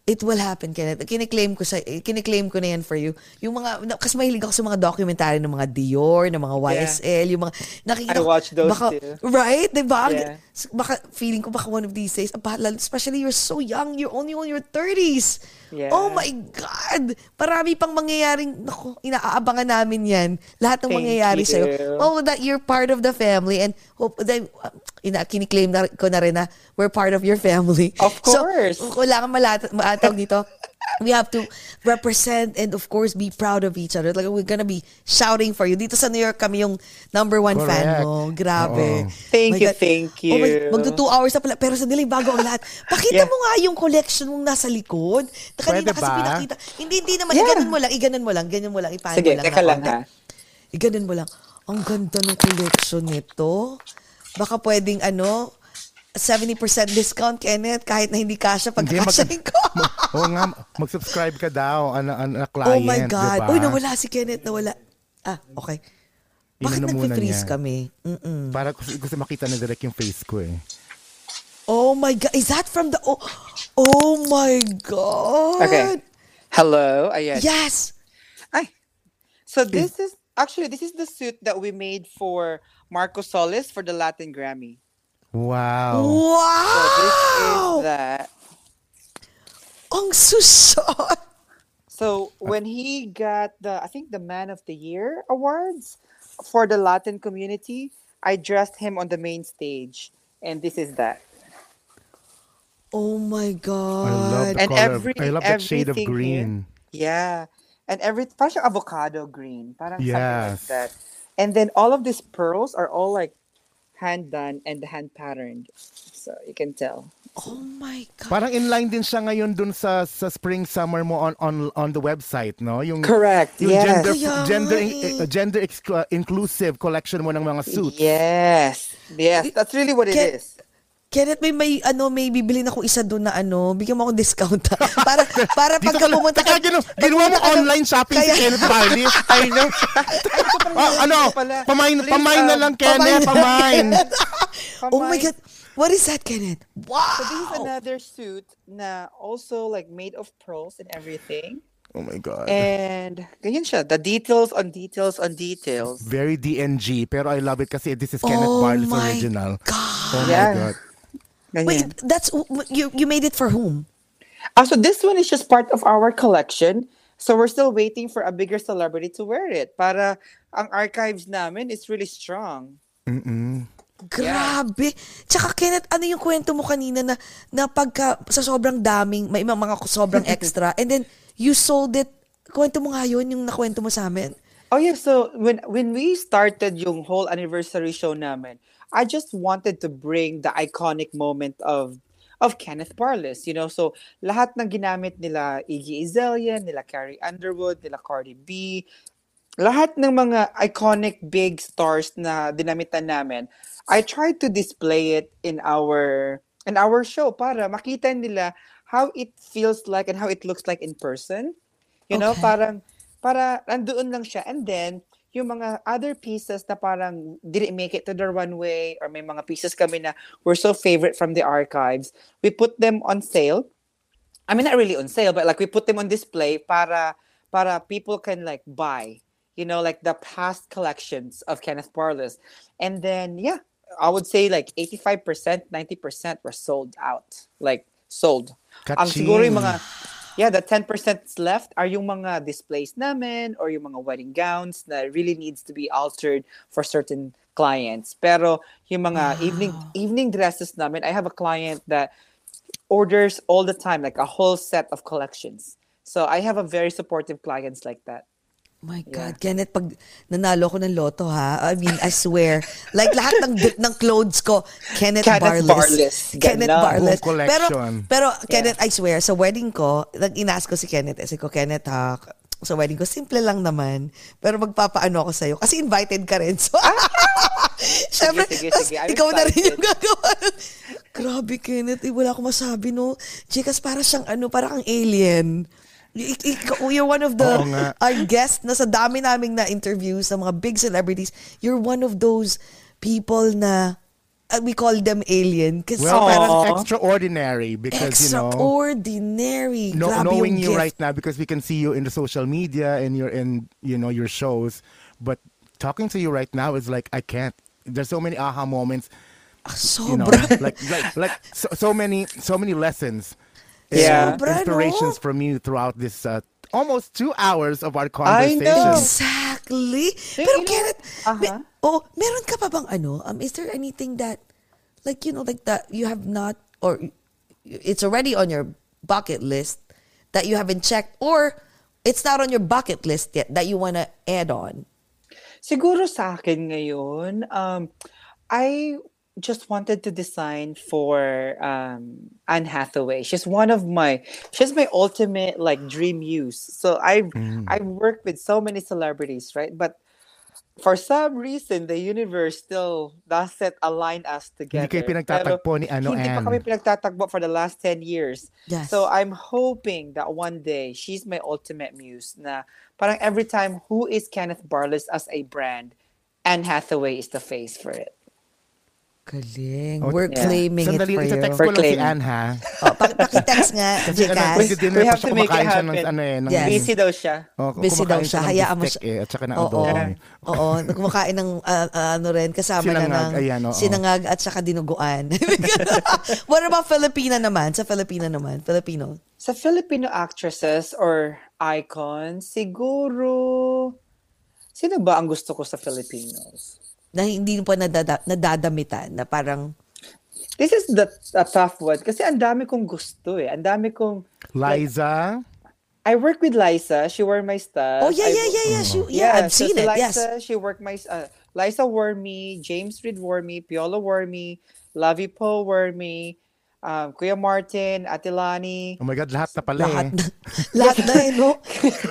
It will happen, Kenneth. Kiniklaim ko sa kiniklaim ko na yan for you. Yung mga kasi mahilig ako sa mga documentary ng mga Dior, ng mga YSL, yung mga nakikita I watch those baka, too. Right? 'Di ba? Yeah. Baka feeling ko baka one of these days, especially you're so young, you're only on your 30s. Yeah. Oh my God! Marami pang mangyayaring, naku, inaaabangan namin yan. Lahat ng Thank mangyayari you. sa'yo. Oh, that you're part of the family and hope that uh, ina kiniklaim na, ko na rin na we're part of your family. Of course. So, kailangan malat maatawag dito. We have to represent and of course be proud of each other. Like we're gonna be shouting for you. Dito sa New York kami yung number one fan Correct. mo. Grabe. Oo. Thank My you, God. thank Oh my, you. magto two hours na pala. Pero sandali, bago ang lahat. Pakita Yeah. mo nga yung collection mong nasa likod. Na Kanina Pwede kasi ba? pinakita. Hindi, hindi naman. Yeah. Iganon mo lang. Iganon mo lang. Ganyan mo lang. Ipaano Sige, mo lang. teka na lang ha. Iganon mo lang. Ang ganda ng collection nito. Baka pwedeng ano, 70% discount, Kenneth, kahit na hindi kasha mag- pagkakasyahin ko. Oo nga, mag-subscribe ka daw, ano, ano, na client, oh my God. di ba? Uy, nawala si Kenneth. Nawala. Ah, okay. Bakit nagpe-freeze niya. kami? Mm-mm. Para gusto, gusto makita na direct yung face ko eh. Oh my God. Is that from the... Oh, oh my God. Okay. Hello. Ayan. Yes. Ay. So this is actually this is the suit that we made for Marco Solis for the Latin Grammy. Wow. So this Wow. is that. Ang susot. So when he got the I think the Man of the Year awards for the Latin community, I dressed him on the main stage. And this is that. Oh my God. I love the And color. every I love that shade of everything here- green. Yeah. And every parang siyang avocado green. Parang something like Yes. that. And then all of these pearls are all like hand done and hand patterned. So you can tell. Oh my God. Parang inline din siya ngayon dun sa sa spring summer mo on on on the website, no? Yung Correct. yung yes. gender Kaya gender nga eh. uh, gender exclu- inclusive collection mo ng mga suits. Yes. Yes. That's really what it Ke- is. Kenneth, may, may, ano, may bibilin ako isa doon na ano, bigyan mo akong discount. ha? para, para ka, pumunta Teka, ginawa, ginawa mo ka online shopping Kaya- si Kenneth Barlis. I know. Ah, ano, pala. pamain, Please, pamain na um, lang, Kenneth, pamain. Oh my. God. What is that, Kenneth? Wow. So this is another suit na also like made of pearls and everything. Oh my God. And ganyan siya. The details on details on details. Very DNG, pero I love it kasi this is Kenneth Oh Barlis my original. God. Oh my God. Ganyan. Wait, that's, you, you made it for whom? Ah, so this one is just part of our collection. So we're still waiting for a bigger celebrity to wear it. Para ang archives namin is really strong. Mm-mm. Grabe. Tsaka Kenneth, ano yung kwento mo kanina na, na pagka sa sobrang daming, may mga mga sobrang extra, and then you sold it, kwento mo nga yun, yung nakwento mo sa amin. Oh yeah, so when when we started yung whole anniversary show namin, I just wanted to bring the iconic moment of of Kenneth Barles, you know. So lahat ng ginamit nila Iggy Azalea, nila Carrie Underwood, nila Cardi B, lahat ng mga iconic big stars na dinamitan namin, I tried to display it in our in our show para makita nila how it feels like and how it looks like in person. You know, Okay. parang para nandoon lang siya and then yung mga other pieces na parang didn't make it to the runway or may mga pieces kami na were so favorite from the archives, we put them on sale. I mean, not really on sale, but like we put them on display para para people can like buy, you know, like the past collections of Kenneth Barles. And then, yeah, I would say like 85%, 90% were sold out. Like, sold. Ang siguro yung mga, yeah, the 10% left are yung mga displays namin or yung mga wedding gowns that really needs to be altered for certain clients. Pero yung mga evening evening dresses namin, I have a client that orders all the time, like a whole set of collections. So I have a very supportive clients like that. My God, Kenneth, pag nanalo ko ng loto ha, I mean, I swear, like lahat ng ng clothes ko, Kenneth, Kenneth Barles. Barles. Kenneth Ganon. Barles. Buong Pero, pero Kenneth, I swear, sa wedding ko, nag inas ko si Kenneth, kasi ko, Kenneth ha, sa wedding ko, simple lang naman. Pero magpapaano ako sa'yo. Kasi invited ka rin. So, Siyempre, sige, sige. I'm ikaw na rin yung gagawa. Grabe, Kenneth. Eh, wala akong masabi, no? Jekas, para siyang ano, para kang alien. Ikaw, you're one of the, our guest na sa dami naming na interviews sa mga big celebrities, you're one of those people na uh, we call them alien. Kasi Well, parang extraordinary because, you know, extraordinary. knowing you gift. right now because we can see you in the social media and you're in, you know, your shows. But talking to you right now is like, I can't. There's so many aha moments. you know, like like like so, so many so many lessons Yeah. and Sobra, no? inspirations from you throughout this uh, almost two hours of our conversation. I conversation. know. Exactly. Pero you know, Kenneth, aha. me- oh, meron ka pa bang ano? Um, is there anything that, like, you know, like that you have not, or it's already on your bucket list that you haven't checked, or it's not on your bucket list yet that you want to add on? Siguro sa akin ngayon, um, I just wanted to design for um, Anne Hathaway. She's one of my, she's my ultimate like dream use. So I I've worked with so many celebrities, right? But for some reason, the universe still doesn't align us together. Hindi kayo pinagtatagpo ni ano, Hindi pa kami pinagtatagpo for the last 10 years. Yes. So I'm hoping that one day she's my ultimate muse na parang every time who is Kenneth Barles as a brand, Anne Hathaway is the face for it. Galing. Oh, We're yeah. claiming Sandali, it for you. isa-text For ko lang si. Anne, ha? Oh, paki- pakitext nga, Kasi ano, We have to make it siya ng, happen. ano eh, ng, Yes. Busy daw siya. Oh, Busy daw siya. ng Hayaan mo siya. Eh, at saka ng Oo. adobo. Oo. Kumakain ng ah, ano rin, kasama na Sinangag, ng ayan, oo. sinangag at saka dinuguan. What about Filipina naman? Sa Filipina naman? Filipino? Sa Filipino actresses or icons, siguro, sino ba ang gusto ko sa Filipinos? Na hindi pa nadada, nadadamitan na parang This is the a tough one kasi ang dami kong gusto eh. Ang dami kong Liza. I work with Liza. She wore my stuff. Oh yeah, I- yeah, yeah, yeah. She, yeah, I've so seen si it. Liza, Yes. she worked my uh, Liza wore me, James Reed wore me, Piolo wore me, Lavi Poe wore me, um, Kuya Martin, Atilani. Oh my God, lahat na pala Lahat eh. na, lahat na eh, no?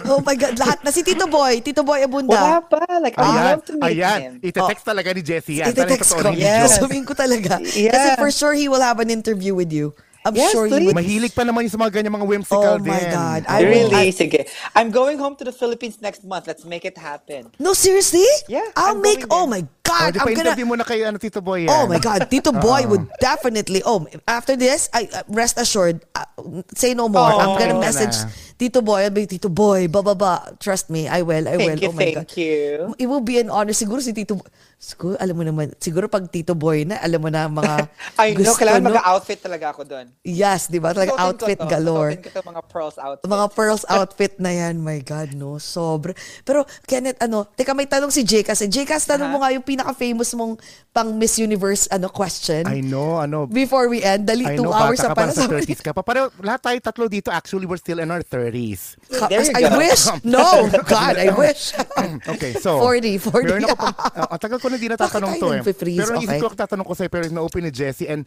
Oh my God, lahat na. Si Tito Boy, Tito Boy Wala Abunda. pa. Like, I Ayan, love to meet ayan. him. Ite-text talaga ni Jessie yan. Ite-text ko. Yes. Sabihin ko talaga. Kasi Yeah. for sure he will have an interview with you. I'm Yes, sure he please. would. Mahilig pa naman yung sa mga ganyan mga whimsical Oh din. my God. I will- really? I- Sige. I'm going home to the Philippines next month. Let's make it happen. No, seriously? Yeah, I'll I'm make, oh there. my Oh, God, di I'm gonna, interview mo na kay ano, Tito Boy yan. Oh my God, Tito Boy would definitely. Oh, after this, I uh, rest assured. Uh, say no more. I'm gonna Oh, message na. Tito Boy. I'll be Tito Boy. Ba ba ba. Trust me, I will. I will. Thank you, oh my thank God. you. It will be an honor. Siguro si Tito. Siguro alam mo naman. Siguro pag Tito Boy na, alam mo na mga I know, gusto kailangan no? mag-outfit talaga ako doon. Yes, di ba? Talaga outfit to. galore. Susuotin ko to, mga pearls outfit. Mga pearls outfit na yan. My God, no. Sobra. Pero, Kenneth, ano, teka, may tanong si Jcas. Eh. Jcas, tanong mo nga yung pinaka-famous mong pang Miss Universe ano question. I know, ano. Before we end, dali I two know, hours bata na ka pa pala sa sa 30s ka pa. Pero lahat tayo tatlo dito, actually, we're still in our 30s. There you I go. wish. No, God, I wish. Okay, so. 40, 40. Meron ako pang, uh, ang tagal ko na di natatanong Bakit to tayo eh. nagpe-freeze? Pero naisip Okay. ko tatanong ko sa'yo, pero na-open ni Jessie and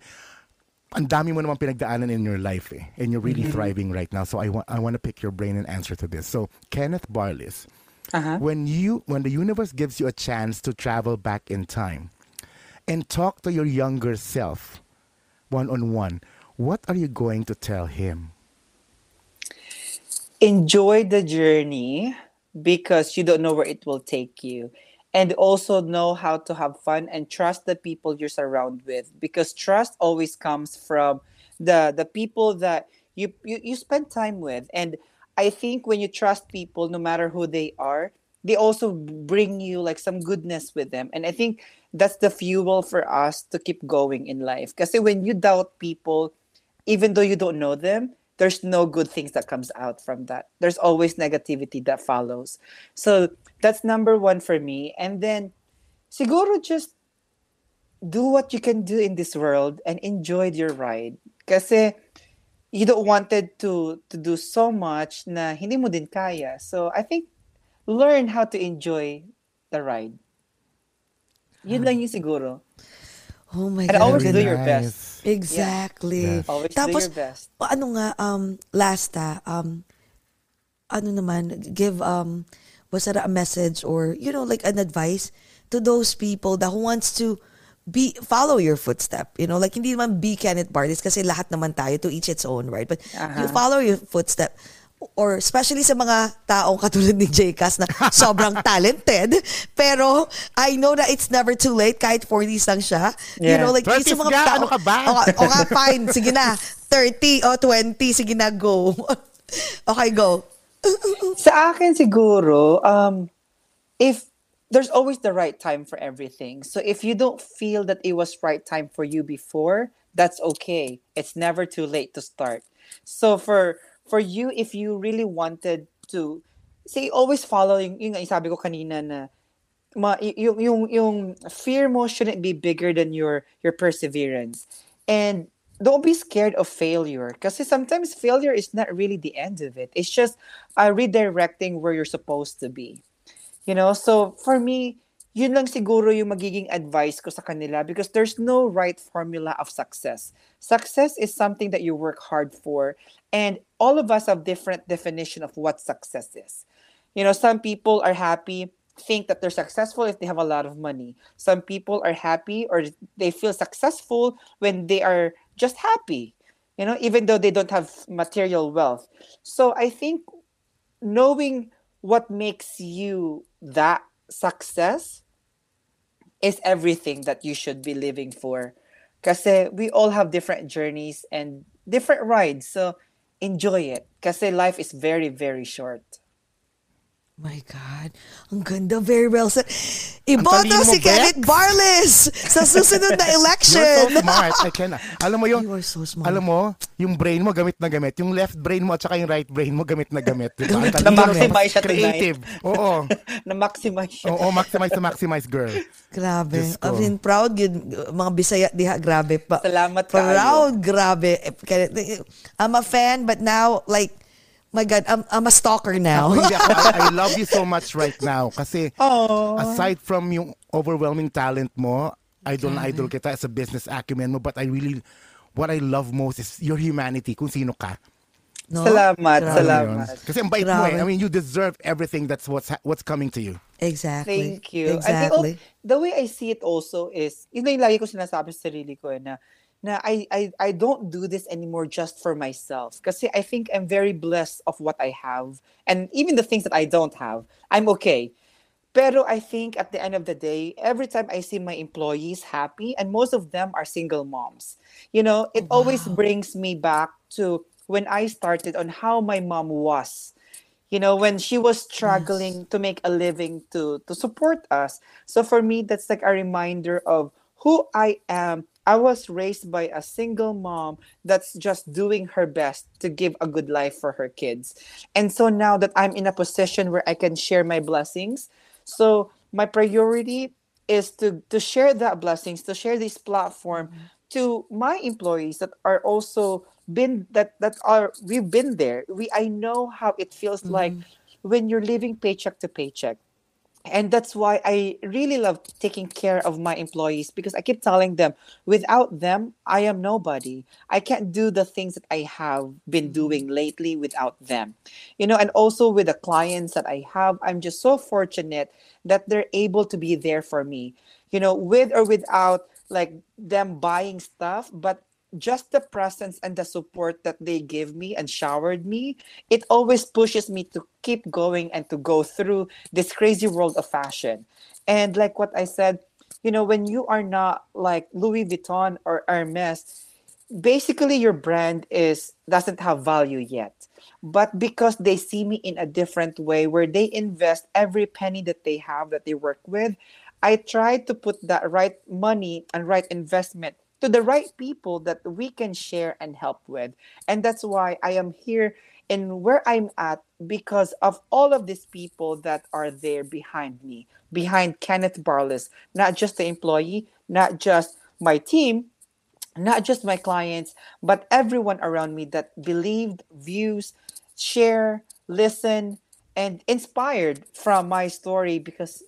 ang dami mo naman pinagdaanan in your life eh. And you're really thriving right now. So I want I want to pick your brain and answer to this. So Kenneth Barlis, Uh-huh. when you when the universe gives you a chance to travel back in time and talk to your younger self one on one, what are you going to tell him? Enjoy the journey because you don't know where it will take you. And also know how to have fun and trust the people you're surrounded with because trust always comes from the the people that you, you you spend time with. And I think when you trust people, no matter who they are, they also bring you like some goodness with them. And I think that's the fuel for us to keep going in life. Because when you doubt people, even though you don't know them, there's no good things that comes out from that. There's always negativity that follows. So that's number one for me. And then siguro just do what you can do in this world and enjoy your ride. Kasi you don't wanted to to do so much na hindi mo din kaya. So I think learn how to enjoy the ride. Yun lang yung siguro. Oh my And God. always ang do your best. Exactly. Always Tapos, do your best. ano nga, um, last ah, um, ano naman, give, um, was that a message or, you know, like an advice to those people that wants to be, follow your footstep, you know, like hindi naman be Kenneth Bartis kasi lahat naman tayo to each its own, right? But you follow your footstep. Or especially sa mga taong katulad ni Jcas na sobrang talented. Pero I know that it's never too late kahit 40s lang siya. You Yeah. know like yung 30s sa mga nga, tao ano ka ba? o, o nga fine. Sige na. 30 o 20 sige na go. Okay go. Sa akin siguro, um, if there's always the right time for everything. So if you don't feel that it was right time for you before, that's okay. It's never too late to start. So for for you, if you really wanted to, say, always following, yung, yung sabi ko kanina na, ma, yung, yung, yung fear mo shouldn't be bigger than your your perseverance. And don't be scared of failure because sometimes failure is not really the end of it. It's just uh, redirecting where you're supposed to be. You know, so for me, yun lang siguro yung magiging advice ko sa kanila because there's no right formula of success. Success is something that you work hard for and all of us have different definition of what success is. You know, some people are happy think that they're successful if they have a lot of money. Some people are happy or they feel successful when they are just happy, you know, even though they don't have material wealth. So I think knowing what makes you that success is everything that you should be living for. Kasi eh, we all have different journeys and different rides. So enjoy it. Kasi eh, life is very, very short. My God ang ganda very well said iboto si Kenneth. Barles sa susunod na You're election so smart. I can. Alam mo yung, You are so smart. alam mo, yung brain mo gamit na gamit. Yung left brain mo at saka yung right brain mo gamit na gamit. Diba? Na-maximize siya tonight. Creative. Oo. Na-maximize siya. Oo, maximize to maximize, girl. Grabe. I mean, proud yun. Mga Bisaya diha, grabe pa. Salamat kaayo. Proud, grabe. Eh, kaya- I'm a fan, but now, like, my God, I'm, I'm a stalker now. Ako, hindi ako. I, I love you so much right now. Kasi aside from yung overwhelming talent mo, idol na idol kita sa business acumen mo, but I really, what I love most is your humanity, kung sino ka. No? Salamat, Grabe. salamat. Kasi ang bait mo eh. Grabe. I mean, you deserve everything that's what's ha- what's coming to you. Exactly. Thank you. I think, Exactly. oh, the way I see it also is, yun na yung lagi ko sinasabi sa sarili ko eh, na, na I, I, I don't do this anymore just for myself. Kasi I think I'm very blessed of what I have. And even the things that I don't have, I'm okay. Pero I think at the end of the day, every time I see my employees happy, and most of them are single moms, you know, it always brings me back to when I started on how my mom was you know when she was struggling to make a living to to support us so for me that's like a reminder of who i am i was raised by a single mom that's just doing her best to give a good life for her kids. And so now that i'm in a position where i can share my blessings so my priority is to to share that blessings to share this platform mm-hmm. to my employees that are also been that that are we've been there. We i know how it feels like mm-hmm. when you're living paycheck to paycheck and that's why i really love taking care of my employees because i keep telling them without them i am nobody. I can't do the things that i have been mm-hmm. doing lately without them. You know and also with the clients that i have i'm just so fortunate that they're able to be there for me. You know with or without like them buying stuff but just the presence and the support that they give me and showered me, it always pushes me to keep going and to go through this crazy world of fashion. And like what I said, you know, when you are not like Louis Vuitton or Hermes, basically your brand is doesn't have value yet. But because they see me in a different way where they invest every penny that they have that they work with, I try to put that right money and right investment to the right people that we can share and help with. And that's why I am here and where I'm at because of all of these people that are there behind me, behind Kenneth Barless, not just the employee, not just my team, not just my clients, but everyone around me that believed, views, share, listen, and inspired from my story because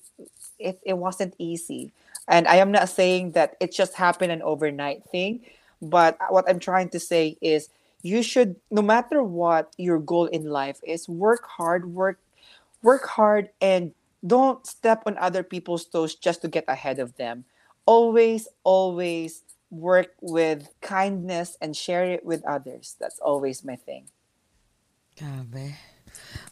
it, it wasn't easy. And I am not saying that it just happened an overnight thing, but what I'm trying to say is you should, no matter what your goal in life is, work hard, work, work hard, and don't step on other people's toes just to get ahead of them. Always, always work with kindness and share it with others. That's always my thing. Grabe.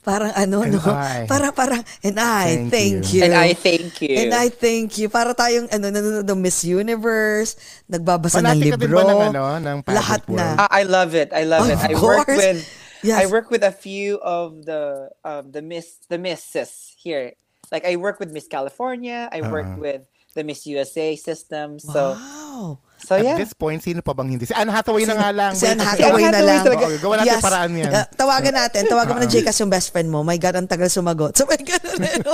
Parang ano, And no? I. Para, parang, and I, Thank thank, you. you. And I thank you. And I thank you. Para tayong ano, nanonood ng Miss Universe, nagbabasa ng Fanatic ka din ba ng ano, ng pageant lahat world? na. I I love it. I love Of it. I work course. with I work with a few of the um the miss the misses here. Like I work with Miss California. I work Uh-uh. with the Miss USA system. So Wow. So At yeah. this point, sino pa bang hindi? Si Anne Hathaway na nga lang. Si Anne Hathaway na lang. talaga. Okay, gawa natin paraan yan. Uh, tawagan natin. Tawagan mo na Jcas yung best friend mo. My God, ang tagal sumagot. So, my God, ano?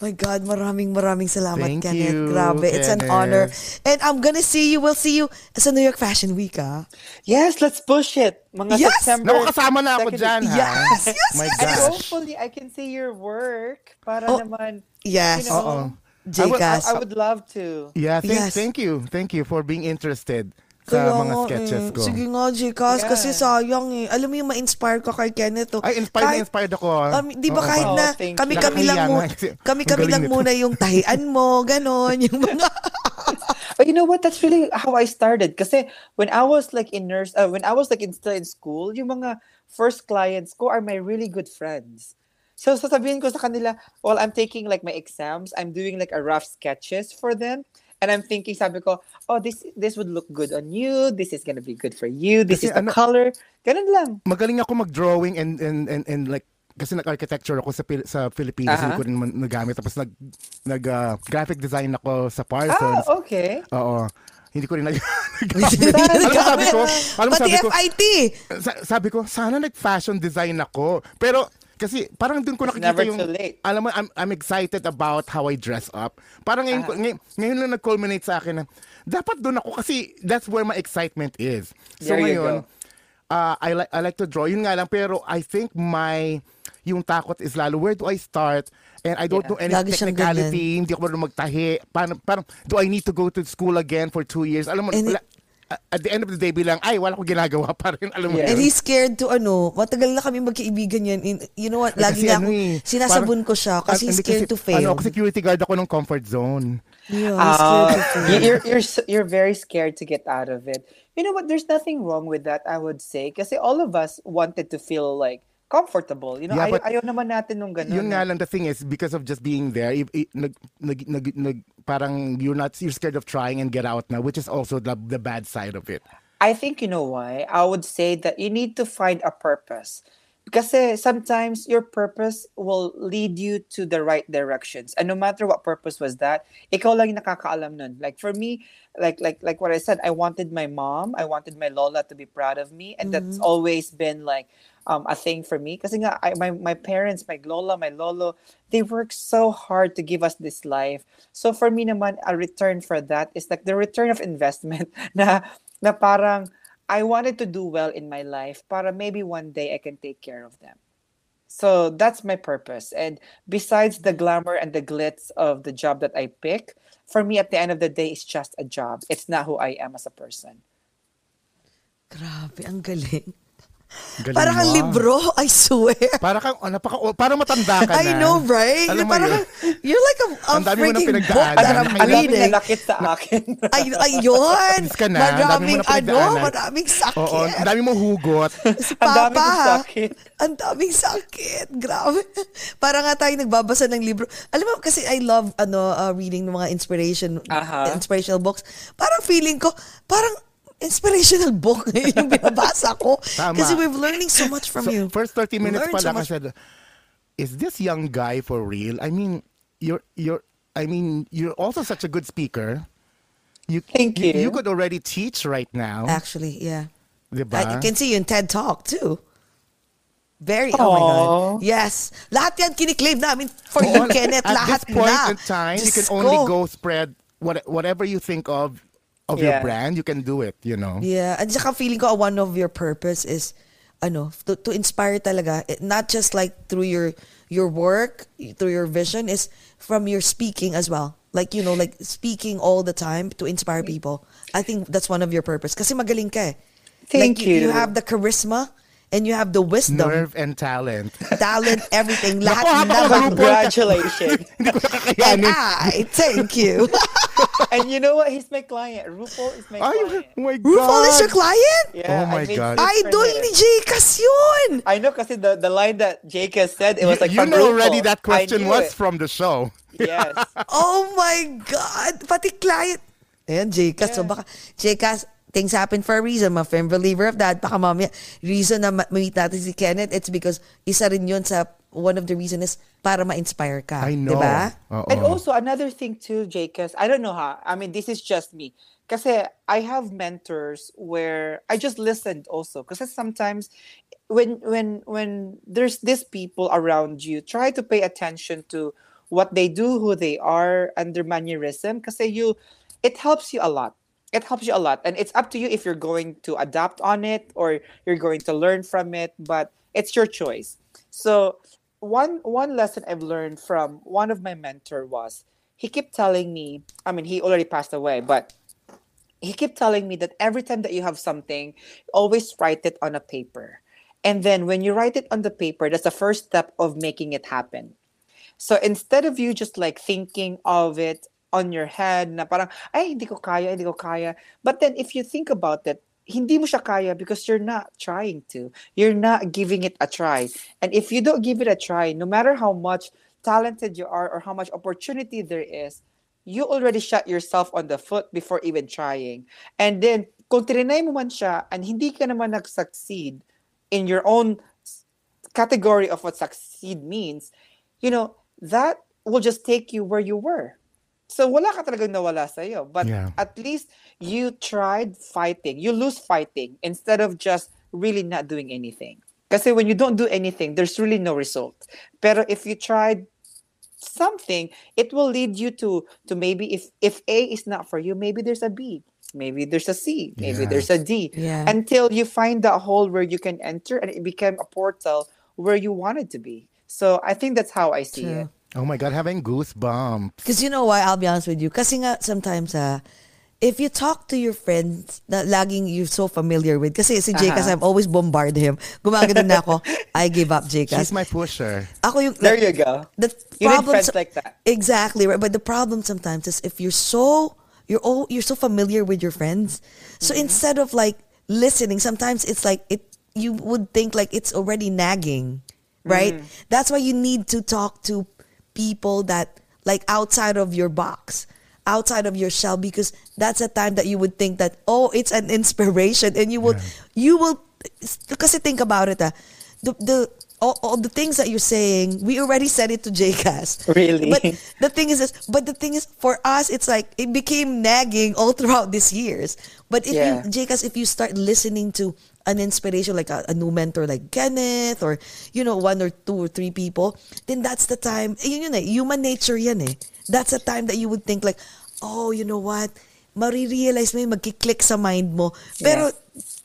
my God, maraming maraming salamat, Thank Kenneth. you, Grabe. It's an Kenneth. honor. And I'm gonna see you. We'll see you sa New York Fashion Week, ah. Yes, let's push it. Mga Yes! September. Naku, kasama na ako dyan, ha? Yes, yes, My yes. And gosh. hopefully I can see your work para Oh, naman Yes. you know, Oo. Jcas. I, I would love to. Yeah, thank, Yes. thank you. Thank you for being interested sa Kaya mga nga sketches eh. ko. Sige nga, Jcas, Yeah. kasi sayang eh. Alam mo yung ma-inspire ka kay Kenneth. Oh. Ay, inspired na Kahit- inspired ako. ah. Um, di ba Oo, kahit Oo, na thank you. kami-kami lang Nakakahiya kasi kami-kami ang galing lang nito. muna yung tahian mo, ganon, yung mga... But you know what? That's really how I started. Kasi when I was like in nurse, uh, when I was like in, still in school, yung mga first clients ko are my really good friends. So sasabihin ko sa kanila, while I'm taking like my exams, I'm doing like a rough sketches for them. And I'm thinking, sabi ko, oh, this this would look good on you. This is gonna be good for you. This Kasi is the ano- color. Ganun lang. Magaling ako mag-drawing and, and, and, and like, kasi nag-architecture ako sa sa Philippines, Aha. hindi ko rin nagamit. Tapos nag, nag ah, graphic design ako sa Ah, Parsons. okay. Oo. Hindi ko rin nag alam mo sabi ko, alam mo sabi ko, FIT! sa- sabi ko, sana nag-fashion design ako. Pero, kasi parang dun ko nakikita never yung, too late. alam mo, I'm, I'm excited about how I dress up. Parang ngayon, Ah. ngayon, ngayon lang nag-culminate sa akin na, dapat doon ako kasi that's where my excitement is. So There ngayon, uh, I, like I like to draw. Yun nga lang, pero I think my, yung takot is lalo, where do I start? And I don't Yeah. know any Lagi technicality, hindi ako marunong magtahi. Parang, parang, do I need to go to school again for two years? Alam mo, And wala- at the end of the day, bilang, ay, wala ko ginagawa pa rin. Alam mo Yeah. And he's scared to ano, matagal na kami magkaibigan yan. In- You know what, lagi kasi na ano ako, eh, sinasabon parang- ko siya kasi Ah, he's hindi scared to fail. Ano, ako security guard ako ng comfort zone. Yeah, he's scared to Uh, fail. you- you're you're you're very scared to get out of it. You know what? There's nothing wrong with that. I would say kasi all of us wanted to feel like comfortable. You know, Yeah, ay- ayaw naman natin nung ganun. Yun nga lang the thing is because of just being there, i- i- nag, nag, nag, nag, parang you're not you're scared of trying and get out now, which is also the the bad side of it. I think you know why. I would say that you need to find a purpose. Kasi sometimes your purpose will lead you to the right directions. And no matter what purpose was that, ikaw lang nakakaalam nun. Like for me, like like like what I said, I wanted my mom, I wanted my lola to be proud of me, and that's always been like um, a thing for me. Kasi nga, I, my my parents, my lola, my lolo, they work so hard to give us this life. So for me naman, a return for that is like the return of investment na na parang I wanted to do well in my life para maybe one day I can take care of them. So that's my purpose. And besides the glamour and the glitz of the job that I pick, for me at the end of the day, it's just a job. It's not who I am as a person. Grabe, ang galing. Galing Parang ah. libro, I swear. Para kang, oh, napaka, oh, parang matanda ka na. I know, right? Alam mo parang, yun? you're like a, a Ang dami mo nang freaking book that I'm Ang Ang dami reading. sa akin. Ay, ayun. Ka na, ang Maraming na ano, maraming sakit. Oo, ang dami mong hugot. Si Ang dami Papa. kong sakit. Ang daming sakit. Grabe. Para nga tayo nagbabasa ng libro. Alam mo, kasi I love ano uh, reading ng mga inspiration Aha. inspirational books. Parang feeling ko, parang inspirational book yung binabasa ko. Tama. Kasi we're learning so much from So, you. First 30 minutes Learn pa so I much- said, is this young guy for real? I mean, you're, you're, I mean, you're also such a good speaker. You, Thank you. You could already teach right now. Actually, yeah. Diba? I can see you in TED Talk too. Very, oh my God. Yes. Lahat yan kiniklaim namin for you, Kenneth. At Lahat this point na. in time, you can only ko. go spread what, whatever you think of of your Yeah. brand. You can do it, you know. Yeah. At saka feeling ko one of your purpose is ano, to, to inspire talaga. Not just like through your your work, through your vision, is from your speaking as well. Like, you know, like speaking all the time to inspire people. I think that's one of your purpose. Kasi magaling ka eh. Thank like, You you. have the charisma and you have the wisdom, Nerve and talent. talent, everything. Lahat Naku, na. habang Congratulations. And. I thank you. and you know what? He's my client. RuPaul is my Ay, client. oh my God. RuPaul is your client? Yeah, Oh I my made God. scripts for Idol ni Jcas yun! I know kasi the, the line that Jake has said, it was like you know RuPaul. already that question was it. from the show. Yes. Oh my God! Pati client. Ayan, Jcas. So baka, Jcas, things happen for a reason. I'm a firm believer of that. Baka mamaya, reason na ma- meet natin si Kenneth, it's because isa rin yun sa, one of the reason is para ma-inspire ka. I know. Diba? Oo. And also another thing too, Jacobs, I don't know how. I mean, this is just me. Kasi I have mentors where I just listened also. Kasi sometimes when when when there's these people around you, try to pay attention to what they do, who they are, and their mannerism. Kasi you it helps you a lot. It helps you a lot. And it's up to you if you're going to adapt on it or you're going to learn from it, but it's your choice. So one one lesson I've learned from one of my mentor was he kept telling me, I mean, he already passed away, but he kept telling me that every time that you have something, always write it on a paper. And then when you write it on the paper, that's the first step of making it happen. So instead of you just like thinking of it on your head na parang, ay, hindi ko kaya, hindi ko kaya. But then if you think about it, hindi mo siya kaya because you're not trying to. You're not giving it a try. And if you don't give it a try, no matter how much talented you are or how much opportunity there is, you already shot yourself on the foot before even trying. And then, kung trinay mo man siya and hindi ka naman nag-succeed in your own category of what succeed means, you know, that will just take you where you were. So wala ka talagang nawala sa'yo. But Yeah. at least you tried fighting. You lose fighting instead of just really not doing anything. Kasi when you don't do anything, there's really no result. Pero if you tried something, it will lead you to to maybe if if A is not for you, maybe there's a B, maybe there's a C, maybe there's a D. Yeah. Until you find that hole where you can enter and it became a portal where you wanted to be. So I think that's how I see True. it. Oh my God, having goosebumps. Because you know why, I'll be honest with you. Kasi nga, sometimes, ah, if you talk to your friends na laging you're so familiar with, kasi si Jcas, Aha. I've always bombard him. Gumagano na ako, I give up, She's Jcas. my pusher. Ako yung, There you go. The You need friends so- like that. Exactly right. But the problem sometimes is if you're so you're all you're so familiar with your friends. So Mm-hmm. instead of like listening, sometimes it's like it you would think like it's already nagging. Right? Mm-hmm. That's why you need to talk to people that like outside of your box. Outside of your shell, because that's a time that you would think that oh, it's an inspiration, and you will, you will, because think about it, ah, the the all, all the things that you're saying, we already said it to JCast. Really? But the thing is, this, but the thing is, for us, it's like it became nagging all throughout these years. But if Yeah. you, JCast, if you start listening to an inspiration like a, a new mentor like Kenneth or you know one or two or three people, then that's the time. Yun yun eh, human nature yan eh. That's the time that you would think like, oh, you know what? Marirealize mo yung magkiklik sa mind mo. Pero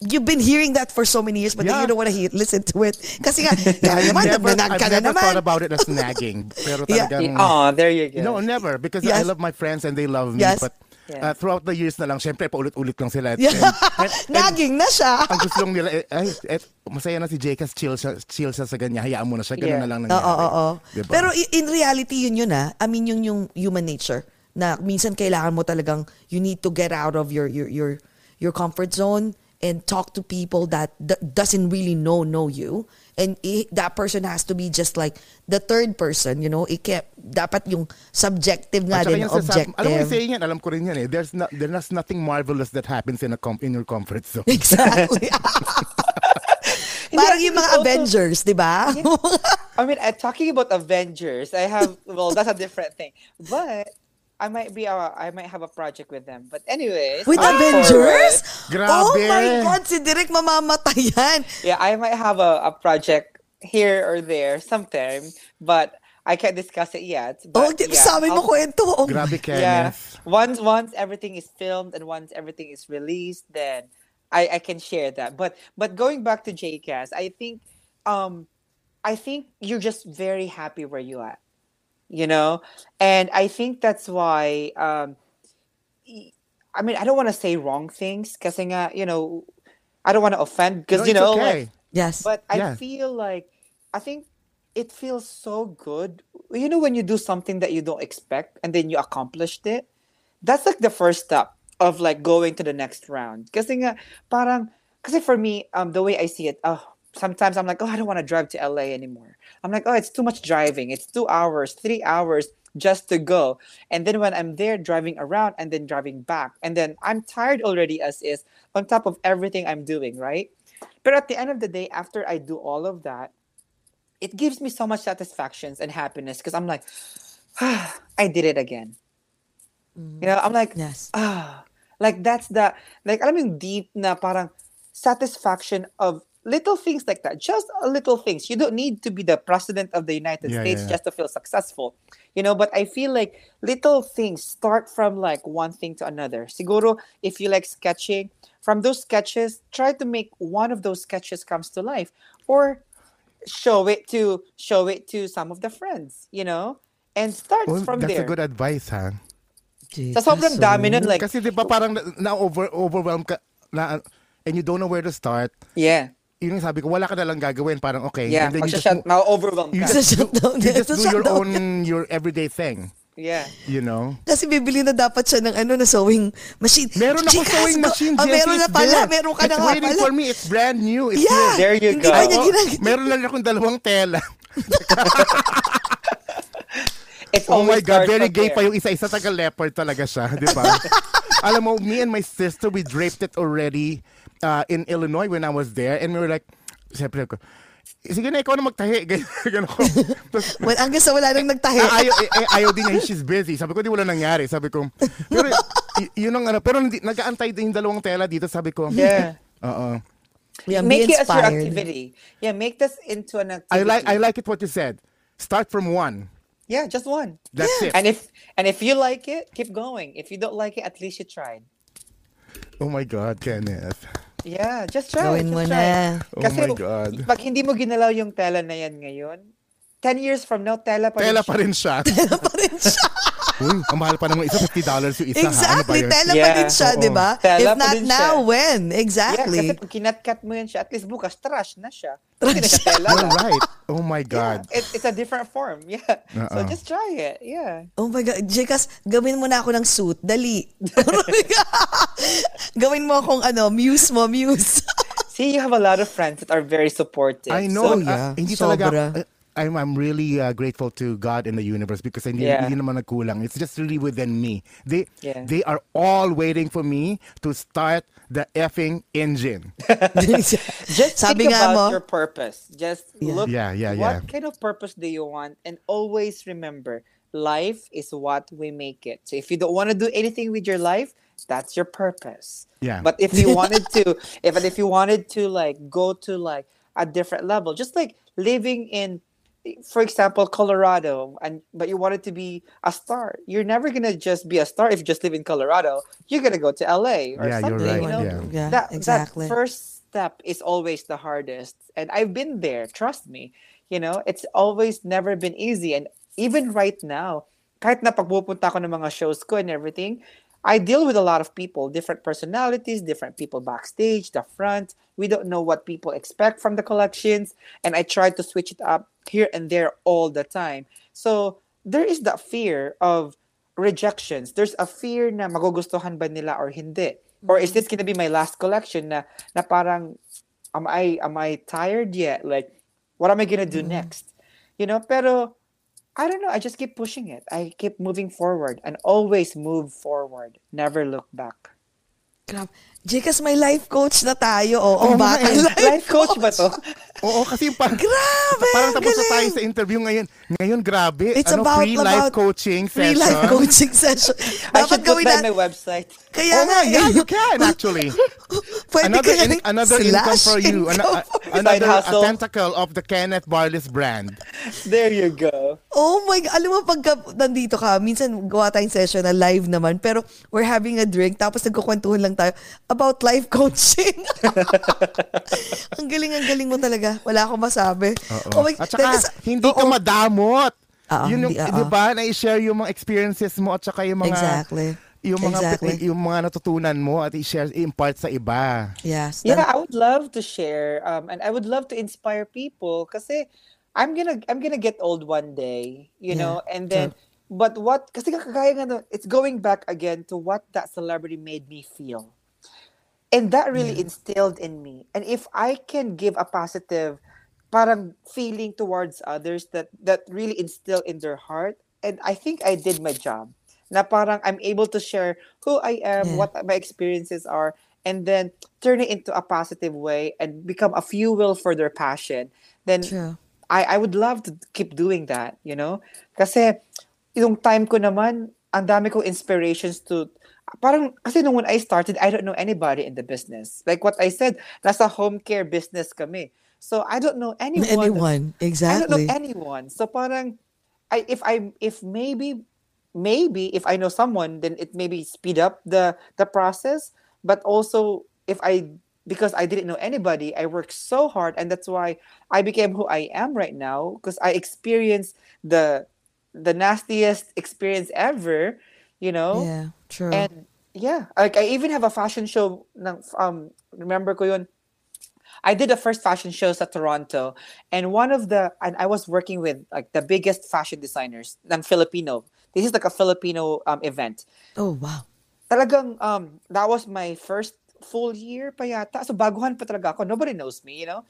you've been hearing that for so many years, but then Yeah. you don't want to hear, listen to it. Kasi nga, kaya I've naman, never, I've ka na never naman. thought about it as nagging. Pero Yeah. talagang, Oh, there you go. no, never. Because Yes. I love my friends and they love me. Yes. But Yeah. uh, throughout the years na lang, syempre, paulit-ulit lang sila. And, and- and Naging na siya. ang gusto lang nila, eh, ay, eh, masaya na si Jcas, chill siya, chill siya sa ganyan, hayaan mo na siya, ganun Yeah. na lang Oo, nangyari. oo, oo. Diba? Pero in reality, yun yun ah. I mean, yun yung human nature. Na minsan kailangan mo talagang, you need to get out of your, your, your, your comfort zone and talk to people that d- doesn't really know know you and i- that person has to be just like the third person you know Ike, dapat yung subjective nga din objective alam mo saying yan, alam ko rin yan eh. There's, no, there's nothing marvelous that happens in a com- in your comfort zone. exactly parang yung mga also- Avengers di ba I mean, uh, talking about Avengers, I have well, that's a different thing. But I might be, uh, I might have a project with them. But anyways, With moving Avengers? forward, Oh my God, si Direk mamamatay yan. yeah, I might have a, a project here or there sometime, but I can't discuss it yet. Oh, But di- yeah, sabi mo kwento. Oh, Grabe, Yeah, once once everything is filmed and once everything is released, then I I can share that. But but going back to JCast, I think um I think you're just very happy where you are, you know, and I think that's why um y- I mean I don't want to say wrong things because you know I don't want to offend because No, you know okay. like, Yes. but I Yeah. feel like I think it feels so good. You know when you do something that you don't expect and then you accomplished it. That's like the first step of like going to the next round. Kasi nga parang kasi for me um the way I see it, oh sometimes I'm like, oh I don't want to drive to LA anymore. I'm like, oh it's too much driving. It's 2 hours, 3 hours just to go. And then when I'm there driving around and then driving back and then I'm tired already as is on top of everything I'm doing, right? But at the end of the day, after I do all of that, it gives me so much satisfactions and happiness because I'm like, ah, I did it again. You know, I'm like, Yes. ah, like that's the like mo yung deep na parang satisfaction of little things like that. Just little things. You don't need to be the president of the United Yeah, States yeah, yeah. just to feel successful. You know, but I feel like little things start from like one thing to another. Siguro, if you like sketching, from those sketches, try to make one of those sketches comes to life. Or show it to show it to some of the friends, you know? And start Well, from that's there. a good advice, ha? Sa sobrang dami nun, like, Kasi di ba parang na, na over, overwhelmed ka, na, and you don't know where to start. yeah. Yun yung sabi ko, wala ka na lang gagawin. Parang okay. Yeah, and then you just, magsha-shut, mo- ma-overwhelm you ka. just, Shut do, down. you just do shut your down. own, your everyday thing. Yeah. You know? Kasi bibili na dapat siya ng ano na sewing machine. Meron ako Chicas, sewing machine, Jessie, meron na it's pala. there. Meron ka It's na nga waiting pala. for me. It's brand new. It's Yeah. There you Hindi go. pa niya Oo, ginag- meron lang akong dalawang tela. It's Oh my always God, very gay there. pa yung isa-isa taga leopard talaga siya, di ba? Alam mo, me and my sister, we draped it already uh, in Illinois when I was there. And we were like, siyempre ko, sige na, ikaw na magtahi. Ganyan, ganyan ko. Tapos, Well, hanggang sa wala nang nagtahi. ah, ayaw, eh, eh, ayaw din niya, she's busy. Sabi ko, di wala nangyari. Sabi ko, pero y- yun ang ano, pero nag-aantay din yung dalawang tela dito. Sabi ko, Yeah. Oo. Yeah, make it as your activity. Yeah, make this into an activity. I like I like it what you said. Start from one. Yeah, just one. That's it. And if and if you like it, keep going. If you don't like it, at least you tried. Oh my God, Kenneth. Yeah, just try. Gawin just mo try. na. Oh my God. pag hindi mo ginalaw yung tela na yan ngayon, 10 years from now, tela pa rin Tela siya. pa rin siya. pa rin siya. Uy, ang mahal pa naman isa, $50 yung isa. ha? Ano Exactly. Tela pa Yeah. din siya, di ba? Tela If not din siya. now, when? Yeah, Exactly. kasi pag kinat-cut mo yan siya, at least bukas, trash na siya. Hindi na siya tela. You're right. Oh my God. Yeah, it, it's a different form. Yeah. So Uh-uh. just try it. Yeah. Oh my God. Jekas, gawin mo na ako ng suit. Dali. gawin mo akong ano, muse mo, muse. See, you have a lot of friends that are very supportive. I know. So, yeah. uh, hindi Sobra. talaga. uh, I'm, I'm really uh, grateful to God and the universe because hindi, Yeah. hindi naman nagkulang. It's just really within me. They Yeah. they are all waiting for me to start the effing engine. just Sabi think nga about mo, your purpose. Just Yeah. look Yeah, yeah, what kind of purpose do you want and always remember life is what we make it. So if you don't want to do anything with your life, that's your purpose. Yeah. But if you wanted to if and if you wanted to like go to like a different level, just like living in for example, Colorado, and but you wanted to be a star. You're never gonna just be a star if you just live in Colorado. You're gonna go to LA or Yeah, you're something. right, You know, yeah. Yeah, that, exactly. that first step is always the hardest and i've been there trust me you know it's always never been easy and even right now kahit na pagpupunta ako ng mga shows ko and everything I deal with a lot of people, different personalities, different people backstage, the front. We don't know what people expect from the collections, and I try to switch it up here and there all the time. So there is that fear of rejections. There's a fear na magugustuhan ba nila or hindi. Or is mm-hmm. this gonna be my last collection na na parang am I am I tired yet? Like what am I gonna do mm-hmm. next? You know, pero I don't know. I just keep pushing it. I keep moving forward and always move forward. Never look back. Jekas, may life coach na tayo. Oh, Oo nga batang eh. life, Life coach ba to? Oo, kasi pa, Grabe, parang ang tapos na tayo galing. sa interview ngayon. Ngayon, grabe. It's ano, about, free life coaching free session. life coaching session. I Dapat should put that na. website. Kaya Oh, nga, nga, yeah, eh. you can actually. Pwede another ka in- another income for you. An- income. a- another a hustle. tentacle of the Kenneth Barless brand. There you go. Oh my God. Alam mo, pagka nandito ka, minsan gawa tayong session na live naman, pero we're having a drink, tapos nagkukwentuhan lang tayo about life coaching. ang galing, ang galing mo talaga. Wala akong masabi. Oh my At saka, Teka, hindi ka oo. madamot. Oo, Yun yung, oo. di ba, na-share yung mga experiences mo at saka yung mga Exactly. yung mga Exactly. yung mga natutunan mo at i-share impart sa iba. Yes. Yeah, that- I would love to share, um, and I would love to inspire people. Kasi I'm gonna I'm gonna get old one day, you Yeah, know, and then. But what? Kasi kagaya nga, it's going back again to what that celebrity made me feel, and that really instilled in me. And if I can give a positive, parang feeling towards others that that really instill in their heart, and I think I did my job. Na parang I'm able to share who I am, Yeah. what my experiences are, and then turn it into a positive way and become a fuel for their passion. Then True. I I would love to keep doing that, you know? Kasi yung time ko naman, ang dami kong inspirations to parang kasi nung when I started, I don't know anybody in the business. Like what I said, nasa home care business kami. So I don't know anyone. Anyone, exactly. I don't know anyone. So parang I if I if maybe maybe if I know someone, then it maybe speed up the the process. But also if I because I didn't know anybody, I worked so hard, and that's why I became who I am right now because I experienced the the nastiest experience ever, you know. Yeah. True. And yeah, like I even have a fashion show. ng- Um, remember ko yun? I did the first fashion show sa Toronto, and one of the and I was working with like the biggest fashion designers ng Filipino. This is like a Filipino um, event. oh, wow. Talagang um that was my first full year pa yata. So baguhan pa talaga ako. Nobody knows me, you know.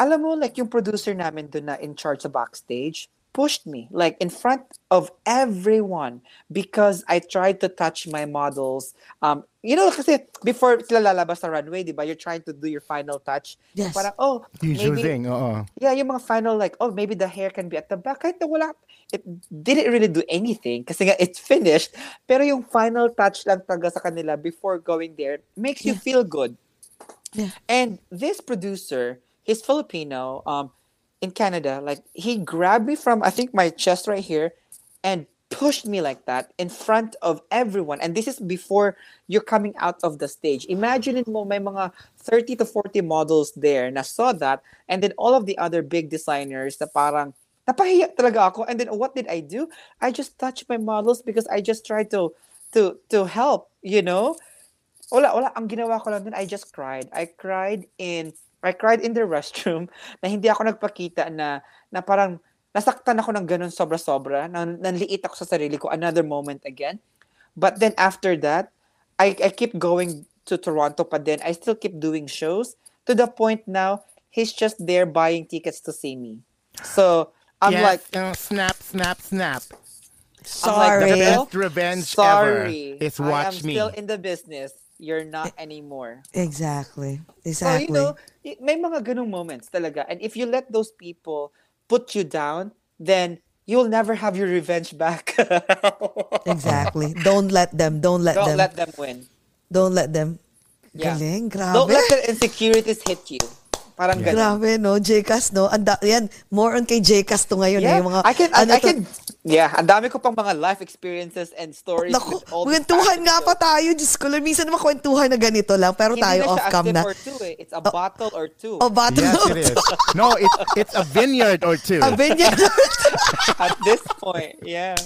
Alam mo like yung producer namin doon na in charge sa backstage pushed me like in front of everyone because I tried to touch my models. Um, you know, kasi before sila lalabas sa runway, di ba? You're trying to do your final touch. Yes. Parang, oh, Usual maybe, thing, oo. yeah, yung mga final like, oh, maybe the hair can be at the back. Kahit na wala, it didn't really do anything kasi nga it's finished. Pero yung final touch lang talaga sa kanila before going there makes you Yeah. feel good. Yeah. And this producer, he's Filipino, um, in Canada, like he grabbed me from I think my chest right here and pushed me like that in front of everyone. And this is before you're coming out of the stage. Imagine mo may mga 30 to 40 models there na saw that and then all of the other big designers na parang napahiya talaga ako. And then what did I do? I just touched my models because I just tried to to to help, you know? wala, wala. Ang ginawa ko lang dun, I just cried. I cried in, I cried in the restroom na hindi ako nagpakita na, na parang nasaktan ako ng ganun sobra-sobra, na nanliit ako sa sarili ko, another moment again. But then after that, I, I keep going to Toronto pa din. I still keep doing shows to the point now, he's just there buying tickets to see me. So, I'm Yes, like, uh, snap, snap, snap. I'm like, Sorry. The best revenge sorry. ever is I am me. still in the business. You're not eh, anymore. Exactly. Exactly. So, Exactly. you know, y- may mga ganung moments talaga. And if you let those people put you down, then you'll never have your revenge back. exactly. Don't let them. Don't let Don't them. let them win. don't let them. Yeah. Galing. Grabe. Don't let their insecurities hit you. Parang ganun. Grabe, no? Jcas, no? Anda, yan, more on kay Jcas to ngayon. eh. Yeah, Yung mga, I can, I, ano I to- can, yeah, ang dami ko pang mga life experiences and stories Naku, kwentuhan nga pa tayo. Diyos ko, lang, minsan naman kwentuhan na ganito lang. Pero Hindi tayo na siya off-cam a sip na. or two eh. It's a bottle or two. O, battle Yes, it is. No, it's it's a vineyard or two. A vineyard. At this point, yeah.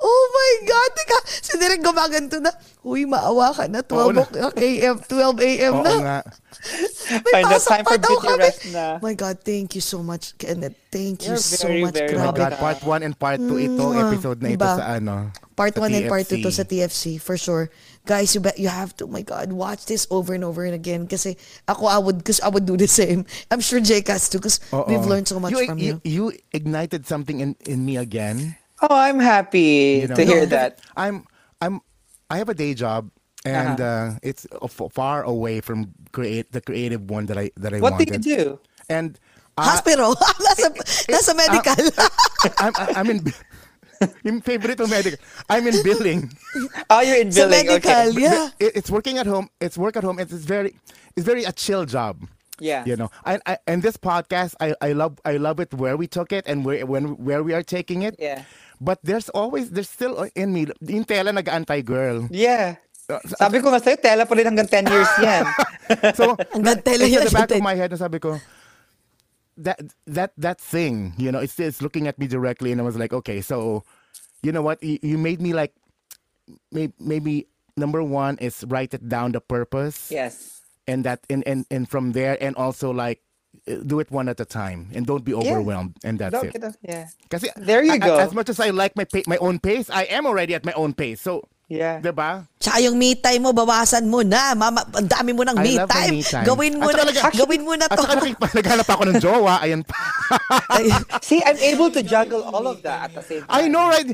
Oh my God! Teka, si Direk gumaganto na. Uy, maawa ka na. 12 na. o- a.m. 12 a.m. Oo na. nga. May Find pasok time pa for daw kami. na. My God, thank you so much, Kenneth. Thank you You're so very, much. very Oh my Grabe. God, part 1 and part 2 ito, Mwah. episode na ito Diba? sa ano. Part sa 1 and part 2 to sa TFC, for sure. Guys, you bet you have to, my God, watch this over and over and again. Kasi ako, I would, cause I would do the same. I'm sure Jcas too, because Oo. we've learned so much you, from you. you. You ignited something in, in me again. Oh, I'm happy you know? to hear No, that. I'm I'm I have a day job and Uh-huh. uh, it's far away from create the creative one that I that I What do you do? And uh, Hospital. nasa, a medical. I'm I'm in yung favorite ko medical. I'm in billing. Oh, you're in sa billing. medical, Okay. yeah. It, it's working at home. It's work at home. It's, it's very it's very a chill job. Yeah. You know, I, I and this podcast, I, I love I love it where we took it and where when where we are taking it. Yeah. But there's always there's still in me yung tela nag-antay girl. Yeah. Uh, Sabi ko nga sa'yo, tela pa rin hanggang 10 years yan. So Hanggang tela it's yan, in the back of my head na sabi ko that that that thing, you know, it's it's looking at me directly and I was like, okay, so you know what? You, you made me like maybe, maybe number one is write it down the purpose. yes. and that and, and and from there and also like uh, do it one at a time and don't be overwhelmed and that's Don't it yeah. kasi There you a- go. as much as I like my my own pace I am already at my own pace so Yeah. diba Tsaka yung me time mo, bawasan mo na. Mama, ang dami mo ng I me time. me time. Gawin mo At na, saka nag- gawin mo na at to. saka nakik- naghanap ako ng jowa ayan pa See, I'm able to juggle all of that at the same time. I know right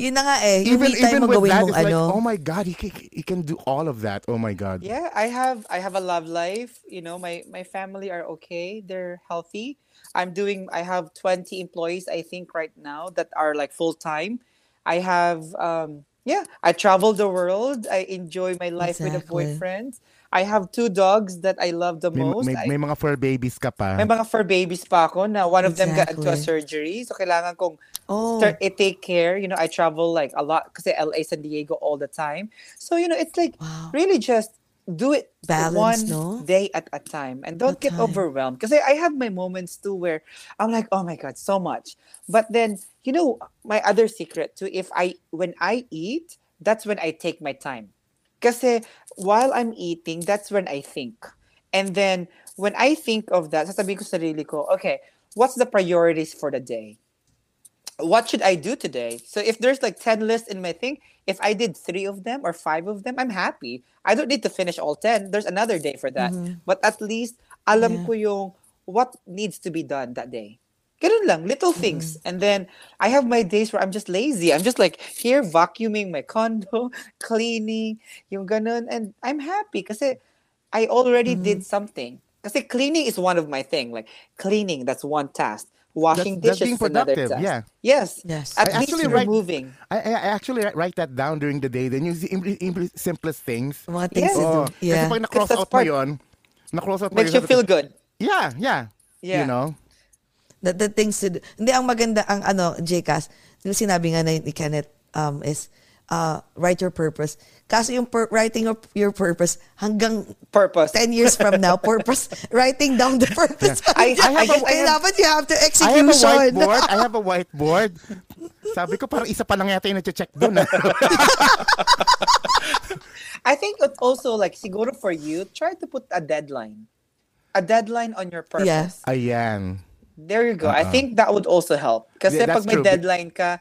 yun na nga eh. Yung even even mo with that mong it's like ano. oh my god he can, he can do all of that oh my god Yeah, I have I have a love life. You know, my my family are okay. They're healthy. I'm doing I have 20 employees I think right now that are like full time. I have um yeah, I travel the world. I enjoy my life with a Exactly. boyfriend. I have two dogs that I love the may, most. may, I- may mga fur babies ka pa may mga fur babies pa ako na one of them got into a Exactly. surgery. So kailangan kong Oh. start, eh, take care. You know, I travel like a lot kasi LA, San Diego all the time. So, you know, it's like Wow. really just do it Balance, one no? day at a time and don't A get time. overwhelmed. Because I have my moments too where I'm like, oh my God, so much. But then, you know, my other secret too, if I, when I eat, that's when I take my time. Kasi while I'm eating, that's when I think. And then when I think of that, sasabihin ko sa sarili ko, okay, what's the priorities for the day? What should I do today? So if there's like 10 lists in my thing, if I did three of them or five of them, I'm happy. I don't need to finish all 10. There's another day for that. But at least alam Yeah. ko yung what needs to be done that day. Ganun lang, little things. Mm-hmm. And then I have my days where I'm just lazy. I'm just like here vacuuming my condo, cleaning, yung ganun. And I'm happy kasi I already did mm-hmm. something. Kasi cleaning is one of my thing. Like cleaning, that's one task. Washing that's dishes being is another productive, task. yeah. Yes. Yes. At I least actually you're write- moving. I, I I actually write- write that down during the day then yung simple, simple, simplest things Mga things Yes. to do. Oh, Yeah. Kasi pag na-cross Because out that's mo part- yun, na-cross out Makes yun, you feel good. Yeah, yeah. Yeah. You know? The, the things to do. Hindi, ang maganda, ang ano, JCAS, yung sinabi nga na ni Kenneth um, is uh, write your purpose. Kaso yung per- writing of your purpose hanggang Purpose. 10 years from now, purpose, writing down the purpose. I- I have a- I have- dapat you have to I have a execution. whiteboard. I have a whiteboard. Sabi ko, parang isa pa lang yata yung check doon. ah. I think it also like siguro for you, try to put a deadline. A deadline on your purpose. Yes. Ayan. There you go. I think that would also help. Kasi Yeah, pag may true. deadline ka,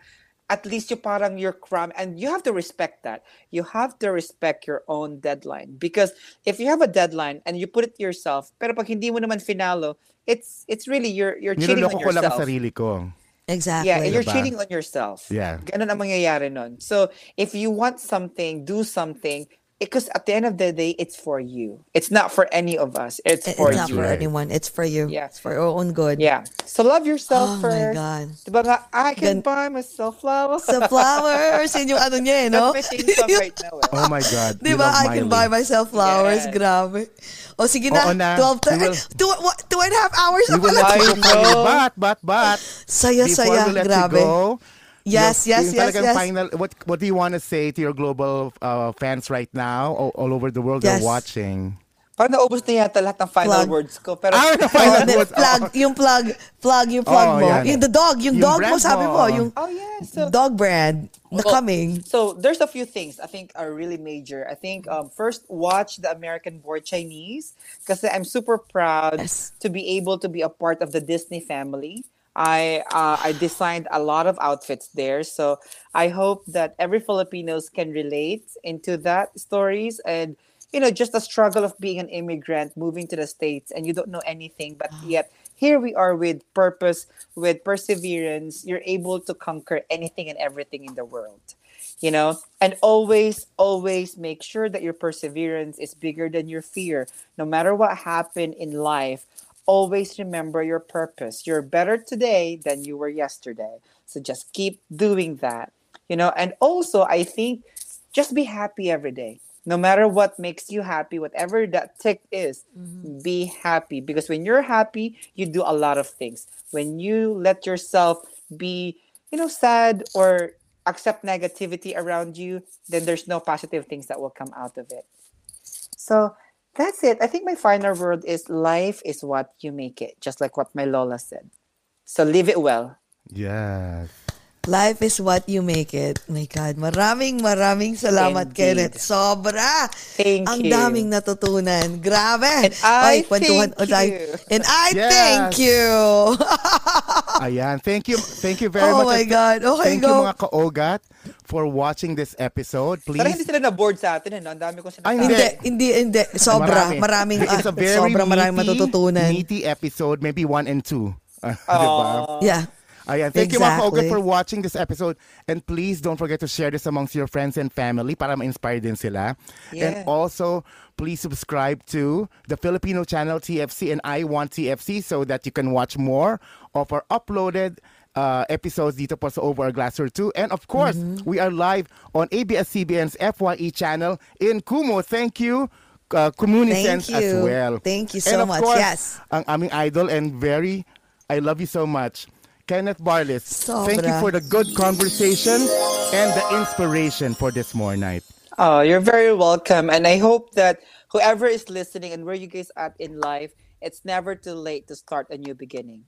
at least you parang you're cram and you have to respect that. You have to respect your own deadline because if you have a deadline and you put it to yourself, pero pag hindi mo naman finalo, it's it's really you're you're cheating on Niloloko ko lang ang yourself. sarili ko. Exactly. Yeah, and you're Diba? cheating on yourself. Yeah. Ganun ang mangyayari nun. So, if you want something, do something. Because at the end of the day, it's for you. It's not for any of us. It's It's for not you. for Right. anyone. It's for you. Yeah. It's for your own good. Yeah. So love yourself Oh my first. God. Diba nga, I can Gan- buy myself flowers. Sa flowers, yun yung ano niya eh, no? My theme right now. eh. Oh my God. Di we ba? I can buy myself flowers. Yes. Grabe. O sige na, Oo na. 12 to, will- two, what, two and a half hours We na will pala. let you I go, Kylie. know. But, but, but, Saya-saya, before we let grabe. you go, Yes, your- yes, yung yes, talagang yes. Final, what, what do you want to say to your global uh, fans right now, all, all over the world Yes. are watching? Parang naubos na yata lahat ng final Plug. words ko. Pero, Ah, the Oh, final the words. plug, Oh. yung plug, plug, yung plug Oh, mo. yan. Yung the dog, yung, Yung dog mo, sabi mo, mo, oh. yung oh yeah. So, dog brand. na Well, coming. So there's a few things I think are really major. I think um, first watch the American Board Chinese because I'm super proud Yes. to be able to be a part of the Disney family. I uh, I designed a lot of outfits there, so I hope that every Filipinos can relate into that stories and you know just the struggle of being an immigrant moving to the states and you don't know anything, but yet here we are with purpose, with perseverance. You're able to conquer anything and everything in the world you know? And always always make sure that your perseverance is bigger than your fear. No matter what happened in life always remember your purpose. You're better today than you were yesterday. So just keep doing that you know? And also i think just be happy every day. No matter what makes you happy whatever that tick is mm-hmm. be happy. Because when you're happy you do a lot of things. When you let yourself be you know sad or accept negativity around you then there's no positive things that will come out of it. So that's it. I think my final word is life is what you make it just like what my lola said. So live it well. Yes. Life is what you make it. My God, maraming maraming salamat, Indeed. Kenneth. Sobra. Thank Ang you. daming natutunan. Grabe. And I kwentuhan thank ulit. you. And I Yes. thank you. Ayan. Thank you. Thank you very Oh much. my God. Okay, Thank you go. mga kaogat for watching this episode. Parang hindi Please. sila na-board sa atin. Eh, no? Ang dami ko Ay, sinasabi. hindi, hindi, hindi. Sobra. Marami. Maraming, It's a ah, very sobra maraming meaty, matututunan. meaty episode, maybe one and two. Uh, diba? Yeah. Ayan. Thank you mga kaogat for watching this episode. And please don't forget to share this amongst your friends and family para ma-inspire din sila. And also, please subscribe to the Filipino channel TFC and I Want TFC so that you can watch more of our uploaded uh, episodes dito po sa Over a Glass or Two. And of course, Mm-hmm. we are live on ABS-CBN's FYE channel in Kumu. Thank you. Uh, community Thank as you. well. Thank you so much. course, Yes. ang aming idol and very, I love you so much. Kenneth Barlis, thank you for the good conversation and the inspiration for this more night. Oh, you're very welcome. And I hope that whoever is listening and where you guys at in life, it's never too late to start a new beginning.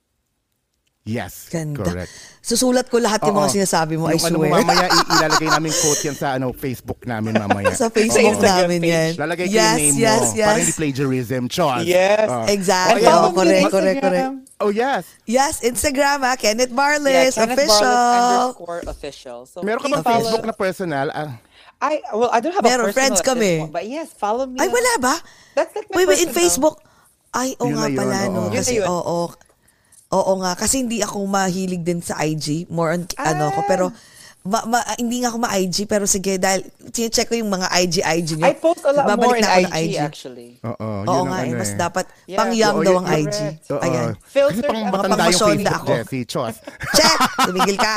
Yes, Ganda. correct. Susulat ko lahat yung mga Oo. sinasabi mo, I Yung ano mo swear. mamaya, i- ilalagay namin quote yan sa ano, Facebook namin mamaya. Sa Facebook Instagram namin page. yan. Lalagay ko yes, yung name yes, mo. yes. Para hindi plagiarism. Chos. Yes. Oh. Exactly. And follow Oh, on correct, correct, Instagram. correct. Oh, yes. Yes, Instagram ha, Kenneth Yeah, Barles, Kenneth official. Barles underscore official. So Meron ka please bang follow- Facebook na personal? Ah, I well, I don't have Meron, a personal friends at this kami. point, but yes, follow me. Ay, on- wala ba? That's like my Wait, wait, in personal. Facebook. Ay, oo Yun nga na yun, pala, no. oo. Yun Kasi, yun. oo. Oo nga, kasi hindi ako mahilig din sa IG. More on, ano ko, Ah. pero, ma, ma- hindi nga ako ma-IG, pero sige, dahil, check ko yung mga IG-IG nyo. I post a lot Babalik more in ng IG, actually. Oo, Oo yun ang nga, eh, ano mas eh. dapat, Yeah. pang young Oo, daw ang. IG. Oo. Ayan. Kasi Filtered pang ang- matanda yung Facebook, ako. Jessie. Chos. Check! Tumigil ka.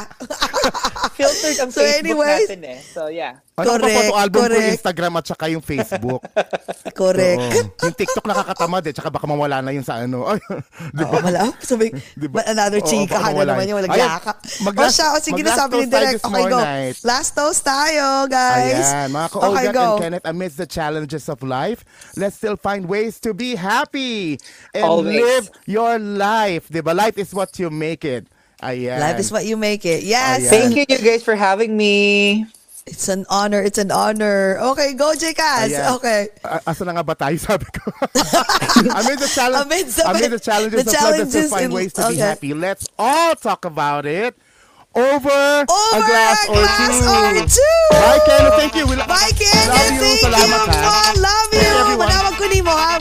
Filtered ang So Facebook anyways, natin eh. So yeah. Ano pa Correct, photo album ko correct. Instagram at saka yung Facebook. Correct. Oo. Yung TikTok nakakatamad eh, tsaka baka mawala na yun sa ano. Ay, di Oo, wala. Sabi, Di ba? another chika na mawala naman yun. walang Ayan, yaka. mag- o siya, o sige na mag-last sabi ni toast tayo Direk. Okay, go. night. Last toast tayo, guys. Ayan, mga Okay, ka-Olga go. and Kenneth, amidst the challenges of life, let's still find ways to be happy and Always. live your life. Diba? Life is what you make it. Ayan. Life is what you make it. Yes. Ayan. Thank you, you guys, for having me. It's an honor. It's an honor. Okay, go, Jcas. Ayan. Okay. A- asa na nga ba tayo, sabi ko? amid the, challenge, Amid the- amid the challenges the of life, let's challenges find in- ways to be okay. happy. Let's all talk about it over, Over a glass, a or, glass two. or two. Bye, Kenneth. Thank you. We lo- Bye, Kenneth. Love you. Thank Salamat, you. ha. Love you. Everyone. Manawag ko ni mo, ha?